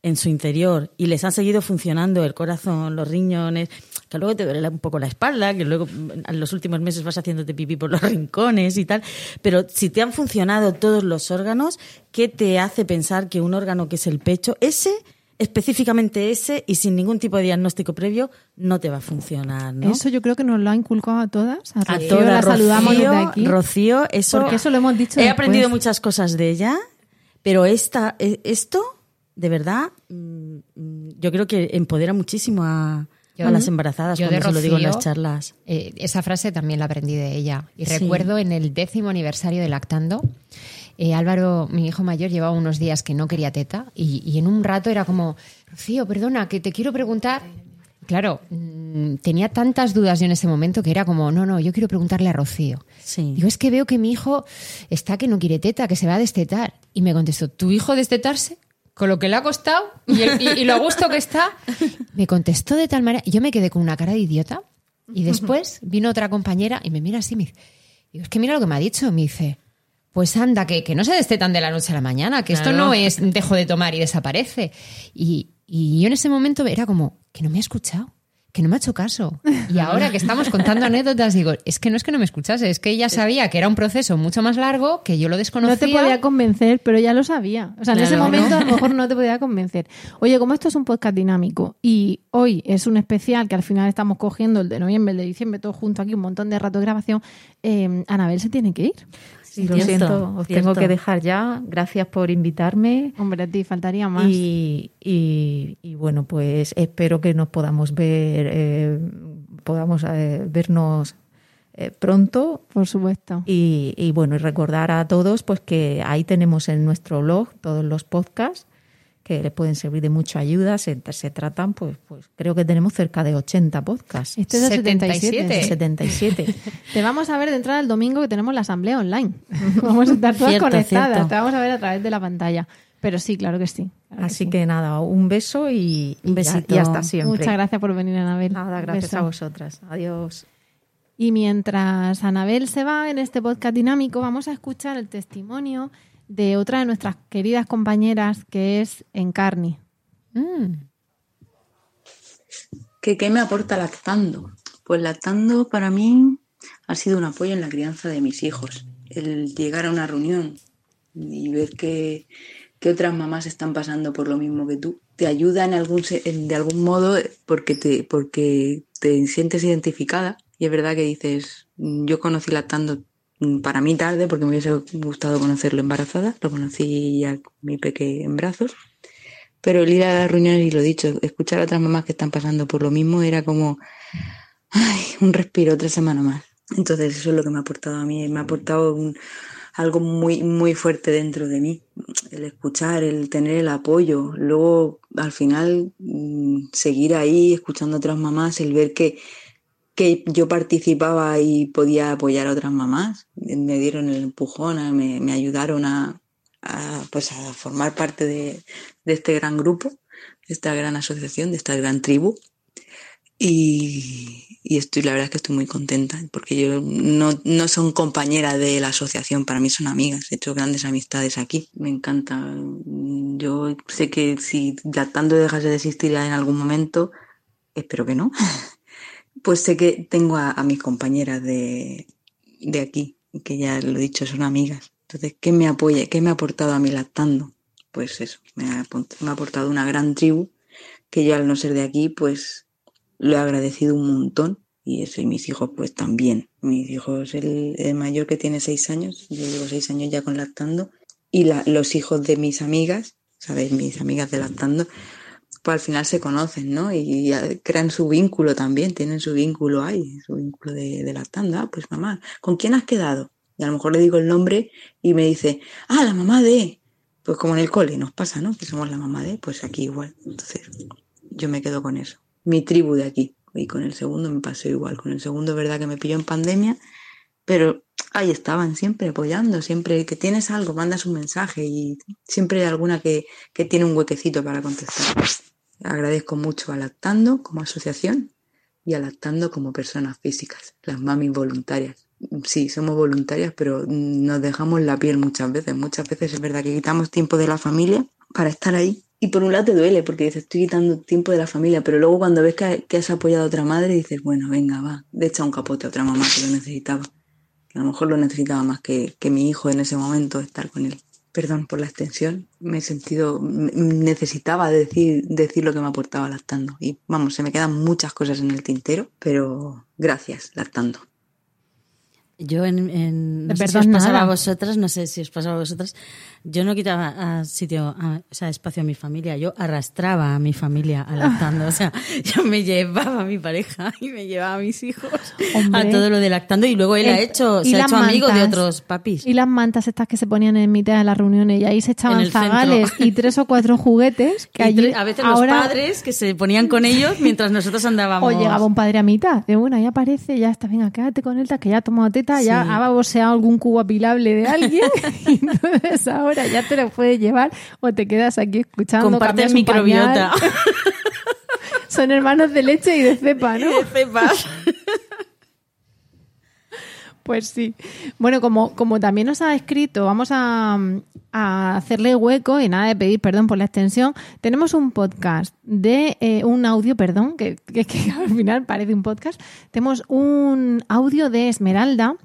en su interior y les han seguido funcionando el corazón, los riñones, que luego te duele un poco la espalda, que luego en los últimos meses vas haciéndote pipí por los (laughs) rincones y tal, pero si te han funcionado todos los órganos, ¿qué te hace pensar que un órgano que es el pecho, ese, específicamente ese, y sin ningún tipo de diagnóstico previo, no te va a funcionar, ¿no? Eso yo creo que nos lo ha inculcado a todas. A, a todas, la saludamos Rocío, desde aquí. Rocío, eso, Porque eso lo hemos dicho He después. aprendido muchas cosas de ella, pero esta, e- esto, de verdad, mm, yo creo que empodera muchísimo a, Yo- a las embarazadas cuando de se lo digo en Rocío, las charlas. eh, esa frase también la aprendí de ella. Y Sí. recuerdo en el décimo aniversario de Lactando, eh, Álvaro, mi hijo mayor, llevaba unos días que no quería teta y, y en un rato era como, Rocío, perdona, que te quiero preguntar. Claro, mm, tenía tantas dudas yo en ese momento que era como, no, no, yo quiero preguntarle a Rocío. Sí. Digo, es que veo que mi hijo está que no quiere teta, que se va a destetar. Y me contestó, ¿tu hijo destetarse? Con lo que le ha costado y, el- y- y lo a gusto que está. Me contestó de tal manera. Yo me quedé con una cara de idiota. Y después vino otra compañera y me mira así y me dice, es que mira lo que me ha dicho. Me dice, pues anda, que, que no se destetan de la noche a la mañana, que esto no es dejo de tomar y desaparece. Y, y yo en ese momento era como, que no me ha escuchado, que no me ha hecho caso. Y ahora que estamos contando anécdotas, digo, es que no es que no me escuchase, es que ella sabía que era un proceso mucho más largo, que yo lo desconocía. No te podía convencer, pero ya lo sabía. O sea, en ese momento ¿no? a lo mejor no te podía convencer. Oye, como esto es un podcast dinámico y hoy es un especial que al final estamos cogiendo el de noviembre, el de diciembre, todo junto aquí, un montón de rato de grabación, eh, Anabel se tiene que ir. Lo Cierto, siento, os cierto. tengo que dejar ya. Gracias por invitarme. Hombre, a ti faltaría más. Y, y- y bueno, pues espero que nos podamos ver, eh, podamos eh, vernos eh, pronto. Por supuesto. Y, y bueno, y recordar a todos pues que ahí tenemos en nuestro blog todos los podcasts que le pueden servir de mucha ayuda, se, se tratan, pues, pues creo que tenemos cerca de 80 podcasts. Este es de 77. 77. (laughs) Te vamos a ver de entrada el domingo que tenemos la asamblea online. (laughs) Vamos a estar todas Cierto, conectadas, cierto. te vamos a ver a través de la pantalla. Pero sí, claro que sí. claro que Así sí. que nada, un beso y, Un besito. y hasta siempre. Muchas gracias por venir, Anabel. Nada, gracias Beso. a vosotras. Adiós. Y mientras Anabel se va en este podcast dinámico, vamos a escuchar el testimonio de otra de nuestras queridas compañeras, que es Encarni. ¿Qué, qué me aporta lactando? Pues lactando para mí ha sido un apoyo en la crianza de mis hijos. El llegar a una reunión y ver que, que otras mamás están pasando por lo mismo que tú, te ayuda en algún, se- en- de algún modo porque te, porque te sientes identificada. Y es verdad que dices, "Mm, yo conocí lactando mm, para mí tarde porque me hubiese gustado conocerlo embarazada, lo conocí ya con mi peque en brazos. Pero el ir a las reuniones, y lo dicho, escuchar a otras mamás que están pasando por lo mismo era como, un respiro, otra semana más. Entonces eso es lo que me ha aportado a mí, me ha aportado un- algo muy, muy fuerte dentro de mí, el escuchar, el tener el apoyo, luego al final mm, seguir ahí escuchando a otras mamás, el ver que, que yo participaba y podía apoyar a otras mamás, me dieron el empujón, a- me, me ayudaron a, pues a formar parte de, de este gran grupo, de esta gran asociación, de esta gran tribu. Y, y estoy, la verdad es que estoy muy contenta, porque yo no, no son compañeras de la asociación, para mí son amigas, he hecho grandes amistades aquí, me encanta. Yo sé que si lactando dejase de existir en algún momento, espero que no, (laughs) pues sé que tengo a, mis compañeras de, de aquí, que ya lo he dicho, son amigas. Entonces, ¿qué me apoya? ¿Qué me ha aportado a mí lactando? Pues eso, me ha, me ha aportado una gran tribu que yo al no ser de aquí, pues lo he agradecido un montón y eso, y mis hijos pues también. Mis hijos, el, el mayor que tiene seis años, yo llevo seis años ya con lactando, y la- los hijos de mis amigas, ¿sabes? Mis amigas de lactando, pues al final se conocen, ¿no? Y, ya crean su vínculo también, tienen su vínculo ahí, su vínculo de, de lactando. Ah, pues mamá, ¿con quién has quedado? Y a lo mejor le digo el nombre y me dice, ah, la mamá de. Pues como en el cole nos pasa, ¿no? Que somos la mamá de, pues aquí igual. Entonces, yo me quedo con eso. Mi tribu de aquí. Y con el segundo me pasó igual. Con el segundo, verdad que me pilló en pandemia, pero ahí estaban siempre apoyando, siempre que tienes algo, mandas un mensaje y siempre hay alguna que, que tiene un huequecito para contestar. Agradezco mucho a Lactando como asociación y a Lactando como personas físicas, las mamis voluntarias. Sí, somos voluntarias, pero nos dejamos la piel muchas veces. Muchas veces es verdad que quitamos tiempo de la familia para estar ahí. Y por un lado te duele porque dices, estoy quitando tiempo de la familia, pero luego cuando ves que, has apoyado a otra madre, dices, bueno, venga, va, echa un capote a otra mamá que lo necesitaba. A lo mejor lo necesitaba más que, que mi hijo en ese momento estar con él. Perdón por la extensión, me he sentido, m- necesitaba decir, decir lo que me aportaba lactando. Y vamos, se me quedan muchas cosas en el tintero, pero gracias, lactando. Yo en, en- no sé si Perdón, os pasaba nada. a vosotras, no sé si os pasaba a vosotras, yo no quitaba a sitio, a- o sea, espacio a mi familia, yo arrastraba a mi familia lactando, (laughs) o sea, yo me llevaba a mi pareja (laughs) y me llevaba a mis hijos (laughs) Hombre. a todo lo de lactando y luego él ha El- hecho, se ha hecho amigo de otros papis. Y las mantas estas que se ponían en mitad de las reuniones y ahí se echaban centro. zagales y tres o cuatro juguetes que allí tre- a veces ahora los padres que se ponían con ellos mientras nosotros andábamos. o llegaba un padre a mitad de bueno ya aparece ya está venga quédate con él que ya ha tomado teta ya ha baboseado algún cubo apilable de alguien y entonces ahora ya te lo puedes llevar o te quedas aquí escuchando Comparte cambias un microbiota. (laughs) son hermanos de leche y de cepa no (laughs) De cepas. Pues sí. Bueno, como, como también nos ha escrito, vamos a, a hacerle hueco y nada de pedir perdón por la extensión. Tenemos un podcast de eh, un audio, perdón, que, que, que (laughs) al final parece un podcast. Tenemos un audio de Esmeralda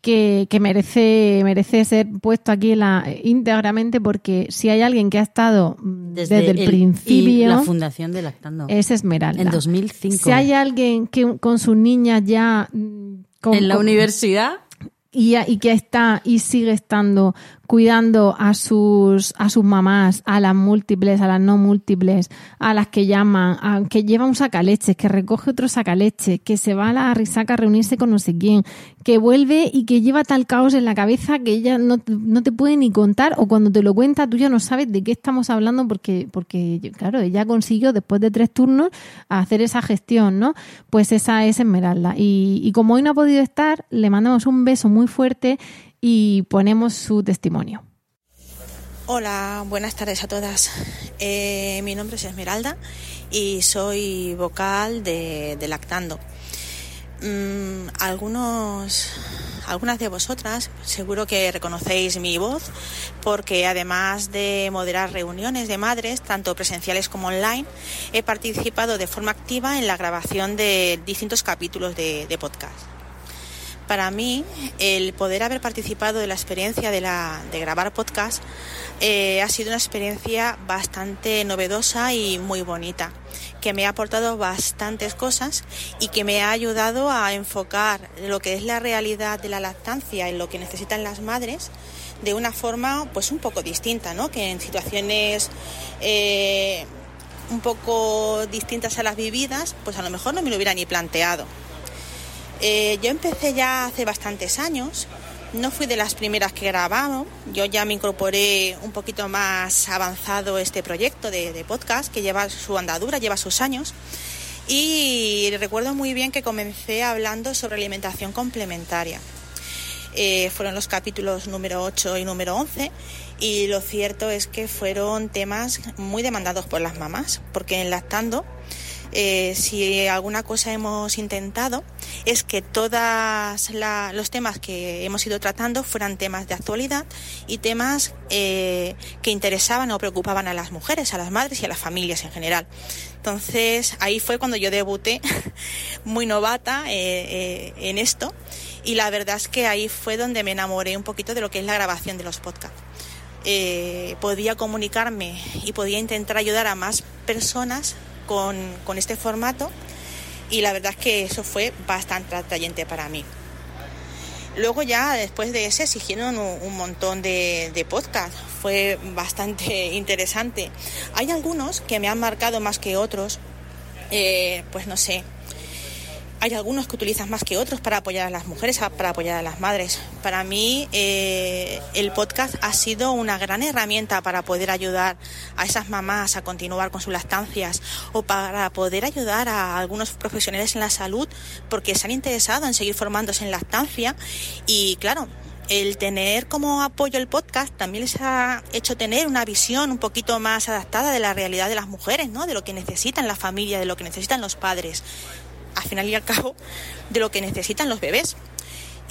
que, que merece, merece ser puesto aquí en la, íntegramente porque si hay alguien que ha estado mm, desde, el, y principio la fundación de lactando. es Esmeralda. En 2005. Si hay alguien que con sus niñas ya... mm, con- en la con- universidad. y, y que está y sigue estando cuidando a sus, a sus mamás, a las múltiples, a las no múltiples, a las que llaman, a, que lleva un sacaleche, que recoge otro sacaleche, que se va a la risaca a reunirse con no sé quién, que vuelve y que lleva tal caos en la cabeza que ella no, no te puede ni contar o cuando te lo cuenta tú ya no sabes de qué estamos hablando porque, porque claro, ella consiguió después de tres turnos hacer esa gestión, ¿no? Pues esa es Esmeralda. Y, y como hoy no ha podido estar, le mandamos un beso muy fuerte y ponemos su testimonio. Hola, buenas tardes a todas. Eh, mi nombre es Esmeralda y soy vocal de, Lactando. Mm, algunos, algunas de vosotras seguro que reconocéis mi voz porque además de moderar reuniones de madres, tanto presenciales como online, he participado de forma activa en la grabación de distintos capítulos de, de podcast. Para mí, el poder haber participado de la experiencia de, la, de grabar podcast eh, ha sido una experiencia bastante novedosa y muy bonita, que me ha aportado bastantes cosas y que me ha ayudado a enfocar lo que es la realidad de la lactancia en lo que necesitan las madres de una forma pues un poco distinta, ¿no? Que en situaciones eh, un poco distintas a las vividas, pues a lo mejor no me lo hubiera ni planteado. Eh, yo empecé ya hace bastantes años, no fui de las primeras que grabamos, yo ya me incorporé un poquito más avanzado este proyecto de, de podcast que lleva su andadura, lleva sus años. Y recuerdo muy bien que comencé hablando sobre alimentación complementaria. Eh, fueron los capítulos número 8 y número 11 y lo cierto es que fueron temas muy demandados por las mamás, porque en lactando eh, si alguna cosa hemos intentado es que todos los temas que hemos ido tratando fueran temas de actualidad y temas eh, que interesaban o preocupaban a las mujeres, a las madres y a las familias en general. Entonces ahí fue cuando yo debuté (laughs) muy novata eh, en esto y la verdad es que ahí fue donde me enamoré un poquito de lo que es la grabación de los podcasts. podía comunicarme y podía intentar ayudar a más personas con, este formato y la verdad es que eso fue bastante atrayente para mí. Luego ya después de ese exigieron un, un montón de, de podcasts, fue bastante (laughs) interesante. Hay algunos que me han marcado más que otros, eh, pues no sé, hay algunos que utilizan más que otros para apoyar a las mujeres, para apoyar a las madres. Para mí eh, el podcast ha sido una gran herramienta para poder ayudar a esas mamás a continuar con sus lactancias o para poder ayudar a algunos profesionales en la salud porque se han interesado en seguir formándose en lactancia y claro, el tener como apoyo el podcast también les ha hecho tener una visión un poquito más adaptada de la realidad de las mujeres, ¿no? De lo que necesitan la familia, de lo que necesitan los padres al final y al cabo, de lo que necesitan los bebés.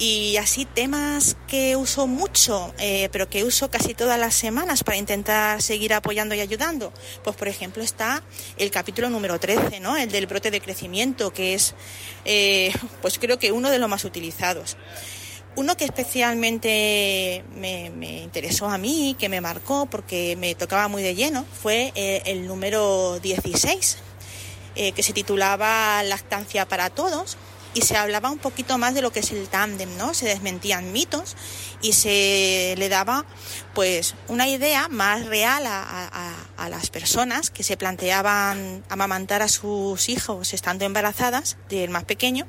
Y así temas que uso mucho, eh, pero que uso casi todas las semanas para intentar seguir apoyando y ayudando. Pues por ejemplo está el capítulo número 13, ¿no? El del brote de crecimiento, que es eh, pues creo que uno de los más utilizados. Uno que especialmente me, interesó a mí, que me marcó porque me tocaba muy de lleno, fue eh, el número 16, eh, que se titulaba Lactancia para Todos y se hablaba un poquito más de lo que es el tándem, ¿no? Se desmentían mitos y se le daba pues una idea más real a, a, a, las personas que se planteaban amamantar a sus hijos estando embarazadas del más pequeño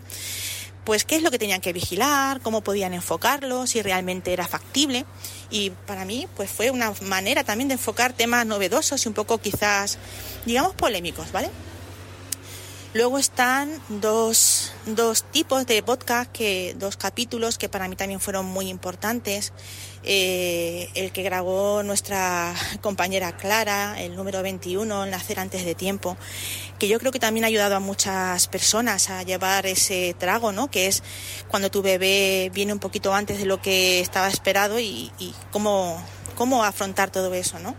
pues qué es lo que tenían que vigilar, cómo podían enfocarlo, si realmente era factible. Y para mí, pues fue una manera también de enfocar temas novedosos y un poco quizás, digamos, polémicos, ¿vale? Luego están dos, dos tipos de podcast, que, dos capítulos que para mí también fueron muy importantes. Eh, el que grabó nuestra compañera Clara, el número 21, Nacer antes de tiempo, que yo creo que también ha ayudado a muchas personas a llevar ese trago, ¿no? Que es cuando tu bebé viene un poquito antes de lo que estaba esperado y, y cómo, cómo afrontar todo eso, ¿no?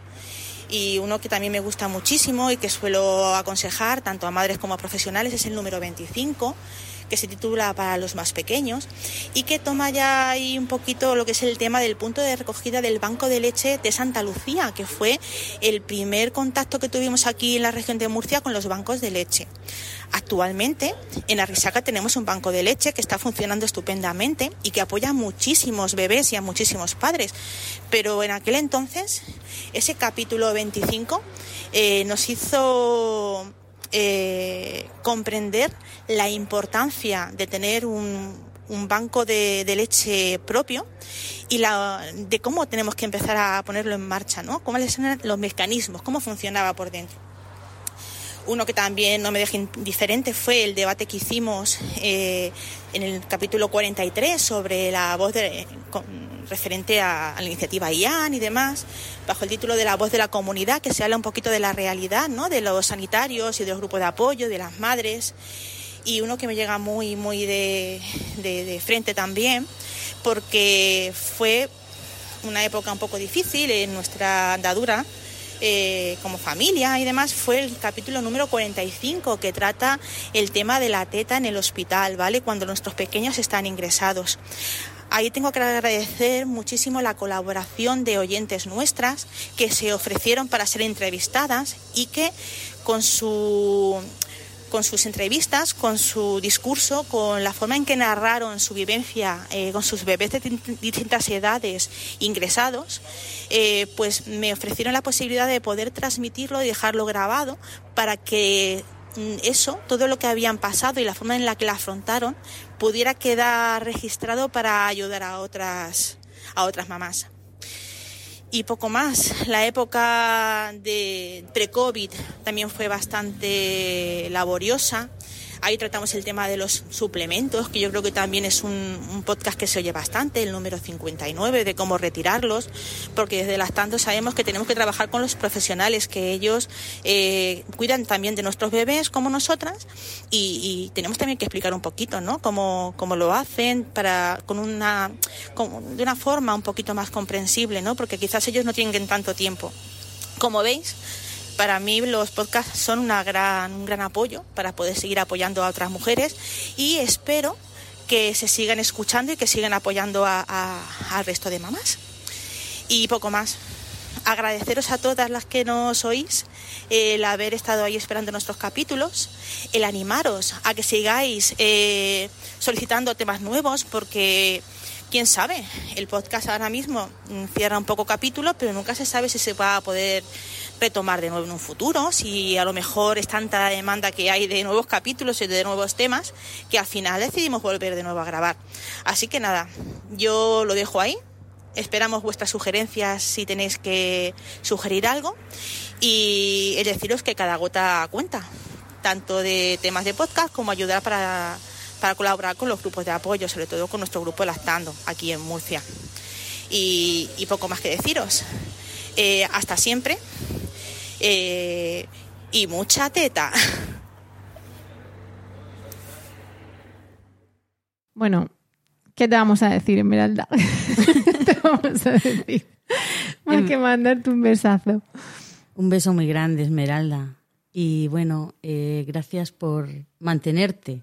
Y uno que también me gusta muchísimo y que suelo aconsejar tanto a madres como a profesionales es el número 25 que se titula Para los más pequeños y que toma ya ahí un poquito lo que es el tema del punto de recogida del banco de leche de Santa Lucía, que fue el primer contacto que tuvimos aquí en la región de Murcia con los bancos de leche. Actualmente en Arrisaca tenemos un banco de leche que está funcionando estupendamente y que apoya a muchísimos bebés y a muchísimos padres. Pero en aquel entonces, ese capítulo 25 eh, nos hizo eh, comprender la importancia de tener un, banco de, leche propio y la, de cómo tenemos que empezar a ponerlo en marcha, ¿no? Cómo son los mecanismos, cómo funcionaba por dentro. Uno que también no me deja indiferente fue el debate que hicimos eh, en el capítulo 43 sobre la voz de, con, referente a, la iniciativa IAN y demás, bajo el título de la voz de la comunidad, que se habla un poquito de la realidad, ¿no? de los sanitarios y de los grupos de apoyo, de las madres. Y uno que me llega muy, muy de frente también, porque fue una época un poco difícil en nuestra andadura eh, como familia y demás, fue el capítulo número 45 que trata el tema de la teta en el hospital, ¿vale? Cuando nuestros pequeños están ingresados. Ahí tengo que agradecer muchísimo la colaboración de oyentes nuestras que se ofrecieron para ser entrevistadas y que con su con sus entrevistas, con su discurso, con la forma en que narraron su vivencia eh, con sus bebés de distintas edades ingresados, eh, pues me ofrecieron la posibilidad de poder transmitirlo y dejarlo grabado para que mm, eso, todo lo que habían pasado y la forma en la que la afrontaron, pudiera quedar registrado para ayudar a otras, a otras mamás y poco más. La época de pre-COVID también fue bastante laboriosa. Ahí tratamos el tema de los suplementos, que yo creo que también es un, un, podcast que se oye bastante, el número 59, de cómo retirarlos, porque desde las tantas sabemos que tenemos que trabajar con los profesionales, que ellos eh, cuidan también de nuestros bebés como nosotras, y, tenemos también que explicar un poquito, ¿no? Cómo, cómo lo hacen, para, con una, con, de una forma un poquito más comprensible, ¿no? Porque quizás ellos no tienen tanto tiempo. Como veis, para mí los podcasts son una gran, un gran apoyo para poder seguir apoyando a otras mujeres y espero que se sigan escuchando y que sigan apoyando a, al resto de mamás. Y poco más. Agradeceros a todas las que nos oís el haber estado ahí esperando nuestros capítulos, el animaros a que sigáis eh, solicitando temas nuevos porque quién sabe, el podcast ahora mismo cierra un poco capítulos, pero nunca se sabe si se va a poder retomar de nuevo en un futuro, si a lo mejor es tanta la demanda que hay de nuevos capítulos y de nuevos temas, que al final decidimos volver de nuevo a grabar. Así que nada, yo lo dejo ahí. Esperamos vuestras sugerencias si tenéis que sugerir algo y deciros que cada gota cuenta, tanto de temas de podcast como ayudar para, para colaborar con los grupos de apoyo, sobre todo con nuestro grupo Lactando aquí en Murcia. Y, y poco más que deciros. Eh, hasta siempre eh, y mucha teta. Bueno, ¿qué te vamos a decir, Esmeralda? (laughs) te vamos a decir? Más que mandarte un besazo. Un beso muy grande, Esmeralda. Y bueno, eh, gracias por mantenerte.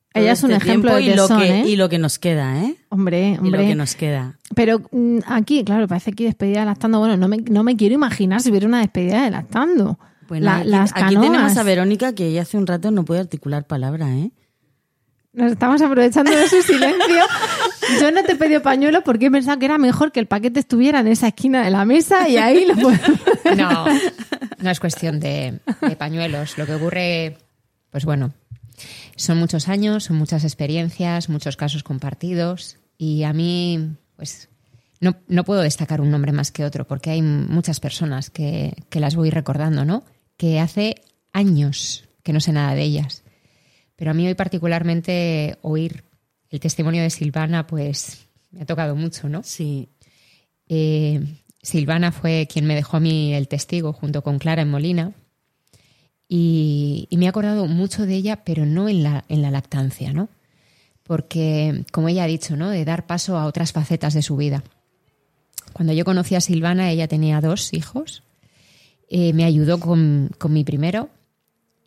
Ella es un este ejemplo de y lo, tesón, que, ¿eh? y lo que nos queda, ¿eh? Hombre, Y lo hombre. que nos queda. Pero mm, aquí, claro, parece que despedida de lactando. Bueno, no me, no me quiero imaginar si hubiera una despedida de lactando. Bueno, La- aquí, las aquí canoas. tenemos a Verónica que ella hace un rato no puede articular palabra, ¿eh? Nos estamos aprovechando de su silencio. (laughs) Yo no te he pedido pañuelo porque he pensado que era mejor que el paquete estuviera en esa esquina de la mesa y ahí lo podemos... (laughs) No, no es cuestión de, de pañuelos. Lo que ocurre, pues bueno, son muchos años, son muchas experiencias, muchos casos compartidos y a mí, pues no, no puedo destacar un nombre más que otro porque hay muchas personas que, que las voy recordando, ¿no? Que hace años que no sé nada de ellas. Pero a mí hoy particularmente oír el testimonio de Silvana, pues me ha tocado mucho, ¿no? Sí. Eh, Silvana fue quien me dejó a mí el testigo junto con Clara en Molina. Y, me he acordado mucho de ella, pero no en la, en la lactancia, ¿no? Porque, como ella ha dicho, ¿no? De dar paso a otras facetas de su vida. Cuando yo conocí a Silvana, ella tenía dos hijos. Eh, me ayudó con, con mi primero.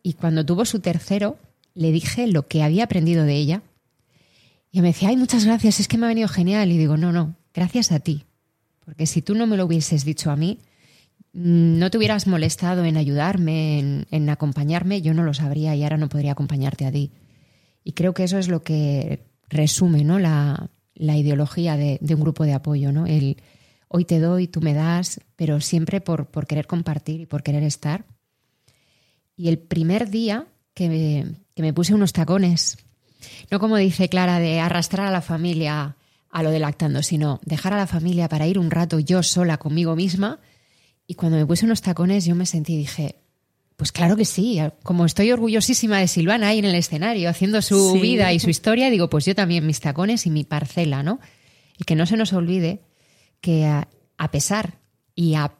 Y cuando tuvo su tercero, le dije lo que había aprendido de ella. Y me decía, ay, muchas gracias, es que me ha venido genial. Y digo, no, no, gracias a ti. Porque si tú no me lo hubieses dicho a mí, no te hubieras molestado en ayudarme, en, acompañarme, yo no lo sabría y ahora no podría acompañarte a ti. Y creo que eso es lo que resume ¿no? la, la ideología de, un grupo de apoyo. ¿no? El hoy te doy, tú me das, pero siempre por, por querer compartir y por querer estar. Y el primer día que que me puse unos tacones, no como dice Clara, de arrastrar a la familia a lo de lactando, sino dejar a la familia para ir un rato yo sola conmigo misma. Y cuando me puse unos tacones, yo me sentí y dije, pues claro que sí, como estoy orgullosísima de Silvana ahí en el escenario, haciendo su Sí. vida y su historia, digo, pues yo también mis tacones y mi parcela, ¿no? Y que no se nos olvide que a, a pesar y a...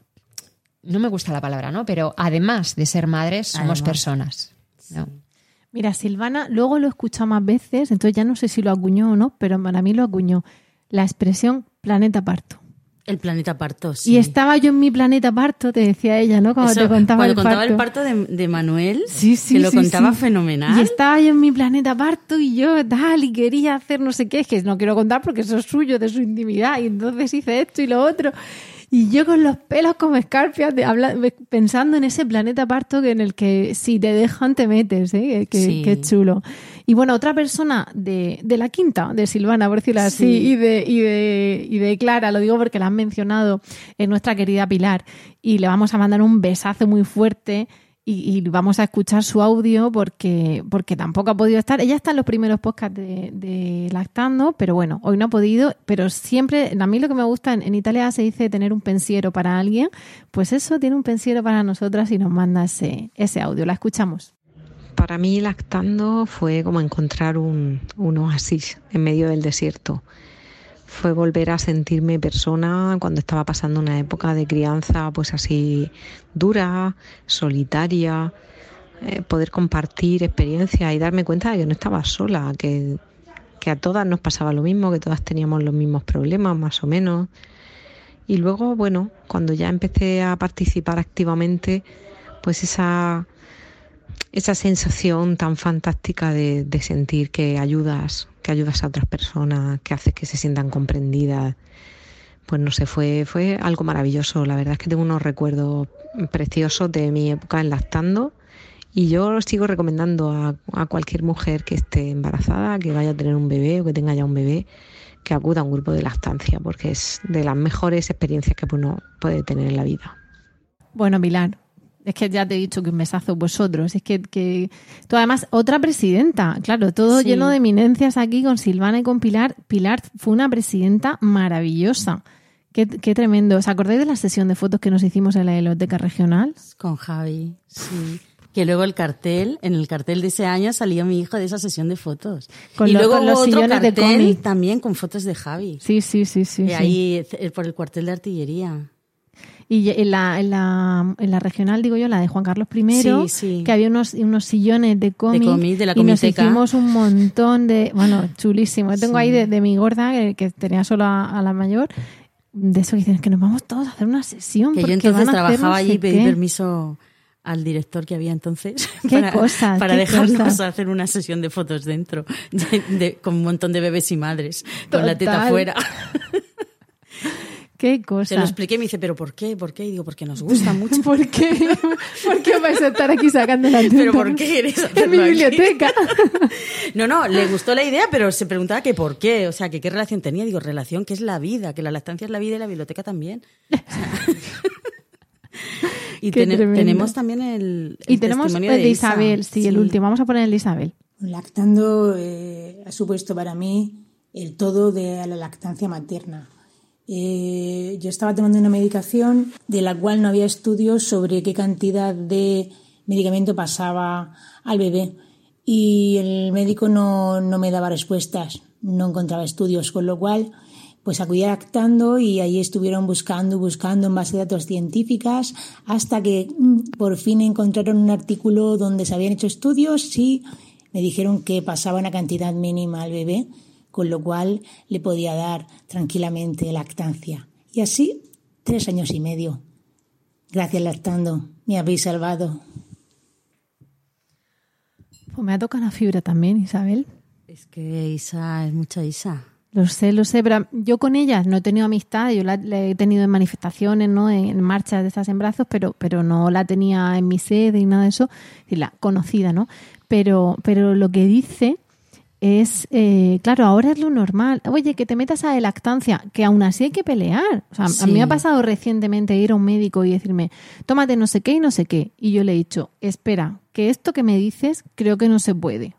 No me gusta la palabra, ¿no? Pero además de ser madres, somos Además. personas. ¿no? Mira, Silvana, luego lo he escuchado más veces, entonces ya no sé si lo acuñó o no, pero para mí lo acuñó. La expresión planeta parto. El planeta parto, sí. Y estaba yo en mi planeta parto, te decía ella, ¿no? Cuando Eso, te contaba cuando el contaba parto. el parto de, de Manuel, Sí, sí, que lo sí, contaba sí. fenomenal. Y estaba yo en mi planeta parto y yo tal, y quería hacer no sé qué, es que no quiero contar porque eso es suyo, de su intimidad, y entonces hice esto y lo otro. Y yo con los pelos como escarpias, de, habla- pensando en ese planeta parto que en el que si te dejan te metes, ¿eh? que, Sí. chulo. Y bueno, otra persona de, de la quinta, de Silvana, por decirlo así, Sí. y, de, y, de, y de Clara, lo digo porque la han mencionado en nuestra querida Pilar, y le vamos a mandar un besazo muy fuerte y, y vamos a escuchar su audio porque, porque tampoco ha podido estar. Ella está en los primeros podcasts de, de Lactando, pero bueno, hoy no ha podido. Pero siempre, a mí lo que me gusta, en, en Italia se dice tener un pensiero para alguien, pues eso tiene un pensiero para nosotras y nos manda ese, ese audio. La escuchamos. Para mí lactando fue como encontrar un, un oasis en medio del desierto. Fue volver a sentirme persona cuando estaba pasando una época de crianza pues así dura, solitaria, eh, poder compartir experiencias y darme cuenta de que no estaba sola, que, que a todas nos pasaba lo mismo, que todas teníamos los mismos problemas más o menos. Y luego, bueno, cuando ya empecé a participar activamente, pues esa esa sensación tan fantástica de, sentir que ayudas, que ayudas a otras personas, que haces que se sientan comprendidas. Pues no sé, fue, fue algo maravilloso. La verdad es que tengo unos recuerdos preciosos de mi época en lactando y yo lo sigo recomendando a, cualquier mujer que esté embarazada, que vaya a tener un bebé o que tenga ya un bebé, que acuda a un grupo de lactancia, porque es de las mejores experiencias que uno puede tener en la vida. Bueno, Pilar, es que ya te he dicho que un besazo vosotros. Es que, que tú además, otra presidenta, claro, todo Sí. lleno de eminencias aquí con Silvana y con Pilar. Pilar fue una presidenta maravillosa. Qué, qué tremendo. ¿Os acordáis de la sesión de fotos que nos hicimos en la biblioteca regional? Con Javi, sí. Que luego el cartel, en el cartel de ese año salía mi hijo de esa sesión de fotos. Con y lo- luego con los otro de cartel cómic. también con fotos de Javi. Sí, sí, sí, sí. Y sí. ahí eh, por el cuartel de artillería. Y en la, en, la, en la regional, digo yo, la de Juan Carlos I, Sí, sí. que había unos, unos sillones de cómic. cómic, de la y nos hicimos un montón de. Bueno, chulísimo. Yo tengo Sí. ahí de, de mi gorda, que, que tenía solo a, a la mayor. De eso que dicen, es que nos vamos todos a hacer una sesión. Que yo porque entonces van a hacer trabajaba allí y pedí qué". permiso al director que había entonces Qué (laughs) para, cosas, para qué dejarnos cosas. hacer una sesión de fotos dentro, (laughs) de- de- con un montón de bebés y madres, con la teta Total. (laughs) Qué cosa. Se lo expliqué y me dice, ¿pero por qué? ¿Por qué? Y digo, porque nos gusta (laughs) mucho. ¿Por qué? ¿Por qué vais a estar aquí sacando la ¿Pero por qué queréis En mi aquí? biblioteca. (laughs) No, no, le gustó la idea, pero se preguntaba que por qué, o sea, que qué relación tenía. Digo, relación que es la vida, que la lactancia es la vida y la biblioteca también. O sea, (laughs) y tremendo. tenemos también el, el Y tenemos testimonio el de Isa. Isabel, sí, el último. Vamos a poner el de Isabel. Lactando eh, ha supuesto para mí el todo de la lactancia materna. Eh, yo estaba tomando una medicación de la cual no había estudios sobre qué cantidad de medicamento pasaba al bebé. Y el médico no, no me daba respuestas, no encontraba estudios, con lo cual pues acudí a lactando y ahí estuvieron buscando, buscando en base de datos científicas hasta que mm, por fin encontraron un artículo donde se habían hecho estudios y me dijeron que pasaba una cantidad mínima al bebé, con lo cual le podía dar tranquilamente lactancia. Y así, tres años y medio. Gracias, lactando. Me habéis salvado. Pues me ha tocado la fibra también, Isabel. Es que Isa es mucha Isa. Lo sé, lo sé, pero yo con ellas no he tenido amistad, yo la, la he tenido en manifestaciones, ¿no? En marchas de estas en brazos, pero, pero no la tenía en mi sede y nada de eso, es decir, la conocida, ¿no? Pero, pero lo que dice es, eh, claro, ahora es lo normal. Oye, que te metas a de lactancia, que aún así hay que pelear. O sea, a mí me ha pasado recientemente ir a un médico y decirme, tómate no sé qué y no sé qué. Y yo le he dicho, espera, que esto que me dices creo que no se puede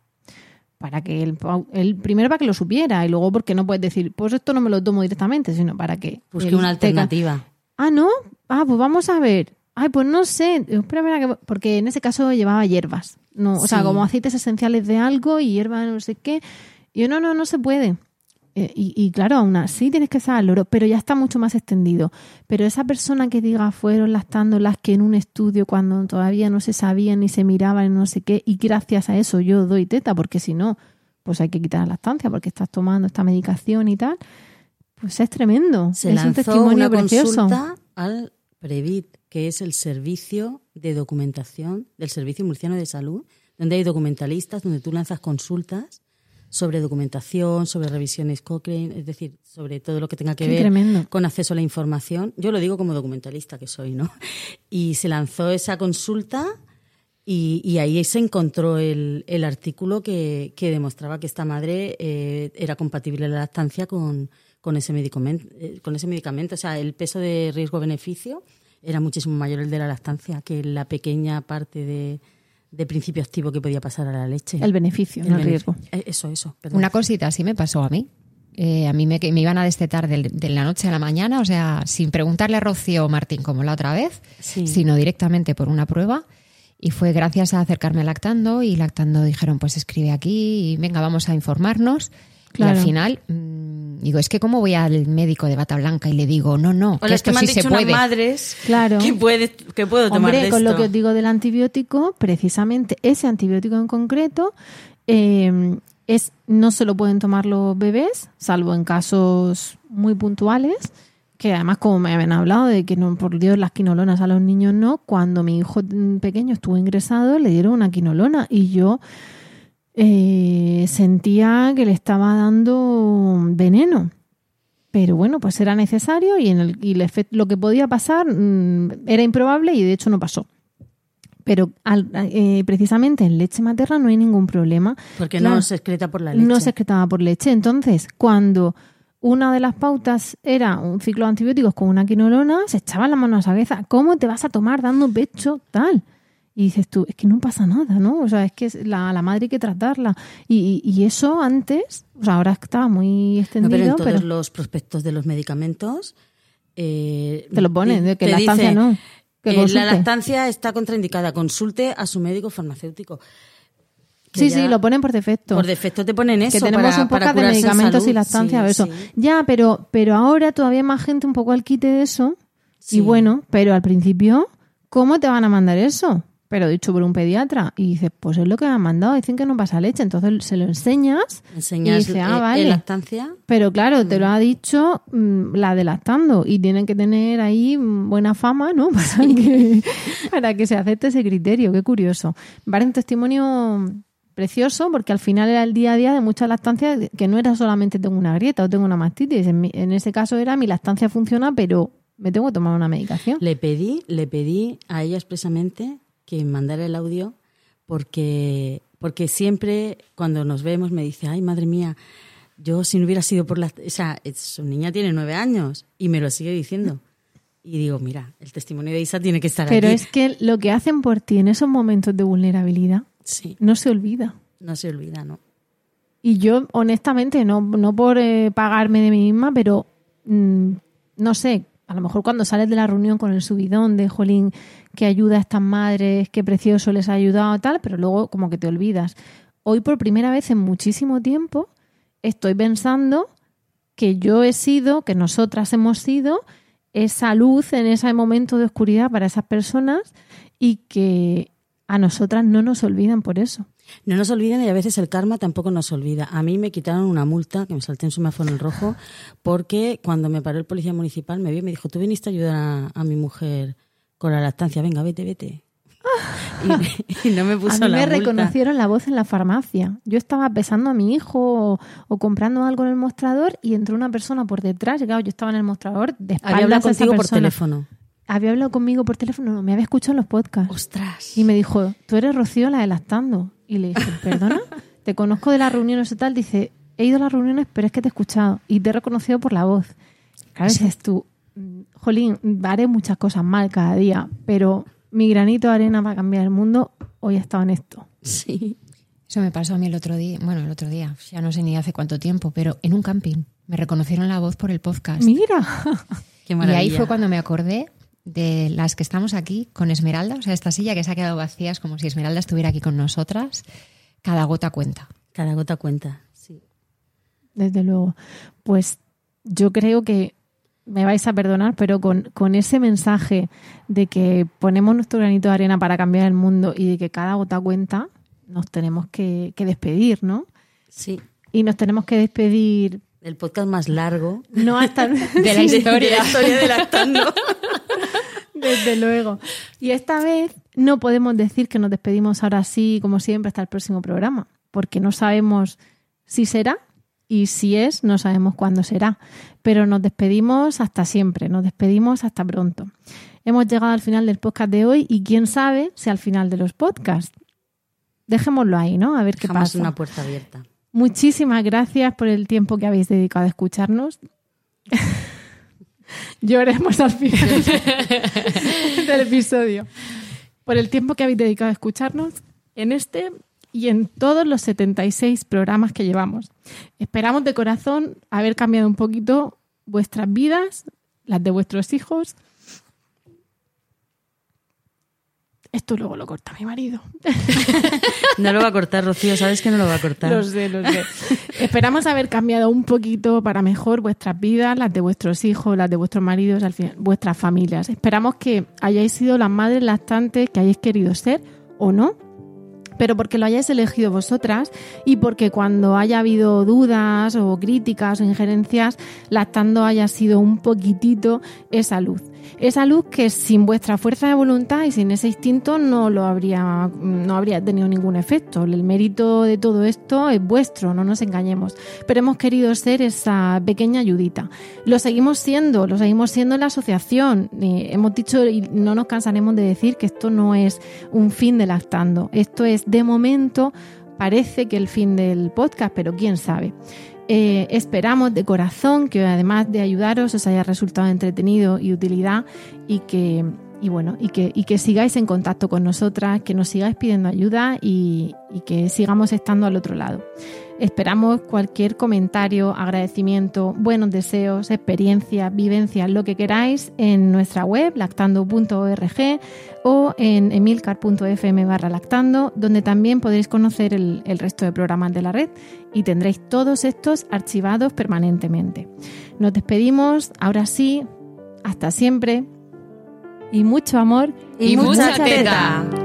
para que él, él- primero para que lo supiera y luego porque no puedes decir, pues esto no me lo tomo directamente, sino para que Busque una tenga- alternativa. Ah, ¿no? Ah, pues vamos a ver. Ay, pues no sé. Espera, espera, que- porque en ese caso llevaba hierbas. No, o sea, como aceites esenciales de algo y hierba no sé qué. Y yo, no, no, no se puede. Eh, y, y claro, aún así tienes que estar al loro, pero ya está mucho más extendido. Pero esa persona que diga fueron las que en un estudio cuando todavía no se sabían ni se miraban no sé qué, y gracias a eso yo doy teta, porque si no, pues hay que quitar la lactancia porque estás tomando esta medicación y tal, pues es tremendo. Se es un testimonio una precioso. consulta al Previt, que es el servicio de documentación del Servicio Murciano de Salud, donde hay documentalistas, donde tú lanzas consultas sobre documentación, sobre revisiones Cochrane, es decir, sobre todo lo que tenga que Qué ver tremendo. con acceso a la información. Yo lo digo como documentalista que soy, ¿no? Y se lanzó esa consulta y, y ahí se encontró el, el artículo que, que demostraba que esta madre eh, era compatible la lactancia con, con, ese medicamento, eh, con ese medicamento. O sea, el peso de riesgo-beneficio era muchísimo mayor el de la lactancia que la pequeña parte de, de principio activo que podía pasar a la leche. El beneficio, no el riesgo. Eh, Eso, eso. perdón. Una cosita así me pasó a mí. Eh, a mí me, me iban a destetar del- de, la noche a la mañana, o sea, sin preguntarle a Rocío o Martín como la otra vez, Sí. sino directamente por una prueba. Y fue gracias a acercarme a Lactando y Lactando dijeron, pues escribe aquí y venga, vamos a informarnos. Y al final, mm, digo, es que cómo voy al médico de bata blanca y le digo, no, no, que Hola, es esto que me han sí se dicho unas puede. madres Claro. que, puede, que puedo tomar Hombre, de con lo que os digo del antibiótico, precisamente ese antibiótico en concreto eh, es no se lo pueden tomar los bebés, salvo en casos muy puntuales, que además como me habían hablado de que no, por Dios, las quinolonas a los niños no, cuando mi hijo mm, pequeño estuvo ingresado le dieron una quinolona y yo eh, sentía que le estaba dando veneno. Pero bueno, pues era necesario y, en el, y el lo que podía pasar mm, era improbable y de hecho no pasó. Pero al- eh, precisamente en leche materna no hay ningún problema. Porque no se excreta por la leche. No se excretaba por leche. Entonces, cuando una de las pautas era un ciclo de antibióticos con una quinolona, se echaban las manos a la cabeza. ¿Cómo te vas a tomar dando pecho tal? Y dices tú, es que no pasa nada, ¿no? O sea, es que la, la madre hay que tratarla. Y, y- y eso antes, o sea, ahora está muy No, extendido, pero en pero, todos los prospectos de los medicamentos eh, Te lo ponen, de que te lactancia dice, no, que eh, la lactancia está contraindicada. Consulte a su médico farmacéutico. Sí, sí, lo ponen por defecto. Por defecto te ponen eso que tenemos para, un poco de medicamentos y lactancia Sí, eso. sí. Ya, pero, pero ahora todavía más gente un poco al quite de eso. Sí. Y bueno, pero al principio, ¿cómo te van a mandar eso? Pero dicho por un pediatra. Y dices, pues es lo que me han mandado. Dicen que no pasa leche. Entonces se lo enseñas. Enseñas y dice, ah, vale. lactancia. Pero claro, te lo ha dicho mm, la de lactando y tienen que tener ahí mm, buena fama, ¿no? (laughs) Para, que, para que se acepte ese criterio. Qué curioso. Vale, un testimonio precioso porque al final era el día a día de muchas lactancias que no era solamente tengo una grieta o tengo una mastitis. En, mi- en ese caso era mi lactancia funciona, pero me tengo que tomar una medicación. Le pedí, le pedí a ella expresamente que mandara el audio porque, porque siempre cuando nos vemos me dice, ay, madre mía, yo si no hubiera sido por la... O sea, su niña tiene nueve años y me lo sigue diciendo. Y digo, mira, el testimonio de Isa tiene que estar Pero aquí. es que lo que hacen por ti en esos momentos de vulnerabilidad Sí. no se olvida. No se olvida, ¿no? Y yo, honestamente, no, no por eh, pagarme de mí misma, pero mm, no sé, a lo mejor cuando sales de la reunión con el subidón de Jolín, que ayuda a estas madres, qué precioso les ha ayudado, tal, pero luego como que te olvidas. Hoy, por primera vez en muchísimo tiempo, estoy pensando que yo he sido, que nosotras hemos sido, esa luz en ese momento de oscuridad para esas personas y que a nosotras no nos olvidan por eso. No nos olviden y a veces el karma tampoco nos olvida. A mí me quitaron una multa, que me salté en semáforo en rojo, porque cuando me paró el policía municipal me vio y me dijo, tú viniste a ayudar a, a mi mujer con la lactancia, venga, vete, vete. (laughs) Y, y no me puso a mí la me multa. reconocieron la voz en la farmacia. Yo estaba pesando a mi hijo o, o comprando algo en el mostrador y entró una persona por detrás. Claro, yo estaba en el mostrador de espaldas Había hablado contigo por teléfono. Había hablado conmigo por teléfono, no, me había escuchado en los podcasts. ¡Ostras! Y me dijo, tú eres Rocío la de lactando. Y le dije, perdona, te conozco de las reuniones y tal. Dice, he ido a las reuniones, pero es que te he escuchado y te he reconocido por la voz. Claro, dices tú, mm, jolín, haré muchas cosas mal cada día, pero mi granito de arena para cambiar el mundo hoy ha estado en esto. Sí. Eso me pasó a mí el otro día, bueno, el otro día, ya no sé ni hace cuánto tiempo, pero en un camping. Me reconocieron la voz por el podcast. Mira. Qué (laughs) y maravilla. ahí fue cuando me acordé de las que estamos aquí con Esmeralda, o sea, esta silla que se ha quedado vacía es como si Esmeralda estuviera aquí con nosotras. Cada gota cuenta. Cada gota cuenta. Sí. Desde luego. Pues yo creo que me vais a perdonar, pero con, con ese mensaje de que ponemos nuestro granito de arena para cambiar el mundo y de que cada gota cuenta, nos tenemos que, que despedir, ¿no? Sí. Y nos tenemos que despedir. El podcast más largo No hasta (laughs) de la historia. De la historia de lactando. Desde luego. Y esta vez no podemos decir que nos despedimos ahora sí, como siempre, hasta el próximo programa, porque no sabemos si será y si es, no sabemos cuándo será. Pero nos despedimos hasta siempre, nos despedimos hasta pronto. Hemos llegado al final del podcast de hoy y quién sabe si al final de los podcasts. Dejémoslo ahí, ¿no? A ver qué Dejamos pasa. una puerta abierta. Muchísimas gracias por el tiempo que habéis dedicado a escucharnos. (laughs) Lloremos al final (laughs) del episodio. Por el tiempo que habéis dedicado a escucharnos en este y en todos los 76 programas que llevamos. Esperamos de corazón haber cambiado un poquito vuestras vidas, las de vuestros hijos. Esto luego lo corta mi marido. (laughs) No lo va a cortar, Rocío, sabes que no lo va a cortar. Lo sé, lo sé. Esperamos haber cambiado un poquito para mejor vuestras vidas, las de vuestros hijos, las de vuestros maridos, al fin, vuestras familias. Esperamos que hayáis sido las madres lactantes que hayáis querido ser o no, pero porque lo hayáis elegido vosotras y porque cuando haya habido dudas o críticas o injerencias, lactando haya sido un poquitito esa luz. Esa luz que sin vuestra fuerza de voluntad y sin ese instinto no lo habría, no habría tenido ningún efecto. El mérito de todo esto es vuestro, no nos engañemos. Pero hemos querido ser esa pequeña ayudita. Lo seguimos siendo, lo seguimos siendo en la asociación. Hemos dicho y no nos cansaremos de decir que esto no es un fin de lactando. Esto es, de momento, parece que el fin del podcast, pero quién sabe. Eh, esperamos de corazón que además de ayudaros os haya resultado entretenido y utilidad y que y bueno y que, y que sigáis en contacto con nosotras, que nos sigáis pidiendo ayuda y, y que sigamos estando al otro lado. Esperamos cualquier comentario, agradecimiento, buenos deseos, experiencias, vivencias, lo que queráis en nuestra web lactando.org o en emilcar.fm barra lactando, donde también podréis conocer el, el resto de programas de la red y tendréis todos estos archivados permanentemente. Nos despedimos, ahora sí, hasta siempre y mucho amor Y mucha teta. With